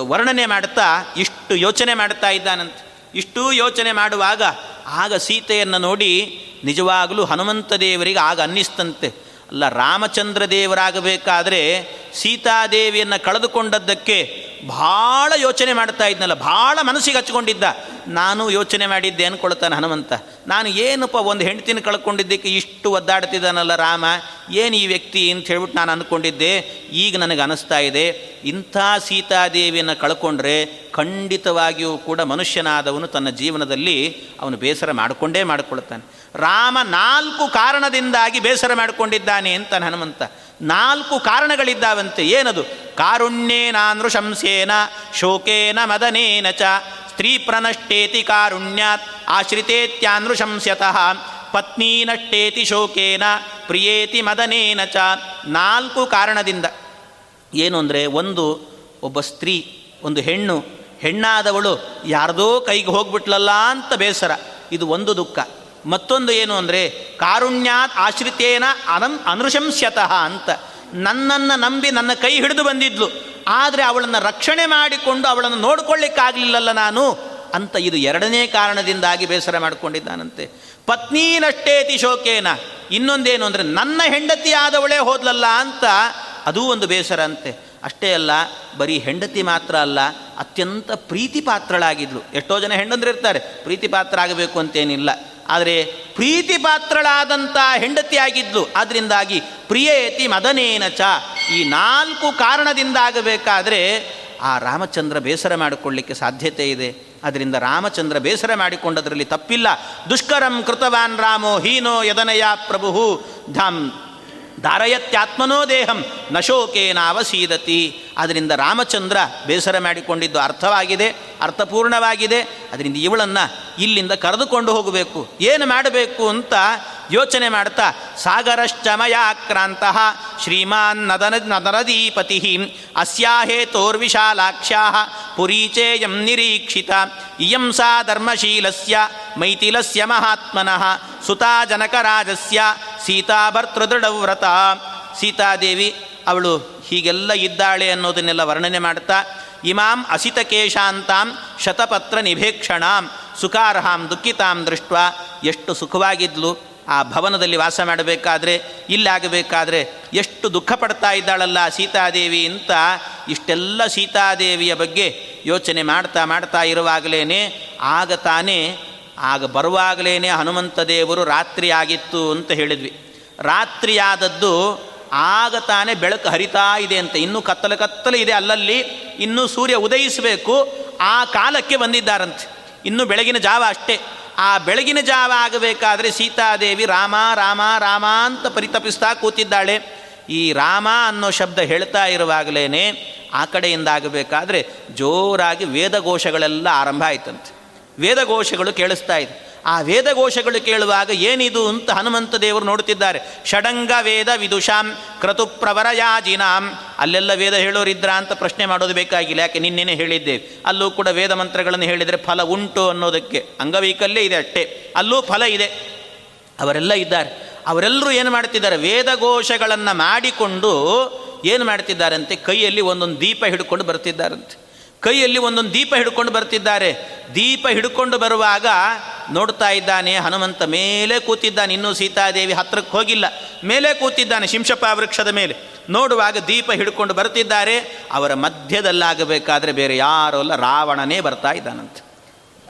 ವರ್ಣನೆ ಮಾಡ್ತಾ ಇಷ್ಟು ಯೋಚನೆ ಮಾಡ್ತಾ ಇದ್ದಾನಂತೆ. ಇಷ್ಟೂ ಯೋಚನೆ ಮಾಡುವಾಗ ಆಗ ಸೀತೆಯನ್ನು ನೋಡಿ ನಿಜವಾಗಲೂ ಹನುಮಂತ ದೇವರಿಗೆ ಆಗ ಅನ್ನಿಸ್ತಂತೆ. ಅಲ್ಲ ರಾಮಚಂದ್ರ ದೇವರಾಗಬೇಕಾದರೆ ಸೀತಾದೇವಿಯನ್ನು ಕಳೆದುಕೊಂಡದ್ದಕ್ಕೆ ಭಾಳ ಯೋಚನೆ ಮಾಡ್ತಾ ಇದ್ನಲ್ಲ, ಭಾಳ ಮನಸ್ಸಿಗೆ ಹಚ್ಕೊಂಡಿದ್ದ. ನಾನು ಯೋಚನೆ ಮಾಡಿದ್ದೆ, ಅನ್ಕೊಳ್ತಾನೆ ಹನುಮಂತ. ನಾನು ಏನಪ್ಪ ಒಂದು ಹೆಂಡ್ತಿನ ಕಳ್ಕೊಂಡಿದ್ದಕ್ಕೆ ಇಷ್ಟು ಒದ್ದಾಡ್ತಿದ್ದಾನಲ್ಲ ರಾಮ? ಏನು ಈ ವ್ಯಕ್ತಿ ಅಂತ ಹೇಳ್ಬಿಟ್ಟು ನಾನು ಅಂದ್ಕೊಂಡಿದ್ದೆ ಈಗ ನನಗೆ ಅನಿಸ್ತಾ ಇದೆ. ಇಂಥ ಸೀತಾದೇವಿಯನ್ನು ಕಳ್ಕೊಂಡ್ರೆ ಖಂಡಿತವಾಗಿಯೂ ಕೂಡ ಮನುಷ್ಯನಾದವನು ತನ್ನ ಜೀವನದಲ್ಲಿ ಅವನು ಬೇಸರ ಮಾಡಿಕೊಂಡೇ ಮಾಡಿಕೊಳ್ತಾನೆ. ರಾಮ ನಾಲ್ಕು ಕಾರಣದಿಂದಾಗಿ ಬೇಸರ ಮಾಡಿಕೊಂಡಿದ್ದಾನೆ ಅಂತ ಹನುಮಂತ. ನಾಲ್ಕು ಕಾರಣಗಳಿದ್ದಾವಂತೆ. ಏನದು? ಕಾರುಣ್ಯೇನಾನೃಶಂಸೇನ ಶೋಕೇನ ಮದನೇನ ಚ. ಸ್ತ್ರೀ ಪ್ರನಷ್ಟೇತಿ ಕಾರುಣ್ಯಾತ್ ಆಶ್ರಿತೇತ್ಯಾನೃಶಂಸ್ಯತಃ ಪತ್ನಿ ನಷ್ಟೇತಿ ಶೋಕೇನ, ಪ್ರಿಯೇತಿ ಮದನೇನ ಚ. ನಾಲ್ಕು ಕಾರಣದಿಂದ. ಏನು ಅಂದರೆ, ಒಂದು ಒಬ್ಬ ಸ್ತ್ರೀ, ಒಂದು ಹೆಣ್ಣು, ಹೆಣ್ಣಾದವಳು ಯಾರ್ದೋ ಕೈಗೆ ಹೋಗ್ಬಿಟ್ಲಲ್ಲ ಅಂತ ಬೇಸರ. ಇದು ಒಂದು ದುಃಖ. ಮತ್ತೊಂದು ಏನು ಅಂದರೆ, ಕಾರುಣ್ಯಾತ್ ಆಶ್ರಿತೇನ ಅನಂ ಅನುಶಂಸ್ಯತಃ ಅಂತ. ನನ್ನನ್ನು ನಂಬಿ ನನ್ನ ಕೈ ಹಿಡಿದು ಬಂದಿದ್ಲು. ಆದರೆ ಅವಳನ್ನು ರಕ್ಷಣೆ ಮಾಡಿಕೊಂಡು ಅವಳನ್ನು ನೋಡಿಕೊಳ್ಳಿಕ್ಕಾಗಲಿಲ್ಲಲ್ಲ ನಾನು ಅಂತ ಇದು ಎರಡನೇ ಕಾರಣದಿಂದಾಗಿ ಬೇಸರ ಮಾಡಿಕೊಂಡಿದ್ದಾನಂತೆ. ಪತ್ನೀನಷ್ಟೇತಿ ಶೋಕೇನ. ಇನ್ನೊಂದೇನು ಅಂದರೆ, ನನ್ನ ಹೆಂಡತಿ ಆದವಳೇ ಹೋದ್ಲಲ್ಲ ಅಂತ ಅದೂ ಒಂದು ಬೇಸರ ಅಂತೆ. ಅಷ್ಟೇ ಅಲ್ಲ, ಬರೀ ಹೆಂಡತಿ ಮಾತ್ರ ಅಲ್ಲ, ಅತ್ಯಂತ ಪ್ರೀತಿ ಪಾತ್ರಳಾಗಿದ್ಲು ಎಷ್ಟೋ ಜನ ಹೆಂಡಂದ್ರಿರ್ತಾರೆ ಪ್ರೀತಿ ಪಾತ್ರ ಆಗಬೇಕು ಅಂತೇನಿಲ್ಲ. ಆದರೆ ಪ್ರೀತಿ ಪಾತ್ರಳಾದಂಥ ಹೆಂಡತಿಯಾಗಿದ್ಲು ಅದರಿಂದಾಗಿ ಪ್ರಿಯೇತಿ ಮದನೇನ ಚ. ಈ ನಾಲ್ಕು ಕಾರಣದಿಂದಾಗಬೇಕಾದರೆ ಆ ರಾಮಚಂದ್ರ ಬೇಸರ ಮಾಡಿಕೊಳ್ಳಿಕ್ಕೆ ಸಾಧ್ಯತೆ ಇದೆ. ಅದರಿಂದ ರಾಮಚಂದ್ರ ಬೇಸರ ಮಾಡಿಕೊಂಡದರಲ್ಲಿ ತಪ್ಪಿಲ್ಲ. ದುಷ್ಕರಂ ಕೃತವಾನ್ ರಾಮೋ ಹೀನೋ ಯದನಯ ಪ್ರಭು. ಧಾಮ್. ಧಾರಯತ್ಯಾತ್ಮನೋ ದೇಹಂ. ನಶೋಕೇನ ಅವಸೀದತಿ. ಅದರಿಂದ ರಾಮಚಂದ್ರ ಬೇಸರ ಮಾಡಿಕೊಂಡಿದ್ದು ಅರ್ಥವಾಗಿದೆ, ಅರ್ಥಪೂರ್ಣವಾಗಿದೆ. ಅದರಿಂದ ಇವಳನ್ನು ಇಲ್ಲಿಂದ ಕರೆದುಕೊಂಡು ಹೋಗಬೇಕು. ಏನು ಮಾಡಬೇಕು ಅಂತ ಯೋಚನೆ ಮಾಡ್ತಾ, ಸಾಗರಶ್ಚಮಯಾಕ್ರಾಂತ ಶ್ರೀಮಾನ್ ನದನ, ನದನದೀಪತಿ ಅಸ್ಯಾಹೇತೋರ್ವಿಶಾಲಾಕ್ಷ್ಯಾ ಪುರೀಚೇಯಂ ನಿರೀಕ್ಷಿತ, ಇಯಂ ಸಾ ಧರ್ಮಶೀಲಸ್ಯ, ಮೈಥಿಲಸ್ಯ ಮಹಾತ್ಮನಃ, ಸುತಾ ಜನಕರಾಜಸ್ಯ ಸೀತಾಭರ್ತೃದೃಢವ್ರತ ಸೀತಾದೇವಿ ಅವಳು ಹೀಗೆಲ್ಲ ಇದ್ದಾಳೆ ಅನ್ನೋದನ್ನೆಲ್ಲ ವರ್ಣನೆ ಮಾಡ್ತಾ, ಇಮಾಂ ಅಸಿತಕೇಶಾಂತಾಂ ಶತಪತ್ರ ನಿಭೇಕ್ಷಣಾಂ. ಸುಖಾರ್ಹಾಂ ದುಃಖಿತಾಂ ದೃಷ್ಟ ಎಷ್ಟು ಸುಖವಾಗಿದ್ಲು, ಆ ಭವನದಲ್ಲಿ ವಾಸ ಮಾಡಬೇಕಾದ್ರೆ, ಇಲ್ಲಾಗಬೇಕಾದ್ರೆ ಎಷ್ಟು ದುಃಖ ಪಡ್ತಾ ಇದ್ದಾಳಲ್ಲ ಸೀತಾದೇವಿ ಅಂತ ಇಷ್ಟೆಲ್ಲ ಸೀತಾದೇವಿಯ ಬಗ್ಗೆ ಯೋಚನೆ ಮಾಡ್ತಾ ಮಾಡ್ತಾ ಇರುವಾಗಲೇ ಆಗ ತಾನೇ, ಆಗ ಬರುವಾಗಲೇ ಹನುಮಂತ ದೇವರು ರಾತ್ರಿ ಆಗಿತ್ತು ಅಂತ ಹೇಳಿದ್ವಿ. ರಾತ್ರಿಯಾದದ್ದು ಆಗ ತಾನೇ ಬೆಳಕು ಹರಿತಾ ಇದೆ ಅಂತ, ಇನ್ನೂ ಕತ್ತಲು ಕತ್ತಲು ಇದೆ ಅಲ್ಲಲ್ಲಿ, ಇನ್ನೂ ಸೂರ್ಯ ಉದಯಿಸಬೇಕು, ಆ ಕಾಲಕ್ಕೆ ಬಂದಿದ್ದಾರಂತೆ. ಇನ್ನು ಬೆಳಗಿನ ಜಾವ ಅಷ್ಟೇ. ಆ ಬೆಳಗಿನ ಜಾವ ಆಗಬೇಕಾದ್ರೆ ಸೀತಾದೇವಿ ರಾಮ ರಾಮ ರಾಮ ಅಂತ ಪರಿತಪಿಸ್ತಾ ಕೂತಿದ್ದಾಳೆ. ಈ ರಾಮ ಅನ್ನೋ ಶಬ್ದ ಹೇಳ್ತಾ ಇರುವಾಗಲೇ ಆ ಕಡೆಯಿಂದ ಆಗಬೇಕಾದ್ರೆ ಜೋರಾಗಿ ವೇದಘೋಷಗಳೆಲ್ಲ ಆರಂಭ ಆಯ್ತಂತೆ. ವೇದಘೋಷಗಳು ಕೇಳಿಸ್ತಾ ಇದೆ. ಆ ವೇದಘೋಷಗಳು ಕೇಳುವಾಗ ಏನಿದು ಅಂತ ಹನುಮಂತ ದೇವರು ನೋಡುತ್ತಿದ್ದಾರೆ. ಷಡಂಗ ವೇದ ವಿದುಷಾಂ ಕ್ರತು ಪ್ರವರಯಾಜಿನಾಂ. ಅಲ್ಲೆಲ್ಲ ವೇದ ಹೇಳೋರಿದ್ರ ಅಂತ ಪ್ರಶ್ನೆ ಮಾಡೋದು ಬೇಕಾಗಿಲ್ಲ. ಯಾಕೆ ನಿನ್ನೆನೆ ಹೇಳಿದ್ದೆ. ಅಲ್ಲೂ ಕೂಡ ವೇದ ಮಂತ್ರಗಳನ್ನು ಹೇಳಿದರೆ ಫಲ ಉಂಟು ಅನ್ನೋದಕ್ಕೆ. ಅಂಗವೈಕಲ್ಯ ಇದೆ ಅಷ್ಟೇ. ಅಲ್ಲೂ ಫಲ ಇದೆ. ಅವರೆಲ್ಲ ಇದ್ದಾರೆ. ಅವರೆಲ್ಲರೂ ಏನು ಮಾಡ್ತಿದ್ದಾರೆ? ವೇದಘೋಷಗಳನ್ನು ಮಾಡಿಕೊಂಡು ಏನು ಮಾಡ್ತಿದ್ದಾರಂತೆ? ಕೈಯಲ್ಲಿ ಒಂದೊಂದು ದೀಪ ಹಿಡ್ಕೊಂಡು ಬರ್ತಿದ್ದಾರಂತೆ. ಕೈಯಲ್ಲಿ ಒಂದೊಂದು ದೀಪ ಹಿಡ್ಕೊಂಡು ಬರ್ತಿದ್ದಾರೆ. ದೀಪ ಹಿಡ್ಕೊಂಡು ಬರುವಾಗ ನೋಡ್ತಾ ಇದ್ದಾನೆ, ಹನುಮಂತ ಮೇಲೆ ಕೂತಿದ್ದಾನೆ, ಇನ್ನೂ ಸೀತಾದೇವಿ ಹತ್ರಕ್ಕೆ ಹೋಗಿಲ್ಲ. ಮೇಲೆ ಕೂತಿದ್ದಾನೆ ಶಿಂಶಪ ವೃಕ್ಷದ ಮೇಲೆ. ನೋಡುವಾಗ ದೀಪ ಹಿಡ್ಕೊಂಡು ಬರ್ತಿದ್ದಾರೆ. ಅವರ ಮಧ್ಯದಲ್ಲಾಗಬೇಕಾದ್ರೆ ಬೇರೆ ಯಾರೂ ರಾವಣನೇ ಬರ್ತಾ ಇದ್ದಾನಂತೆ.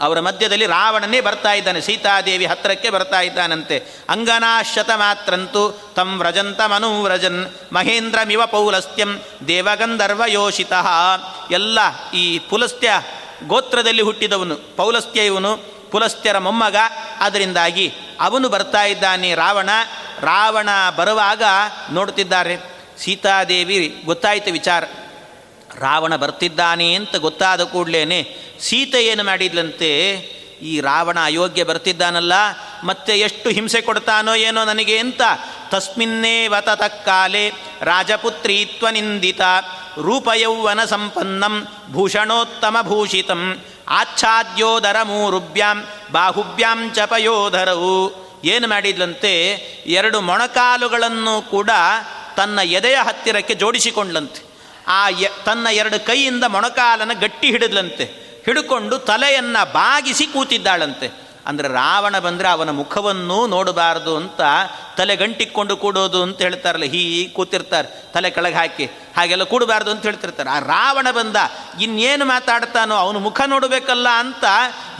ಅವರ ಮಧ್ಯದಲ್ಲಿ ರಾವಣನೇ ಬರ್ತಾ ಇದ್ದಾನೆ, ಸೀತಾದೇವಿ ಹತ್ತಿರಕ್ಕೆ ಬರ್ತಾ ಇದ್ದಾನಂತೆ. ಅಂಗನಾಶತ ಮಾತ್ರಂತೂ ತಂ ವ್ರಜಂತ ಮನುವ್ರಜನ್ ಮಹೇಂದ್ರಮಿವ ಪೌಲಸ್ತ್ಯಂ ದೇವಗಂಧರ್ವ ಯೋಷಿತ ಎಲ್ಲ ಈ ಪುಲಸ್ತ್ಯ ಗೋತ್ರದಲ್ಲಿ ಹುಟ್ಟಿದವನು, ಪೌಲಸ್ತ್ಯ ಇವನು, ಪುಲಸ್ತ್ಯರ ಮೊಮ್ಮಗ. ಅದರಿಂದಾಗಿ ಅವನು ಬರ್ತಾ ಇದ್ದಾನೆ ರಾವಣ. ರಾವಣ ಬರುವಾಗ ನೋಡುತ್ತಿದ್ದಾರೆ. ಸೀತಾದೇವಿ ಗೊತ್ತಾಯಿತು ವಿಚಾರ. ರಾವಣ ಬರ್ತಿದ್ದಾನೆ ಅಂತ ಗೊತ್ತಾದ ಕೂಡಲೇ ಸೀತೆ ಏನು ಮಾಡಿದ್ಲಂತೆ? ಈ ರಾವಣ ಅಯೋಗ್ಯ ಬರ್ತಿದ್ದಾನಲ್ಲ, ಮತ್ತೆ ಎಷ್ಟು ಹಿಂಸೆ ಕೊಡ್ತಾನೋ ಏನೋ ನನಗೆ ಅಂತ ತಸ್ಮಿನ್ನೇ ವತತ ಕಾಲೆ ರಾಜಪುತ್ರೀತ್ವ ನಿಂದಿತ ರೂಪಯೌವನ ಸಂಪನ್ನಂ ಭೂಷಣೋತ್ತಮ ಭೂಷಿತಂ ಆಚ್ಛಾದ್ಯೋದರ ಮೂರುಭ್ಯಾಂ ಬಾಹುಭ್ಯಾಂ ಚಪಯೋಧರವು ಏನು ಮಾಡಿದ್ಲಂತೆ? ಎರಡು ಮೊಣಕಾಲುಗಳನ್ನು ಕೂಡ ತನ್ನ ಎದೆಯ ಹತ್ತಿರಕ್ಕೆ ಜೋಡಿಸಿಕೊಂಡ್ಲಂತೆ. ಆ ತನ್ನ ಎರಡು ಕೈಯಿಂದ ಮೊಣಕಾಲನ ಗಟ್ಟಿ ಹಿಡಿದ್ಲಂತೆ. ಹಿಡ್ಕೊಂಡು ತಲೆಯನ್ನು ಬಾಗಿಸಿ ಕೂತಿದ್ದಾಳಂತೆ. ಅಂದರೆ ರಾವಣ ಬಂದರೆ ಅವನ ಮುಖವನ್ನು ನೋಡಬಾರ್ದು ಅಂತ ತಲೆ ಗಂಟಿಕ್ಕೊಂಡು ಕೂಡೋದು ಅಂತ ಹೇಳ್ತಾರಲ್ಲ, ಹೀ ಕೂತಿರ್ತಾರೆ, ತಲೆ ಕೆಳಗೆ ಹಾಕಿ, ಹಾಗೆಲ್ಲ ಕೂಡಬಾರ್ದು ಅಂತ ಹೇಳ್ತಿರ್ತಾರೆ. ಆ ರಾವಣ ಬಂದ, ಇನ್ನೇನು ಮಾತಾಡ್ತಾನೋ ಅವನು ಮುಖ ನೋಡಬೇಕಲ್ಲ ಅಂತ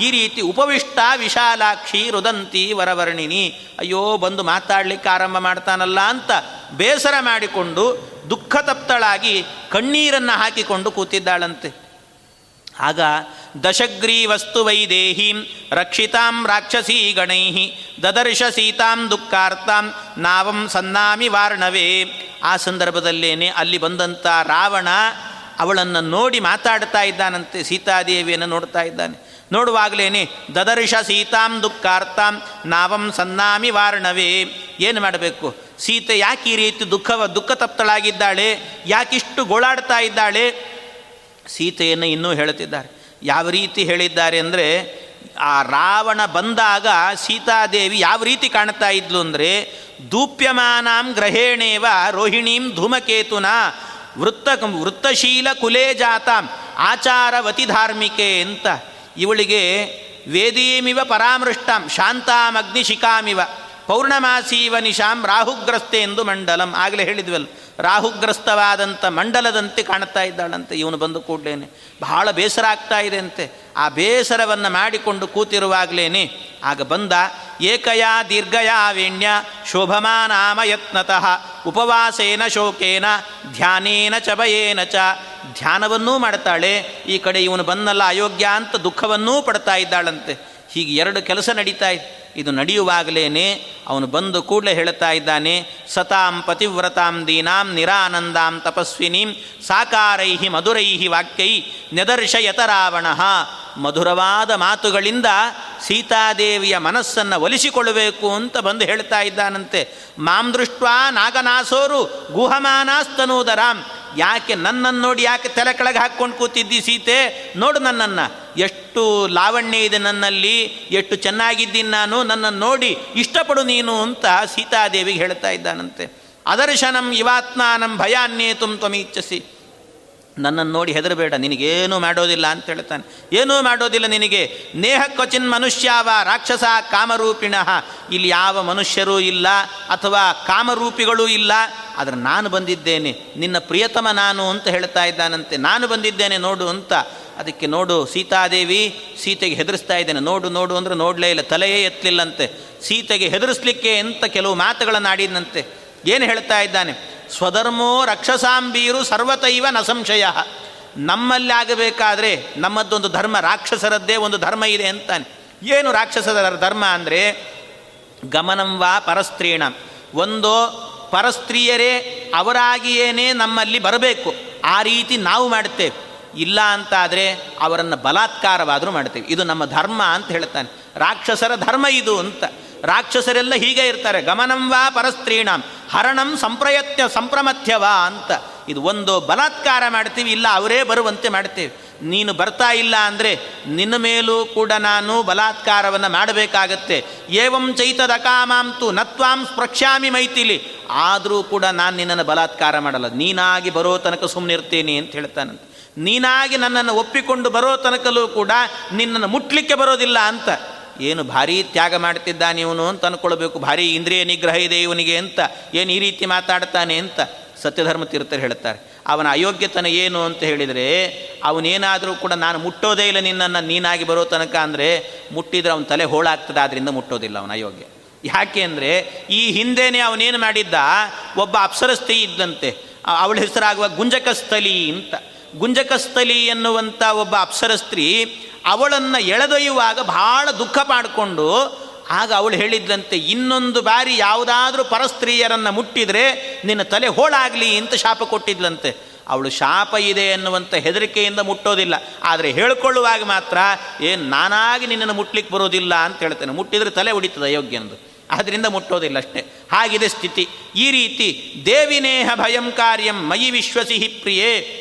ಈ ರೀತಿ ಉಪವಿಷ್ಟ ವಿಶಾಲಾಕ್ಷಿ ರುದಂತಿ ವರವರ್ಣಿನಿ, ಅಯ್ಯೋ ಬಂದು ಮಾತಾಡ್ಲಿಕ್ಕೆ ಆರಂಭ ಮಾಡ್ತಾನಲ್ಲ ಅಂತ ಬೇಸರ ಮಾಡಿಕೊಂಡು ದುಃಖ ತಪ್ತಳಾಗಿ ಕಣ್ಣೀರನ್ನು ಹಾಕಿಕೊಂಡು ಕೂತಿದ್ದಾಳಂತೆ. ಆಗ ದಶಗ್ರೀವಸ್ತು ವೈದೇಹೀಂ ರಕ್ಷಿತಾಂ ರಾಕ್ಷಸೀ ಗಣೈ ದದರ್ಶ ಸೀತಾಂ ದುಃಖಾರ್ತಾಂ ನಾವಂ ಸನ್ನಾಮಿ ವಾರ್ಣವೇ. ಆ ಸಂದರ್ಭದಲ್ಲೇನೆ ಅಲ್ಲಿ ಬಂದಂಥ ರಾವಣ ಅವಳನ್ನು ನೋಡಿ ಮಾತಾಡ್ತಾ ಇದ್ದಾನಂತೆ, ಸೀತಾದೇವಿಯನ್ನು ನೋಡ್ತಾ ಇದ್ದಾನೆ. ನೋಡುವಾಗಲೇನೆ ದದರ್ಶ ಸೀತಾಂ ದುಃಖಾರ್ತಾಂ ನಾವಂ ಸನ್ನಾಮಿ ವಾರ್ಣವೇ. ಏನು ಮಾಡಬೇಕು? ಸೀತೆ ಯಾಕೆ ಈ ರೀತಿ ದುಃಖ ದುಃಖ ತಪ್ತಳಾಗಿದ್ದಾಳೆ ಯಾಕಿಷ್ಟು ಗೋಳಾಡ್ತಾ ಇದ್ದಾಳೆ? ಸೀತೆಯನ್ನು ಇನ್ನೂ ಹೇಳುತ್ತಿದ್ದಾರೆ. ಯಾವ ರೀತಿ ಹೇಳಿದ್ದಾರೆ ಅಂದರೆ, ಆ ರಾವಣ ಬಂದಾಗ ಸೀತಾದೇವಿ ಯಾವ ರೀತಿ ಕಾಣ್ತಾ ಇದ್ಲು ಅಂದರೆ, ದೂಪ್ಯಮಾನಾಂ ಗ್ರಹೇಣೇವ ರೋಹಿಣೀಂ ಧೂಮಕೇತುನ ವೃತ್ತ ವೃತ್ತಶೀಲ ಕುಲೇ ಜಾತಾಂ ಆಚಾರವತಿ ಧಾರ್ಮಿಕೆ ಅಂತ. ಇವಳಿಗೆ ವೇದೀಮಿವ ಪರಾಮೃಷ್ಟಾಂ ಶಾಂತಾಮಗ್ನಿಶಿಖಾಮಿವ ಪೌರ್ಣಮಾಸೀವ ನಿಶಾಂ ರಾಹುಗ್ರಸ್ತೆ ಎಂದು ಮಂಡಲಂ. ಆಗಲೇ ಹೇಳಿದ್ವಲ್ಲ ರಾಹುಗ್ರಸ್ತವಾದಂಥ ಮಂಡಲದಂತೆ ಕಾಣ್ತಾ ಇದ್ದಾಳಂತೆ ಇವನು ಬಂದು ಕೂಡಲೇನೆ. ಬಹಳ ಬೇಸರ ಆಗ್ತಾ ಇದೆ ಅಂತೆ. ಆ ಬೇಸರವನ್ನು ಮಾಡಿಕೊಂಡು ಕೂತಿರುವಾಗಲೇನೆ, ಆಗ ಬಂದ, ಏಕಯಾ ದೀರ್ಘಯಾ ವೇಣ್ಯ ಶೋಭಮಾನಾಮ ಯತ್ನತಃ, ಉಪವಾಸೇನ ಶೋಕೇನ, ಧ್ಯಾನೇನ ಚ ಭಯೇನ ಚ. ಧ್ಯಾನವನ್ನೂ ಮಾಡ್ತಾಳೆ, ಈ ಕಡೆ ಇವನು ಬಂದಲ್ಲ ಅಯೋಗ್ಯ ಅಂತ ದುಃಖವನ್ನೂ ಪಡ್ತಾ ಇದ್ದಾಳಂತೆ. ಹೀಗೆ ಎರಡು ಕೆಲಸ ನಡೀತಾ ಇದೆ. ಇದು ನಡೆಯುವಾಗಲೇ ಅವನು ಬಂದು ಕೂಡಲೇ ಹೇಳ್ತಾ ಇದ್ದಾನೆ, ಸತಾಂ ಪತಿವ್ರತಾಂ ದೀನಾಂ ನಿರಾನಂದಾಂ ತಪಸ್ವಿನೀಂ ಸಾಕಾರೈಹಿ ಮಧುರೈಹಿ ವಾಕ್ಯೈ ನೆದರ್ಶಯತ ರಾವಣ ಮಧುರವಾದ ಮಾತುಗಳಿಂದ ಸೀತಾದೇವಿಯ ಮನಸ್ಸನ್ನು ಒಲಿಸಿಕೊಳ್ಳಬೇಕು ಅಂತ ಬಂದು ಹೇಳ್ತಾ ಇದ್ದಾನಂತೆ. ಮಾಂ ದೃಷ್ಟ ನಾಗನಾಸೋರು ಗುಹಮಾನಾಸ್ತನೂದರಾಂ. ಯಾಕೆ ನನ್ನನ್ನು ನೋಡಿ ಯಾಕೆ ತಲೆ ಕೆಳಗೆ ಹಾಕ್ಕೊಂಡು ಕೂತಿದ್ದಿ ಸೀತೆ? ನೋಡು ನನ್ನನ್ನು. ಎಷ್ಟು ಲಾವಣ್ಯ ಇದೆ ನನ್ನಲ್ಲಿ. ಎಷ್ಟು ಚೆನ್ನಾಗಿದ್ದೀನಿ ನಾನು. ನನ್ನನ್ನು ನೋಡಿ ಇಷ್ಟಪಡು ನೀನು ಅಂತ ಸೀತಾದೇವಿಗೆ ಹೇಳ್ತಾ ಇದ್ದಾನಂತೆ. ಅದರ್ಶನಂ ಇವಾತ್ಮಾನಂ ಭಯಾನ್ಯೇತುಂ ತ್ವಮೀಚ್ಛಸಿ. ನನ್ನನ್ನು ನೋಡಿ ಹೆದರಬೇಡ, ನಿನಗೇನೂ ಮಾಡೋದಿಲ್ಲ ಅಂತ ಹೇಳ್ತಾನೆ ಏನೂ ಮಾಡೋದಿಲ್ಲ ನಿನಗೆ. ನೇಹ ಕ್ವಚಿನ್ ಮನುಷ್ಯಾವ, ರಾಕ್ಷಸ ಕಾಮರೂಪಿಣ. ಇಲ್ಲಿ ಯಾವ ಮನುಷ್ಯರೂ ಇಲ್ಲ ಅಥವಾ ಕಾಮರೂಪಿಗಳೂ ಇಲ್ಲ. ಆದರೆ ನಾನು ಬಂದಿದ್ದೇನೆ. ನಿನ್ನ ಪ್ರಿಯತಮ ನಾನು ಅಂತ ಹೇಳ್ತಾ ಇದ್ದಾನಂತೆ. ನಾನು ಬಂದಿದ್ದೇನೆ ನೋಡು ಅಂತ. ಅದಕ್ಕೆ ನೋಡು, ಸೀತಾದೇವಿ ಸೀತೆಗೆ ಹೆದರಿಸ್ತಾ ಇದ್ದೇನೆ. ನೋಡು ನೋಡು ಅಂದರೆ ನೋಡಲೇ ಇಲ್ಲ, ತಲೆಯೇ ಎತ್ತಲಿಲ್ಲಂತೆ. ಸೀತೆಗೆ ಹೆದರಿಸ್ಲಿಕ್ಕೆ ಅಂತ ಕೆಲವು ಮಾತುಗಳನ್ನು ಆಡಿದಂತೆ ಏನು ಹೇಳ್ತಾ ಇದ್ದಾನೆ? ಸ್ವಧರ್ಮೋ ರಕ್ಷಸಾಂಬೀರು ಸರ್ವತೈವ ನ ಸಂಶಯ. ನಮ್ಮಲ್ಲಿ ಆಗಬೇಕಾದ್ರೆ ನಮ್ಮದೊಂದು ಧರ್ಮ, ರಾಕ್ಷಸರದ್ದೇ ಒಂದು ಧರ್ಮ ಇದೆ ಅಂತಾನೆ. ಏನು ರಾಕ್ಷಸರ ಧರ್ಮ ಅಂದರೆ ಗಮನಂ ವಾ ಪರಸ್ತ್ರೀಣ. ಒಂದು ಪರಸ್ತ್ರೀಯರೇ ಅವರಾಗಿಯೇನೇ ನಮ್ಮಲ್ಲಿ ಬರಬೇಕು. ಆ ರೀತಿ ನಾವು ಮಾಡ್ತೇವೆ. ಇಲ್ಲ ಅಂತಾದರೆ ಅವರನ್ನು ಬಲಾತ್ಕಾರವಾದರೂ ಮಾಡ್ತೇವೆ. ಇದು ನಮ್ಮ ಧರ್ಮ ಅಂತ ಹೇಳ್ತಾನೆ. ರಾಕ್ಷಸರ ಧರ್ಮ ಇದು ಅಂತ. ರಾಕ್ಷಸರೆಲ್ಲ ಹೀಗೆ ಇರ್ತಾರೆ, ಗಮನಂ ವಾ ಪರಸ್ತ್ರೀಣಂ, ಹರಣಂ ಸಂಪ್ರಯತ್ಯ ಸಂಪ್ರಮಥ್ಯವಾ ಅಂತ. ಇದು ಒಂದು ಬಲಾತ್ಕಾರ ಮಾಡ್ತೀವಿ, ಇಲ್ಲ ಅವರೇ ಬರುವಂತೆ ಮಾಡ್ತೀವಿ. ನೀನು ಬರ್ತಾ ಇಲ್ಲ ಅಂದರೆ ನಿನ್ನ ಮೇಲೂ ಕೂಡ ನಾನು ಬಲಾತ್ಕಾರವನ್ನು ಮಾಡಬೇಕಾಗತ್ತೆ. ಏವಂ ಚೈತದ ಕಾಮಾಂತು ನತ್ವಾಂ ಸ್ಪೃಕ್ಷ್ಯಾಮಿ ಮೈತಿಲಿ ಆದರೂ ಕೂಡ ನಾನು ನಿನ್ನನ್ನು ಬಲಾತ್ಕಾರ ಮಾಡಲ್ಲ. ನೀನಾಗಿ ಬರೋ ತನಕ ಸುಮ್ಮನಿರ್ತೀನಿ ಅಂತ ಹೇಳ್ತಾನಂತ. ನೀನಾಗಿ ನನ್ನನ್ನು ಒಪ್ಪಿಕೊಂಡು ಬರೋ ತನಕಲ್ಲೂ ಕೂಡ ನಿನ್ನನ್ನು ಮುಟ್ಲಿಕ್ಕೆ ಬರೋದಿಲ್ಲ ಅಂತ. ಏನು ಭಾರೀ ತ್ಯಾಗ ಮಾಡ್ತಿದ್ದಾನೆ ಇವನು ಅಂತ ಅಂದ್ಕೊಳ್ಬೇಕು ಭಾರಿ ಇಂದ್ರಿಯ ನಿಗ್ರಹ ಇದೆ ಇವನಿಗೆ ಅಂತ. ಏನು ಈ ರೀತಿ ಮಾತಾಡ್ತಾನೆ ಅಂತ ಸತ್ಯಧರ್ಮ ತೀರ್ಥರು ಹೇಳ್ತಾರೆ. ಅವನ ಅಯೋಗ್ಯತನ ಏನು ಅಂತ ಹೇಳಿದರೆ, ಅವನೇನಾದರೂ ಕೂಡ ನಾನು ಮುಟ್ಟೋದೇ ಇಲ್ಲ ನಿನ್ನನ್ನು, ನೀನಾಗಿ ಬರೋ ತನಕ ಅಂದರೆ ಮುಟ್ಟಿದ್ರೆ ಅವನ ತಲೆ ಹೋಳಾಗ್ತದೆ ಆದ್ದರಿಂದ ಮುಟ್ಟೋದಿಲ್ಲ ಅವನ ಅಯೋಗ್ಯ. ಯಾಕೆ ಅಂದರೆ, ಈ ಹಿಂದೆನೇ ಅವನೇನು ಮಾಡಿದ್ದ? ಒಬ್ಬ ಅಪ್ಸರಸ್ಥಿ ಇದ್ದಂತೆ. ಅವಳ ಹೆಸರಾಗುವ ಗುಂಜಕಸ್ಥಲಿ ಅಂತ. ಗುಂಜಕಸ್ಥಲಿ ಎನ್ನುವಂಥ ಒಬ್ಬ ಅಪ್ಸರ ಸ್ತ್ರೀ ಅವಳನ್ನು ಎಳೆದೊಯ್ಯುವಾಗ ಬಹಳ ದುಃಖ ಮಾಡಿಕೊಂಡು ಆಗ ಅವಳು ಹೇಳಿದ್ದಂತೆ ಇನ್ನೊಂದು ಬಾರಿ ಯಾವುದಾದ್ರೂ ಪರಸ್ತ್ರೀಯರನ್ನು ಮುಟ್ಟಿದರೆ ನಿನ್ನ ತಲೆ ಹೋಳಾಗಲಿ ಅಂತ ಶಾಪ ಕೊಟ್ಟಿದ್ಲಂತೆ. ಅವಳು, ಶಾಪ ಇದೆ ಎನ್ನುವಂಥ ಹೆದರಿಕೆಯಿಂದ ಮುಟ್ಟೋದಿಲ್ಲ. ಆದರೆ ಹೇಳ್ಕೊಳ್ಳುವಾಗ ಮಾತ್ರ, ಏನು ನಾನಾಗಿ ನಿನ್ನನ್ನು ಮುಟ್ಲಿಕ್ಕೆ ಬರೋದಿಲ್ಲ ಅಂತ ಹೇಳ್ತೇನೆ. ಮುಟ್ಟಿದರೆ ತಲೆ ಹೊಡಿತದೆ ಅಯೋಗ್ಯಂದು ಆದ್ದರಿಂದ ಮುಟ್ಟೋದಿಲ್ಲ ಅಷ್ಟೇ. ಹಾಗಿದೆ ಸ್ಥಿತಿ. ಈ ರೀತಿ, ದೇವಿನೇಹ ಭಯಂ ಕಾರ್ಯಂ, ಮಯಿ ವಿಶ್ವಸಿಹಿ ಪ್ರಿಯೇ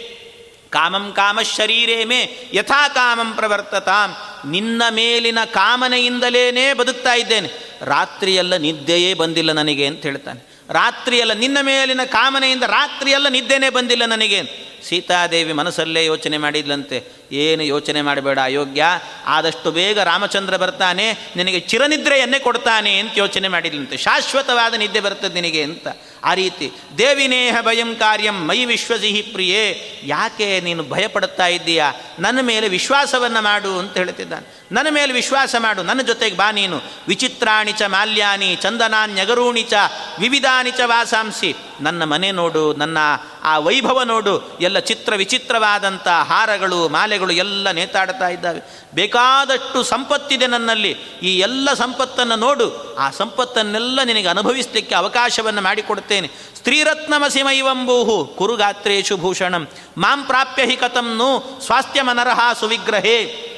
ಕಾಮಂ ಕಾಮ ಶರೀರೇ ಮೇ ಯಥಾ ಕಾಮಂ ಪ್ರವರ್ತತಾಂ. ನಿನ್ನ ಮೇಲಿನ ಕಾಮನೆಯಿಂದಲೇನೇ ಬದುಕ್ತಾ ಇದ್ದೇನೆ. ರಾತ್ರಿಯೆಲ್ಲ ನಿದ್ದೆಯೇ ಬಂದಿಲ್ಲ ನನಗೆ ಅಂತ ಹೇಳ್ತಾನೆ. ರಾತ್ರಿಯೆಲ್ಲ ನಿನ್ನ ಮೇಲಿನ ಕಾಮನೆಯಿಂದ ರಾತ್ರಿಯೆಲ್ಲ ನಿದ್ದೆನೇ ಬಂದಿಲ್ಲ ನನಗೆ ಸೀತಾದೇವಿ ಮನಸ್ಸಲ್ಲೇ ಯೋಚನೆ ಮಾಡಿದ್ಲಂತೆ. ಏನು ಯೋಚನೆ ಮಾಡಬೇಡ ಅಯೋಗ್ಯ. ಆದಷ್ಟು ಬೇಗ ರಾಮಚಂದ್ರ ಬರ್ತಾನೆ. ನಿನಗೆ ಚಿರನಿದ್ರೆಯನ್ನೇ ಕೊಡ್ತಾನೆ ಅಂತ ಯೋಚನೆ ಮಾಡಿದ್ಲಂತೆ. ಶಾಶ್ವತವಾದ ನಿದ್ದೆ ಬರ್ತದೆ ನಿನಗೆ ಅಂತ. ಆ ರೀತಿ ದೇವಿನೇಹ ಭಯಂ ಕಾರ್ಯಂ, ಮೈ ವಿಶ್ವಸಿಹಿ ಪ್ರಿಯೇ, ಯಾಕೆ ನೀನು ಭಯಪಡುತ್ತಾ ಇದ್ದೀಯಾ? ನನ್ನ ಮೇಲೆ ವಿಶ್ವಾಸವನ್ನು ಮಾಡು ಅಂತ ಹೇಳ್ತಿದ್ದಾನೆ. ನನ್ನ ಮೇಲೆ ವಿಶ್ವಾಸ ಮಾಡು, ನನ್ನ ಜೊತೆಗೆ ಬಾ ನೀನು. ವಿಚಿತ್ರಾಣಿ ಚ ಮಾಲ್ಯಾನಿ ಚಂದನಾನ್ಯಗರೂಣಿ ಚ, ವಿವಿಧಾನಿ ವಾಸಾಂಸಿ. ನನ್ನ ಮನೆ ನೋಡು, ನನ್ನ ಆ ವೈಭವ ನೋಡು, ಎಲ್ಲ ಚಿತ್ರ ವಿಚಿತ್ರವಾದಂಥ ಹಾರಗಳು, ಮಾಲೆಗಳು ಎಲ್ಲ ನೇತಾಡ್ತಾ ಇದ್ದಾವೆ. ಬೇಕಾದಷ್ಟು ಸಂಪತ್ತಿದೆ ನನ್ನಲ್ಲಿ. ಈ ಎಲ್ಲ ಸಂಪತ್ತನ್ನು ನೋಡು. ಆ ಸಂಪತ್ತನ್ನೆಲ್ಲ ನಿನಗೆ ಅನುಭವಿಸಲಿಕ್ಕೆ ಅವಕಾಶವನ್ನು ಮಾಡಿಕೊಡ್ತೇನೆ. ಸ್ತ್ರೀರತ್ನಮಸಿಮೈವಂಬೂಹು, ಕುರುಗಾತ್ರೇಶು ಭೂಷಣಂ. ಮಾಂ ಪ್ರಾಪ್ಯ ಹಿ ಕಥಂನು ಸ್ವಾಸ್ಥ್ಯಮನರಹ ಸುವಿಗ್ರಹೇ.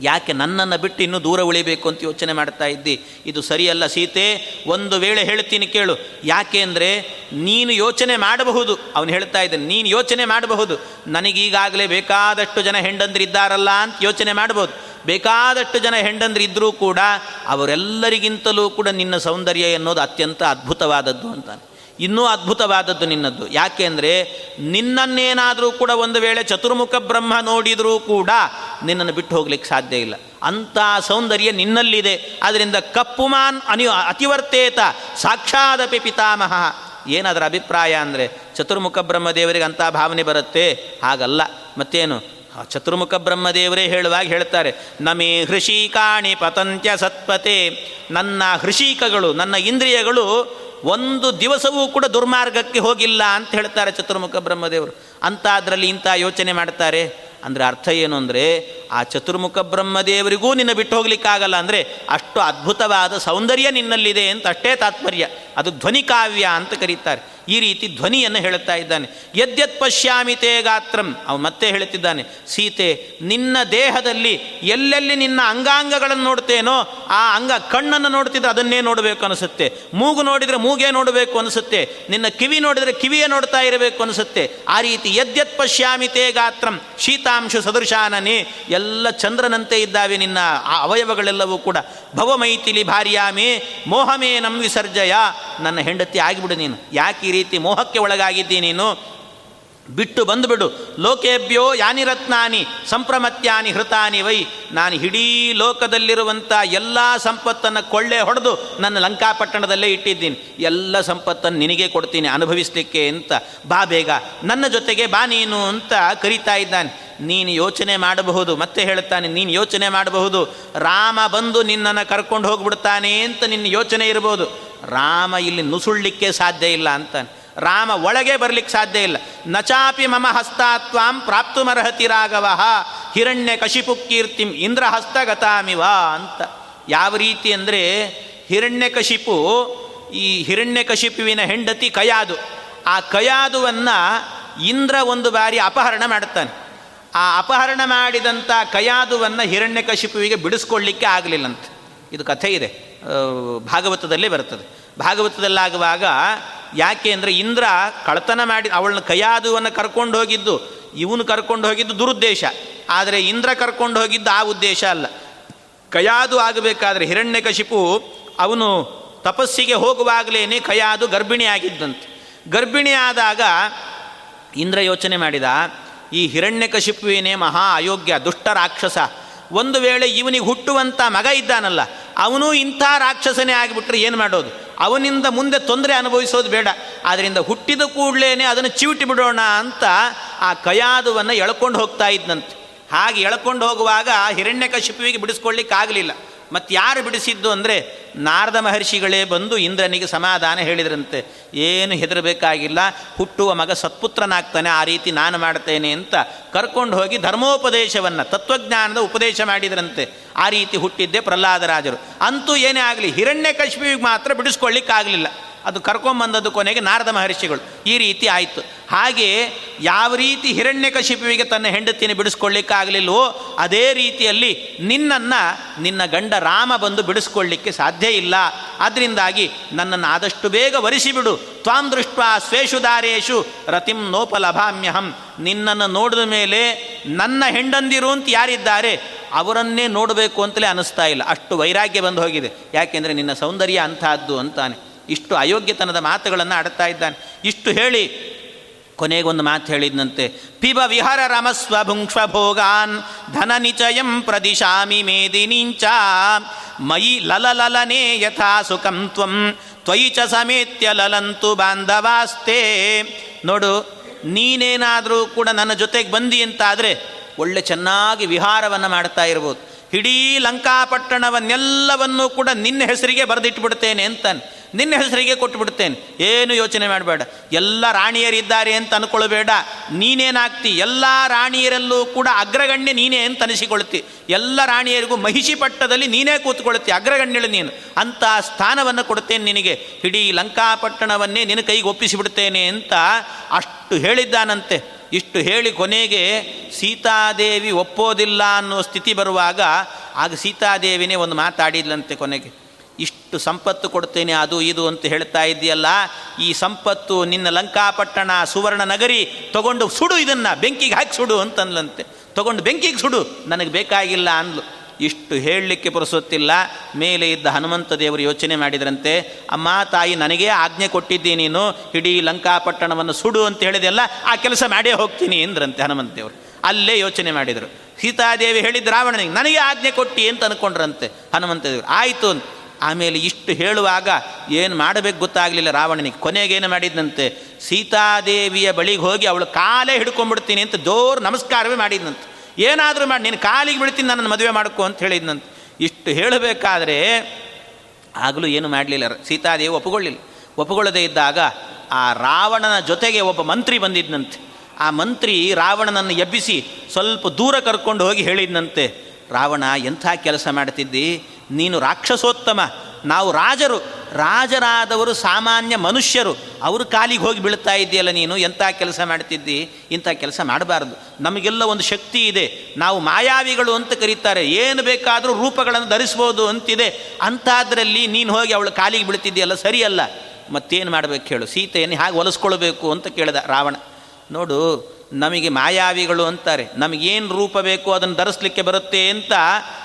ಯಾಕೆ ನನ್ನನ್ನು ಬಿಟ್ಟು ಇನ್ನೂ ದೂರ ಉಳಿಬೇಕು ಅಂತ ಯೋಚನೆ ಮಾಡ್ತಾ ಇದ್ದಿ? ಇದು ಸರಿಯಲ್ಲ ಸೀತೆ, ಒಂದು ವೇಳೆ ಹೇಳ್ತೀನಿ ಕೇಳು. ಯಾಕೆ ಅಂದರೆ ನೀನು ಯೋಚನೆ ಮಾಡಬಹುದು. ಅವನು ಹೇಳ್ತಾ ಇದ್ದಾನೆ, ನೀನು ಯೋಚನೆ ಮಾಡಬಹುದು. ನನಗೀಗಾಗಲೇ ಬೇಕಾದಷ್ಟು ಜನ ಹೆಂಡಂದ್ರಿದ್ದಾರಲ್ಲ ಅಂತ ಯೋಚನೆ ಮಾಡ್ಬೋದು ಬೇಕಾದಷ್ಟು ಜನ ಹೆಂಡಂದ್ರಿದ್ದರೂ ಕೂಡ ಅವರೆಲ್ಲರಿಗಿಂತಲೂ ಕೂಡ ನಿನ್ನ ಸೌಂದರ್ಯ ಎನ್ನುವುದು ಅತ್ಯಂತ ಅದ್ಭುತವಾದದ್ದು ಅಂತಾನೆ. ಇನ್ನೂ ಅದ್ಭುತವಾದದ್ದು ನಿನ್ನದ್ದು. ಯಾಕೆ ಅಂದರೆ ನಿನ್ನನ್ನೇನಾದರೂ ಕೂಡ ಒಂದು ವೇಳೆ ಚತುರ್ಮುಖ ಬ್ರಹ್ಮ ನೋಡಿದರೂ ಕೂಡ ನಿನ್ನನ್ನು ಬಿಟ್ಟು ಹೋಗ್ಲಿಕ್ಕೆ ಸಾಧ್ಯ ಇಲ್ಲ. ಅಂಥ ಸೌಂದರ್ಯ ನಿನ್ನಲ್ಲಿದೆ. ಆದ್ದರಿಂದ ಕಪ್ಪುಮಾನ್ ಅನಿ ಅತಿವರ್ತೇತ ಸಾಕ್ಷಾದಪಿ ಪಿತಾಮಹ. ಏನದರ ಅಭಿಪ್ರಾಯ ಅಂದರೆ ಚತುರ್ಮುಖ ಬ್ರಹ್ಮದೇವರಿಗೆ ಅಂಥ ಭಾವನೆ ಬರುತ್ತೆ? ಹಾಗಲ್ಲ. ಮತ್ತೇನು? ಚತುರ್ಮುಖ ಬ್ರಹ್ಮದೇವರೇ ಹೇಳುವಾಗ ಹೇಳ್ತಾರೆ, ನಮೇ ಹೃಷಿಕಾಣಿ ಪತಂತ್ಯ ಸತ್ಪತೆ. ನನ್ನ ಹೃಷಿಕಗಳು, ನನ್ನ ಇಂದ್ರಿಯಗಳು ಒಂದು ದಿವಸವೂ ಕೂಡ ದುರ್ಮಾರ್ಗಕ್ಕೆ ಹೋಗಿಲ್ಲ ಅಂತ ಹೇಳ್ತಾರೆ ಚತುರ್ಮುಖ ಬ್ರಹ್ಮದೇವರು. ಅಂತ ಅದರಲ್ಲಿ ಇಂಥ ಯೋಚನೆ ಮಾಡ್ತಾರೆ. ಅಂದರೆ ಅರ್ಥ ಏನು ಅಂದರೆ ಆ ಚತುರ್ಮುಖ ಬ್ರಹ್ಮದೇವರಿಗೂ ನಿನ್ನ ಬಿಟ್ಟು ಹೋಗ್ಲಿಕ್ಕಾಗಲ್ಲ ಅಂದರೆ ಅಷ್ಟು ಅದ್ಭುತವಾದ ಸೌಂದರ್ಯ ನಿನ್ನಲ್ಲಿದೆ ಅಂತ ಅಷ್ಟೇ ತಾತ್ಪರ್ಯ. ಅದು ಧ್ವನಿ ಕಾವ್ಯ ಅಂತ ಕರೀತಾರೆ. ಈ ರೀತಿ ಧ್ವನಿಯನ್ನು ಹೇಳುತ್ತಾ ಇದ್ದಾನೆ. ಯದ್ಯತ್ ಪಶ್ಯಾಮಿತೇ ಗಾತ್ರಂ. ಅವನು ಮತ್ತೆ ಹೇಳುತ್ತಿದ್ದಾನೆ. ಸೀತೆ, ನಿನ್ನ ದೇಹದಲ್ಲಿ ಎಲ್ಲೆಲ್ಲಿ ನಿನ್ನ ಅಂಗಾಂಗಗಳನ್ನು ನೋಡ್ತೇನೋ ಆ ಅಂಗ ಕಣ್ಣನ್ನು ನೋಡ್ತಿದ್ರೆ ಅದನ್ನೇ ನೋಡಬೇಕು ಅನಿಸುತ್ತೆ. ಮೂಗು ನೋಡಿದರೆ ಮೂಗೇ ನೋಡಬೇಕು ಅನಿಸುತ್ತೆ. ನಿನ್ನ ಕಿವಿ ನೋಡಿದರೆ ಕಿವಿಯೇ ನೋಡ್ತಾ ಇರಬೇಕು ಅನಿಸುತ್ತೆ. ಆ ರೀತಿ ಯದ್ಯತ್ ಪಶ್ಯಾಮಿತೇ ಗಾತ್ರಂ. ಗಾತ್ರಂ ಶೀತಾಂಶ ಸದೃಶಾನನೇ, ಎಲ್ಲ ಚಂದ್ರನಂತೆ ಇದ್ದಾವೆ ನಿನ್ನ ಆ ಅವಯವಗಳೆಲ್ಲವೂ ಕೂಡ. ಭವಮೈತಿಲಿ ಭಾರ್ಯಾಮೇ, ಮೋಹಮೇ ನಂ ವಿಸರ್ಜಯ. ನನ್ನ ಹೆಂಡತಿ ಆಗಿಬಿಡು ನೀನು. ಯಾಕೆ ಈ ರೀತಿ ಮೋಹಕ್ಕೆ ಒಳಗಾಗಿದ್ದೀ ನೀನು? ಬಿಟ್ಟು ಬಂದುಬಿಡು. ಲೋಕೇಭ್ಯೋ ಯಾನಿ ರತ್ನಾನಿ, ಸಂಪ್ರಮತ್ಯಾನಿ ಹೃತಾನಿ ವೈ. ನಾನು ಇಡೀ ಲೋಕದಲ್ಲಿರುವಂಥ ಎಲ್ಲ ಸಂಪತ್ತನ್ನು ಕೊಳ್ಳೆ ಹೊಡೆದು ನನ್ನ ಲಂಕಾಪಟ್ಟಣದಲ್ಲೇ ಇಟ್ಟಿದ್ದೀನಿ. ಎಲ್ಲ ಸಂಪತ್ತನ್ನು ನಿನಗೆ ಕೊಡ್ತೀನಿ ಅನುಭವಿಸಲಿಕ್ಕೆ ಅಂತ. ಬಾ ಬೇಗ. ನನ್ನ ಜೊತೆಗೆ ಬಾ ನೀನು ಅಂತ ಕರೀತಾ ಇದ್ದಾನೆ. ನೀನು ಯೋಚನೆ ಮಾಡಬಹುದು. ಮತ್ತೆ ಹೇಳುತ್ತಾನೆ, ನೀನು ಯೋಚನೆ ಮಾಡಬಹುದು. ರಾಮ ಬಂದು ನಿನ್ನನ್ನು ಕರ್ಕೊಂಡು ಹೋಗ್ಬಿಡ್ತಾನೆ ಅಂತ ನಿನ್ನ ಯೋಚನೆ ಇರ್ಬೋದು. ರಾಮ ಇಲ್ಲಿ ನುಸುಳ್ಲಿಕ್ಕೆ ಸಾಧ್ಯ ಇಲ್ಲ ಅಂತಾನೆ. ರಾಮ ಒಳಗೆ ಬರಲಿಕ್ಕೆ ಸಾಧ್ಯ ಇಲ್ಲ. ನಚಾಪಿ ಮಮ ಹಸ್ತಾತ್ವಾಂ ಪ್ರಾಪ್ತುಮರ್ಹತಿ ರಾಘವ. ಹಿರಣ್ಯ ಕಶಿಪು ಕೀರ್ತಿಂ ಇಂದ್ರ ಹಸ್ತಗತಾಮಿವ ಅಂತ. ಯಾವ ರೀತಿ ಅಂದರೆ ಹಿರಣ್ಯಕಶಿಪು ಈ ಹಿರಣ್ಯಕಶಿಪುವಿನ ಹೆಂಡತಿ ಕಯಾದು. ಆ ಕಯಾದುವನ್ನು ಇಂದ್ರ ಒಂದು ಬಾರಿ ಅಪಹರಣ ಮಾಡುತ್ತಾನೆ ಆ ಅಪಹರಣ ಮಾಡಿದಂಥ ಕಯಾದುವನ್ನು ಹಿರಣ್ಯಕಶಿಪುವಿಗೆ ಬಿಡಿಸ್ಕೊಳ್ಳಿಕ್ಕೆ ಆಗಲಿಲ್ಲಂತೆ. ಇದು ಕಥೆ ಇದೆ. ಭಾಗವತದಲ್ಲೇ ಬರ್ತದೆ ಭಾಗವತದಲ್ಲಾಗುವಾಗ ಯಾಕೆ ಅಂದರೆ ಇಂದ್ರ ಕಳತನ ಮಾಡಿ ಅವಳನ್ನ ಕಯಾದುವನ್ನು ಕರ್ಕೊಂಡು ಹೋಗಿದ್ದು, ಇವನು ಕರ್ಕೊಂಡು ಹೋಗಿದ್ದು ದುರುದ್ದೇಶ. ಆದರೆ ಇಂದ್ರ ಕರ್ಕೊಂಡು ಹೋಗಿದ್ದು ಆ ಉದ್ದೇಶ ಅಲ್ಲ. ಕಯಾದು ಆಗಬೇಕಾದ್ರೆ ಹಿರಣ್ಯಕಶಿಪು ಅವನು ತಪಸ್ಸಿಗೆ ಹೋಗುವಾಗಲೇ ಕಯಾದು ಗರ್ಭಿಣಿ ಆಗಿದ್ದಂತೆ ಗರ್ಭಿಣಿ ಆದಾಗ ಇಂದ್ರ ಯೋಚನೆ ಮಾಡಿದ ಈ ಹಿರಣ್ಯಕಶಿಪುವಿನೇ ಮಹಾ ಅಯೋಗ್ಯ, ದುಷ್ಟ ರಾಕ್ಷಸ. ಒಂದು ವೇಳೆ ಇವನಿಗೆ ಹುಟ್ಟುವಂಥ ಮಗ ಇದ್ದಾನಲ್ಲ, ಅವನು ಇಂಥ ರಾಕ್ಷಸನೇ ಆಗಿಬಿಟ್ರೆ ಏನು ಮಾಡೋದು? ಅವನಿಂದ ಮುಂದೆ ತೊಂದರೆ ಅನುಭವಿಸೋದು ಬೇಡ. ಆದ್ದರಿಂದ ಹುಟ್ಟಿದ ಕೂಡಲೇ ಅದನ್ನು ಚಿವಿಟಿ ಬಿಡೋಣ ಅಂತ ಆ ಕಯಾದುವನ್ನು ಎಳ್ಕೊಂಡು ಹೋಗ್ತಾ ಇದ್ದಂತೆ ಹಾಗೆ ಎಳ್ಕೊಂಡು ಹೋಗುವಾಗ ಹಿರಣ್ಯಕಶಿಪುವಿಗೆ ಬಿಡಿಸ್ಕೊಳ್ಳಿಕ್ಕಾಗಲಿಲ್ಲ. ಮತ್ತು ಯಾರು ಬಿಡಿಸಿದ್ದು ಅಂದರೆ ನಾರದ ಮಹರ್ಷಿಗಳೇ ಬಂದು ಇಂದ್ರನಿಗೆ ಸಮಾಧಾನ ಹೇಳಿದ್ರಂತೆ. ಏನು ಹೆದರಬೇಕಾಗಿಲ್ಲ. ಹುಟ್ಟುವ ಮಗ ಸತ್ಪುತ್ರನಾಗ್ತಾನೆ, ಆ ರೀತಿ ನಾನು ಮಾಡ್ತೇನೆ ಅಂತ ಕರ್ಕೊಂಡು ಹೋಗಿ ಧರ್ಮೋಪದೇಶವನ್ನು, ತತ್ವಜ್ಞಾನದ ಉಪದೇಶ ಮಾಡಿದ್ರಂತೆ. ಆ ರೀತಿ ಹುಟ್ಟಿದ್ದೆ ಪ್ರಹ್ಲಾದರಾಜರು. ಅಂತೂ ಏನೇ ಆಗಲಿ, ಹಿರಣ್ಯ ಮಾತ್ರ ಬಿಡಿಸ್ಕೊಳ್ಳಿಕ್ಕಾಗಲಿಲ್ಲ. ಅದು ಕರ್ಕೊಂಬಂದದ್ದು ಕೊನೆಗೆ ನಾರದ ಮಹರ್ಷಿಗಳು ಈ ರೀತಿ ಆಯಿತು. ಹಾಗೆ ಯಾವ ರೀತಿ ಹಿರಣ್ಯಕಶಿಪುವಿಗೆ ತನ್ನ ಹೆಂಡತಿಯನ್ನು ಬಿಡಿಸ್ಕೊಳ್ಳಿಕ್ಕಾಗಲಿಲ್ವೋ ಅದೇ ರೀತಿಯಲ್ಲಿ ನಿನ್ನನ್ನು ನಿನ್ನ ಗಂಡ ರಾಮ ಬಂದು ಬಿಡಿಸ್ಕೊಳ್ಳಿಕ್ಕೆ ಸಾಧ್ಯ ಇಲ್ಲ. ಅದರಿಂದಾಗಿ ನನ್ನನ್ನು ಆದಷ್ಟು ಬೇಗ ವರಿಸಿಬಿಡು. ತ್ವಾಂ ದೃಷ್ಟ ಸ್ವೇಷು ದಾರೇಶು ರತಿಂ ನೋಪಲಭಾಮ್ಯಹಂ. ನಿನ್ನನ್ನು ನೋಡಿದ ಮೇಲೆ ನನ್ನ ಹೆಂಡಂದಿರು ಅಂತ ಯಾರಿದ್ದಾರೆ, ಅವರನ್ನೇ ನೋಡಬೇಕು ಅಂತಲೇ ಅನಿಸ್ತಾ ಇಲ್ಲ. ಅಷ್ಟು ವೈರಾಗ್ಯ ಬಂದು ಹೋಗಿದೆ. ಯಾಕೆಂದರೆ ನಿನ್ನ ಸೌಂದರ್ಯ ಅಂತಹದ್ದು ಅಂತಾನೆ. ಇಷ್ಟು ಅಯೋಗ್ಯತನದ ಮಾತುಗಳನ್ನು ಆಡ್ತಾ ಇದ್ದಾನೆ. ಇಷ್ಟು ಹೇಳಿ ಕೊನೆಗೊಂದು ಮಾತು ಹೇಳಿದ್ನಂತೆ. ಪಿಬ ವಿಹರ ರಮಸ್ವ ಭುಂಕ್ಷ ಭೋಗಾನ್ ಧನ ನಿಚಯಂ ಪ್ರದಿಶಾಮಿ ಮೇದಿನಿಂಚ ಮಯಿ ಲಲಲಲನೆ ಯಥಾ ಸುಖಂ ತ್ವಂ ತ್ವಯಿ ಚ ಸಮೇತ್ಯ ಲಲಂತು ಬಾಂಧವಾಸ್ತೆ. ನೋಡು, ನೀನೇನಾದರೂ ಕೂಡ ನನ್ನ ಜೊತೆಗೆ ಬಂದಿ ಅಂತಾದರೆ ಒಳ್ಳೆ ಚೆನ್ನಾಗಿ ವಿಹಾರವನ್ನು ಮಾಡ್ತಾ ಇರ್ಬೋದು. ಇಡೀ ಲಂಕಾಪಟ್ಟಣವನ್ನೆಲ್ಲವನ್ನೂ ಕೂಡ ನಿನ್ನ ಹೆಸರಿಗೆ ಬರೆದಿಟ್ಬಿಡ್ತೇನೆ ಅಂತಾನೆ. ನಿನ್ನ ಹೆಸರಿಗೆ ಕೊಟ್ಟುಬಿಡ್ತೇನೆ. ಏನು ಯೋಚನೆ ಮಾಡಬೇಡ. ಎಲ್ಲ ರಾಣಿಯರಿದ್ದಾರೆ ಅಂತ ಅನ್ಕೊಳ್ಬೇಡ. ನೀನೇನಾಗ್ತಿ? ಎಲ್ಲ ರಾಣಿಯರಲ್ಲೂ ಕೂಡ ಅಗ್ರಗಣ್ಯ ನೀನೇ ಅಂತ ಅನಿಸಿಕೊಳ್ತಿ ಎಲ್ಲ ರಾಣಿಯರಿಗೂ ಮಹಿಷಿ ಪಟ್ಟದಲ್ಲಿ ನೀನೇ ಕೂತ್ಕೊಳ್ತಿ, ಅಗ್ರಗಣ್ಯಳು ನೀನು. ಅಂತ ಸ್ಥಾನವನ್ನು ಕೊಡ್ತೇನೆ ನಿನಗೆ. ಇಡೀ ಲಂಕಾಪಟ್ಟಣವನ್ನೇ ನಿನ್ನ ಕೈಗೆ ಒಪ್ಪಿಸಿಬಿಡ್ತೇನೆ ಅಂತ ಅಷ್ಟು ಹೇಳಿದ್ದಾನಂತೆ. ಇಷ್ಟು ಹೇಳಿ ಕೊನೆಗೆ ಸೀತಾದೇವಿ ಒಪ್ಪೋದಿಲ್ಲ ಅನ್ನೋ ಸ್ಥಿತಿ ಬರುವಾಗ ಆಗ ಸೀತಾದೇವಿನೇ ಒಂದು ಮಾತಾಡಿದ್ಲಂತೆ ಕೊನೆಗೆ. ಇಷ್ಟು ಸಂಪತ್ತು ಕೊಡ್ತೇನೆ, ಅದು ಇದು ಅಂತ ಹೇಳ್ತಾ ಇದೆಯಲ್ಲ ಈ ಸಂಪತ್ತು ನಿನ್ನ ಲಂಕಾಪಟ್ಟಣ ಸುವರ್ಣ ನಗರಿ ತಗೊಂಡು ಸುಡು ಇದನ್ನು, ಬೆಂಕಿಗೆ ಹಾಕಿ ಸುಡು ಅಂತನ್ಲಂತೆ. ತಗೊಂಡು ಬೆಂಕಿಗೆ ಸುಡು, ನನಗೆ ಬೇಕಾಗಿಲ್ಲ ಅಂದ್ಲು. ಇಷ್ಟು ಹೇಳಲಿಕ್ಕೆ ಪುರಸೊತ್ತಿಲ್ಲ. ಮೇಲೆ ಇದ್ದ ಹನುಮಂತ ದೇವರು ಯೋಚನೆ ಮಾಡಿದ್ರಂತೆ, ಅಮ್ಮ, ತಾಯಿ ನನಗೇ ಆಜ್ಞೆ ಕೊಟ್ಟಿದ್ದೀನಿ ನೀನು, ಇಡೀ ಲಂಕಾಪಟ್ಟಣವನ್ನು ಸುಡು ಅಂತ ಹೇಳಿದೆಲ್ಲ ಆ ಕೆಲಸ ಮಾಡೇ ಹೋಗ್ತೀನಿ ಅಂದ್ರಂತೆ ಹನುಮಂತ ದೇವರು. ಅಲ್ಲೇ ಯೋಚನೆ ಮಾಡಿದರು. ಸೀತಾದೇವಿ ಹೇಳಿದ ರಾವಣನಿಗೆ, ನನಗೆ ಆಜ್ಞೆ ಕೊಟ್ಟಿ ಅಂತ ಅಂದ್ಕೊಂಡ್ರಂತೆ ಹನುಮಂತ ದೇವರು. ಆಯಿತು ಅಂತ. ಆಮೇಲೆ ಇಷ್ಟು ಹೇಳುವಾಗ ಏನು ಮಾಡಬೇಕು ಗೊತ್ತಾಗಲಿಲ್ಲ. ರಾವಣನಿಗೆ ಕೊನೆಗೇನು ಮಾಡಿದ್ನಂತೆ? ಸೀತಾದೇವಿಯ ಬಳಿಗೆ ಹೋಗಿ ಅವಳು ಕಾಲೇ ಹಿಡ್ಕೊಂಡ್ಬಿಡ್ತೀನಿ ಅಂತ ಜೋರು ನಮಸ್ಕಾರವೇ ಮಾಡಿದ್ನಂತೆ. ಏನಾದರೂ ಮಾಡಿ, ನೀನು ಕಾಲಿಗೆ ಬಿಡ್ತೀನಿ ನನ್ನನ್ನು ಮದುವೆ ಮಾಡ್ಕೊ ಅಂತ ಹೇಳಿದ್ನಂತೆ. ಇಷ್ಟು ಹೇಳಬೇಕಾದ್ರೆ ಆಗಲೂ ಏನು ಮಾಡಲಿಲ್ಲ. ಸೀತಾದೇವಿ ಒಪ್ಪಿಕೊಳ್ಳಿಲ್ಲ. ಒಪ್ಪಿಕೊಳ್ಳದೇ ಇದ್ದಾಗ ಆ ರಾವಣನ ಜೊತೆಗೆ ಒಬ್ಬ ಮಂತ್ರಿ ಬಂದಿದ್ನಂತೆ. ಆ ಮಂತ್ರಿ ರಾವಣನನ್ನು ಎಬ್ಬಿಸಿ ಸ್ವಲ್ಪ ದೂರ ಕರ್ಕೊಂಡು ಹೋಗಿ ಹೇಳಿದ್ನಂತೆ. ರಾವಣ ಎಂಥ ಕೆಲಸ ಮಾಡ್ತಿದ್ದಿ? ನೀನು ರಾಕ್ಷಸೋತ್ತಮ, ನಾವು ರಾಜರು, ರಾಜರಾದವರು ಸಾಮಾನ್ಯ ಮನುಷ್ಯರು, ಅವರು ಕಾಲಿಗೆ ಹೋಗಿ ಬೀಳ್ತಾ ಇದ್ದೀಯಲ್ಲ ನೀನು ಎಂಥ ಕೆಲಸ ಮಾಡ್ತಿದ್ದಿ? ಇಂಥ ಕೆಲಸ ಮಾಡಬಾರ್ದು. ನಮಗೆಲ್ಲ ಒಂದು ಶಕ್ತಿ ಇದೆ. ನಾವು ಮಾಯಾವಿಗಳು ಅಂತ ಕರೀತಾರೆ. ಏನು ಬೇಕಾದರೂ ರೂಪಗಳನ್ನು ಧರಿಸ್ಬೋದು ಅಂತಿದೆ. ಅಂಥದ್ರಲ್ಲಿ ನೀನು ಹೋಗಿ ಅವಳು ಕಾಲಿಗೆ ಬೀಳ್ತಿದ್ದೀಯಲ್ಲ, ಸರಿಯಲ್ಲ. ಮತ್ತೇನು ಮಾಡಬೇಕು ಹೇಳು? ಸೀತೆಯನ್ನು ಹೇಗೆ ಹೊಲಿಸ್ಕೊಳ್ಬೇಕು ಅಂತ ಕೇಳಿದ ರಾವಣ. ನೋಡು, ನಮಗೆ ಮಾಯಾವಿಗಳು ಅಂತಾರೆ. ನಮಗೇನು ರೂಪ ಬೇಕು ಅದನ್ನು ಧರಿಸ್ಲಿಕ್ಕೆ ಬರುತ್ತೆ ಅಂತ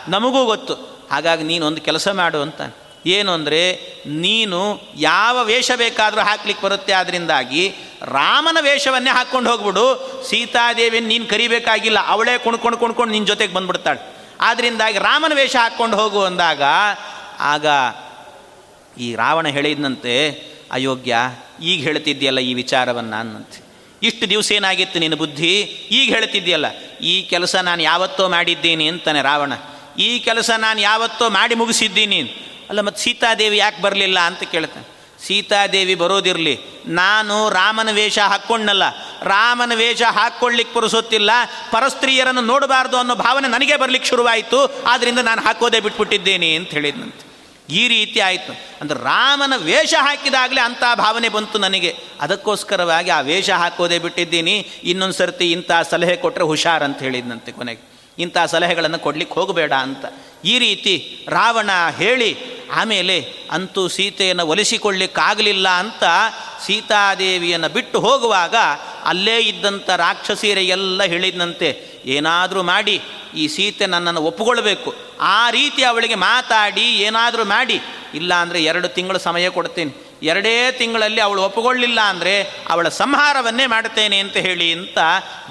ನಮಗೂ ಗೊತ್ತು. ಹಾಗಾಗಿ ನೀನು ಒಂದು ಕೆಲಸ ಮಾಡು ಅಂತ. ಏನು ಅಂದರೆ, ನೀನು ಯಾವ ವೇಷ ಬೇಕಾದರೂ ಹಾಕ್ಲಿಕ್ಕೆ ಬರುತ್ತೆ ಅದರಿಂದಾಗಿ ರಾಮನ ವೇಷವನ್ನೇ ಹಾಕ್ಕೊಂಡು ಹೋಗ್ಬಿಡು. ಸೀತಾದೇವಿಯನ್ನು ನೀನು ಕರಿಬೇಕಾಗಿಲ್ಲ. ಅವಳೇ ಕುಣ್ಕೊಂಡು ಕುಣ್ಕೊಂಡು ನಿನ್ನ ಜೊತೆಗೆ ಬಂದ್ಬಿಡ್ತಾಳೆ. ಆದ್ದರಿಂದಾಗಿ ರಾಮನ ವೇಷ ಹಾಕ್ಕೊಂಡು ಹೋಗು ಅಂದಾಗ, ಆಗ ಈ ರಾವಣ ಹೇಳಿದಂತೆ ಅಯೋಗ್ಯ, ಈಗ ಹೇಳ್ತಿದ್ದೀಯಲ್ಲ ಈ ವಿಚಾರವನ್ನು ಅನ್ನಂತೆ. ಇಷ್ಟು ದಿವಸ ಏನಾಗಿತ್ತು ನಿನ್ನ ಬುದ್ಧಿ? ಈಗ ಹೇಳ್ತಿದ್ದೀಯಲ್ಲ, ಈ ಕೆಲಸ ನಾನು ಯಾವತ್ತೋ ಮಾಡಿದ್ದೀನಿ ಅಂತಾನೆ ರಾವಣ. ಈ ಕೆಲಸ ನಾನು ಯಾವತ್ತೋ ಮಾಡಿ ಮುಗಿಸಿದ್ದೀನಿ. ಅಲ್ಲ, ಮತ್ತು ಸೀತಾದೇವಿ ಯಾಕೆ ಬರಲಿಲ್ಲ ಅಂತ ಕೇಳ್ತಾನೆ. ಸೀತಾದೇವಿ ಬರೋದಿರಲಿ. ನಾನು ರಾಮನ ವೇಷ ಹಾಕ್ಕೊಂಡಲ್ಲ ರಾಮನ ವೇಷ ಹಾಕ್ಕೊಳ್ಳಿಕ್ಕೆ ಪುರುಸೊತ್ತಿಲ್ಲ. ಪರಸ್ತ್ರೀಯರನ್ನು ನೋಡಬಾರ್ದು ಅನ್ನೋ ಭಾವನೆ ನನಗೆ ಬರಲಿಕ್ಕೆ ಶುರುವಾಯಿತು. ಆದ್ದರಿಂದ ನಾನು ಹಾಕೋದೇ ಬಿಟ್ಬಿಟ್ಟಿದ್ದೇನೆ ಅಂತ ಹೇಳಿದ್ನಂತೆ. ಈ ರೀತಿ ಆಯಿತು. ಅಂದರೆ ರಾಮನ ವೇಷ ಹಾಕಿದಾಗಲೇ ಅಂಥ ಭಾವನೆ ಬಂತು ನನಗೆ. ಅದಕ್ಕೋಸ್ಕರವಾಗಿ ಆ ವೇಷ ಹಾಕೋದೇ ಬಿಟ್ಟಿದ್ದೀನಿ. ಇನ್ನೊಂದು ಸರ್ತಿ ಇಂಥ ಸಲಹೆ ಕೊಟ್ಟರೆ ಹುಷಾರ್ ಅಂತ ಹೇಳಿದ್ನಂತೆ ಕೊನೆಗೆ. ಇಂಥ ಸಲಹೆಗಳನ್ನು ಕೊಡಲಿಕ್ಕೆ ಹೋಗಬೇಡ ಅಂತ. ಈ ರೀತಿ ರಾವಣ ಹೇಳಿ, ಆಮೇಲೆ ಅಂತೂ ಸೀತೆಯನ್ನು ಒಲಿಸಿಕೊಳ್ಳಿಕ್ಕಾಗಲಿಲ್ಲ ಅಂತ ಸೀತಾದೇವಿಯನ್ನು ಬಿಟ್ಟು ಹೋಗುವಾಗ ಅಲ್ಲೇ ಇದ್ದಂಥ ರಾಕ್ಷಸೀರೆಲ್ಲ ಹೇಳಿದಂತೆ ಏನಾದರೂ ಮಾಡಿ, ಈ ಸೀತೆ ನನ್ನನ್ನು ಒಪ್ಪಿಕೊಳ್ಬೇಕು. ಆ ರೀತಿ ಅವಳಿಗೆ ಮಾತಾಡಿ, ಏನಾದರೂ ಮಾಡಿ. ಇಲ್ಲ ಅಂದರೆ ಎರಡು ತಿಂಗಳು ಸಮಯ ಕೊಡ್ತೇನೆ. ಎರಡೇ ತಿಂಗಳಲ್ಲಿ ಅವಳು ಒಪ್ಪಿಕೊಳ್ಳಿಲ್ಲ ಅಂದರೆ ಅವಳ ಸಂಹಾರವನ್ನೇ ಮಾಡುತ್ತೇನೆ ಅಂತ ಹೇಳಿ ಅಂತ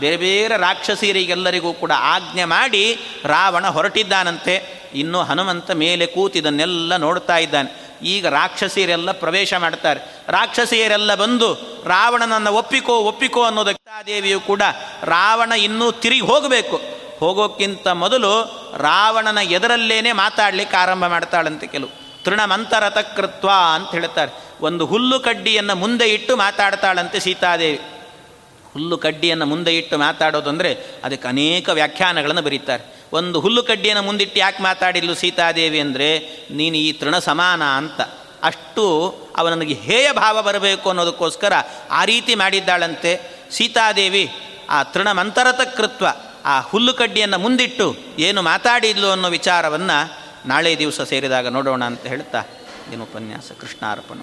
ಬೇರೆ ಬೇರೆ ರಾಕ್ಷಸೀರಿಗೆಲ್ಲರಿಗೂ ಕೂಡ ಆಜ್ಞೆ ಮಾಡಿ ರಾವಣ ಹೊರಟಿದ್ದಾನಂತೆ. ಇನ್ನು ಹನುಮಂತ ಮೇಲೆ ಕೂತಿದನ್ನೆಲ್ಲ ನೋಡ್ತಾ ಇದ್ದಾನೆ. ಈಗ ರಾಕ್ಷಸಿಯರೆಲ್ಲ ಪ್ರವೇಶ ಮಾಡ್ತಾರೆ. ರಾಕ್ಷಸಿಯರೆಲ್ಲ ಬಂದು ರಾವಣನನ್ನು ಒಪ್ಪಿಕೋ ಒಪ್ಪಿಕೋ ಅನ್ನೋದಕ್ಕೆ ದೇವಿಯು ಕೂಡ ರಾವಣ ಇನ್ನೂ ತಿರುಗಿ ಹೋಗಬೇಕು. ಹೋಗೋಕ್ಕಿಂತ ಮೊದಲು ರಾವಣನ ಎದರಲ್ಲೇನೆ ಮಾತಾಡಲಿಕ್ಕೆ ಆರಂಭ ಮಾಡ್ತಾಳಂತೆ ಕೆಲವು. ತೃಣಮಂತರತಕೃತ್ವ ಅಂತ ಹೇಳ್ತಾರೆ. ಒಂದು ಹುಲ್ಲು ಕಡ್ಡಿಯನ್ನು ಮುಂದೆ ಇಟ್ಟು ಮಾತಾಡ್ತಾಳಂತೆ ಸೀತಾದೇವಿ. ಹುಲ್ಲು ಕಡ್ಡಿಯನ್ನು ಮುಂದೆ ಇಟ್ಟು ಮಾತಾಡೋದು ಅಂದರೆ ಅದಕ್ಕೆ ಅನೇಕ ವ್ಯಾಖ್ಯಾನಗಳನ್ನು ಬರೀತಾರೆ. ಒಂದು ಹುಲ್ಲು ಕಡ್ಡಿಯನ್ನು ಮುಂದಿಟ್ಟು ಯಾಕೆ ಮಾತಾಡಿದ್ಲು ಸೀತಾದೇವಿ ಅಂದರೆ, ನೀನು ಈ ತೃಣ ಸಮಾನ ಅಂತ. ಅಷ್ಟು ಅವನಿಗೆ ಹೇಯ ಭಾವ ಬರಬೇಕು ಅನ್ನೋದಕ್ಕೋಸ್ಕರ ಆ ರೀತಿ ಮಾಡಿದ್ದಾಳಂತೆ. ಸೀತಾದೇವಿ ಆ ತೃಣಮಂತರತಕೃತ್ವ ಆ ಹುಲ್ಲು ಕಡ್ಡಿಯನ್ನು ಮುಂದಿಟ್ಟು ಏನು ಮಾತಾಡಿದ್ಲು ಅನ್ನೋ ವಿಚಾರವನ್ನು ನಾಳೆ ದಿವಸ ಸೇರಿದಾಗ ನೋಡೋಣ ಅಂತ ಹೇಳ್ತಾ ಏನು ಉಪನ್ಯಾಸ ಕೃಷ್ಣಾರ್ಪಣ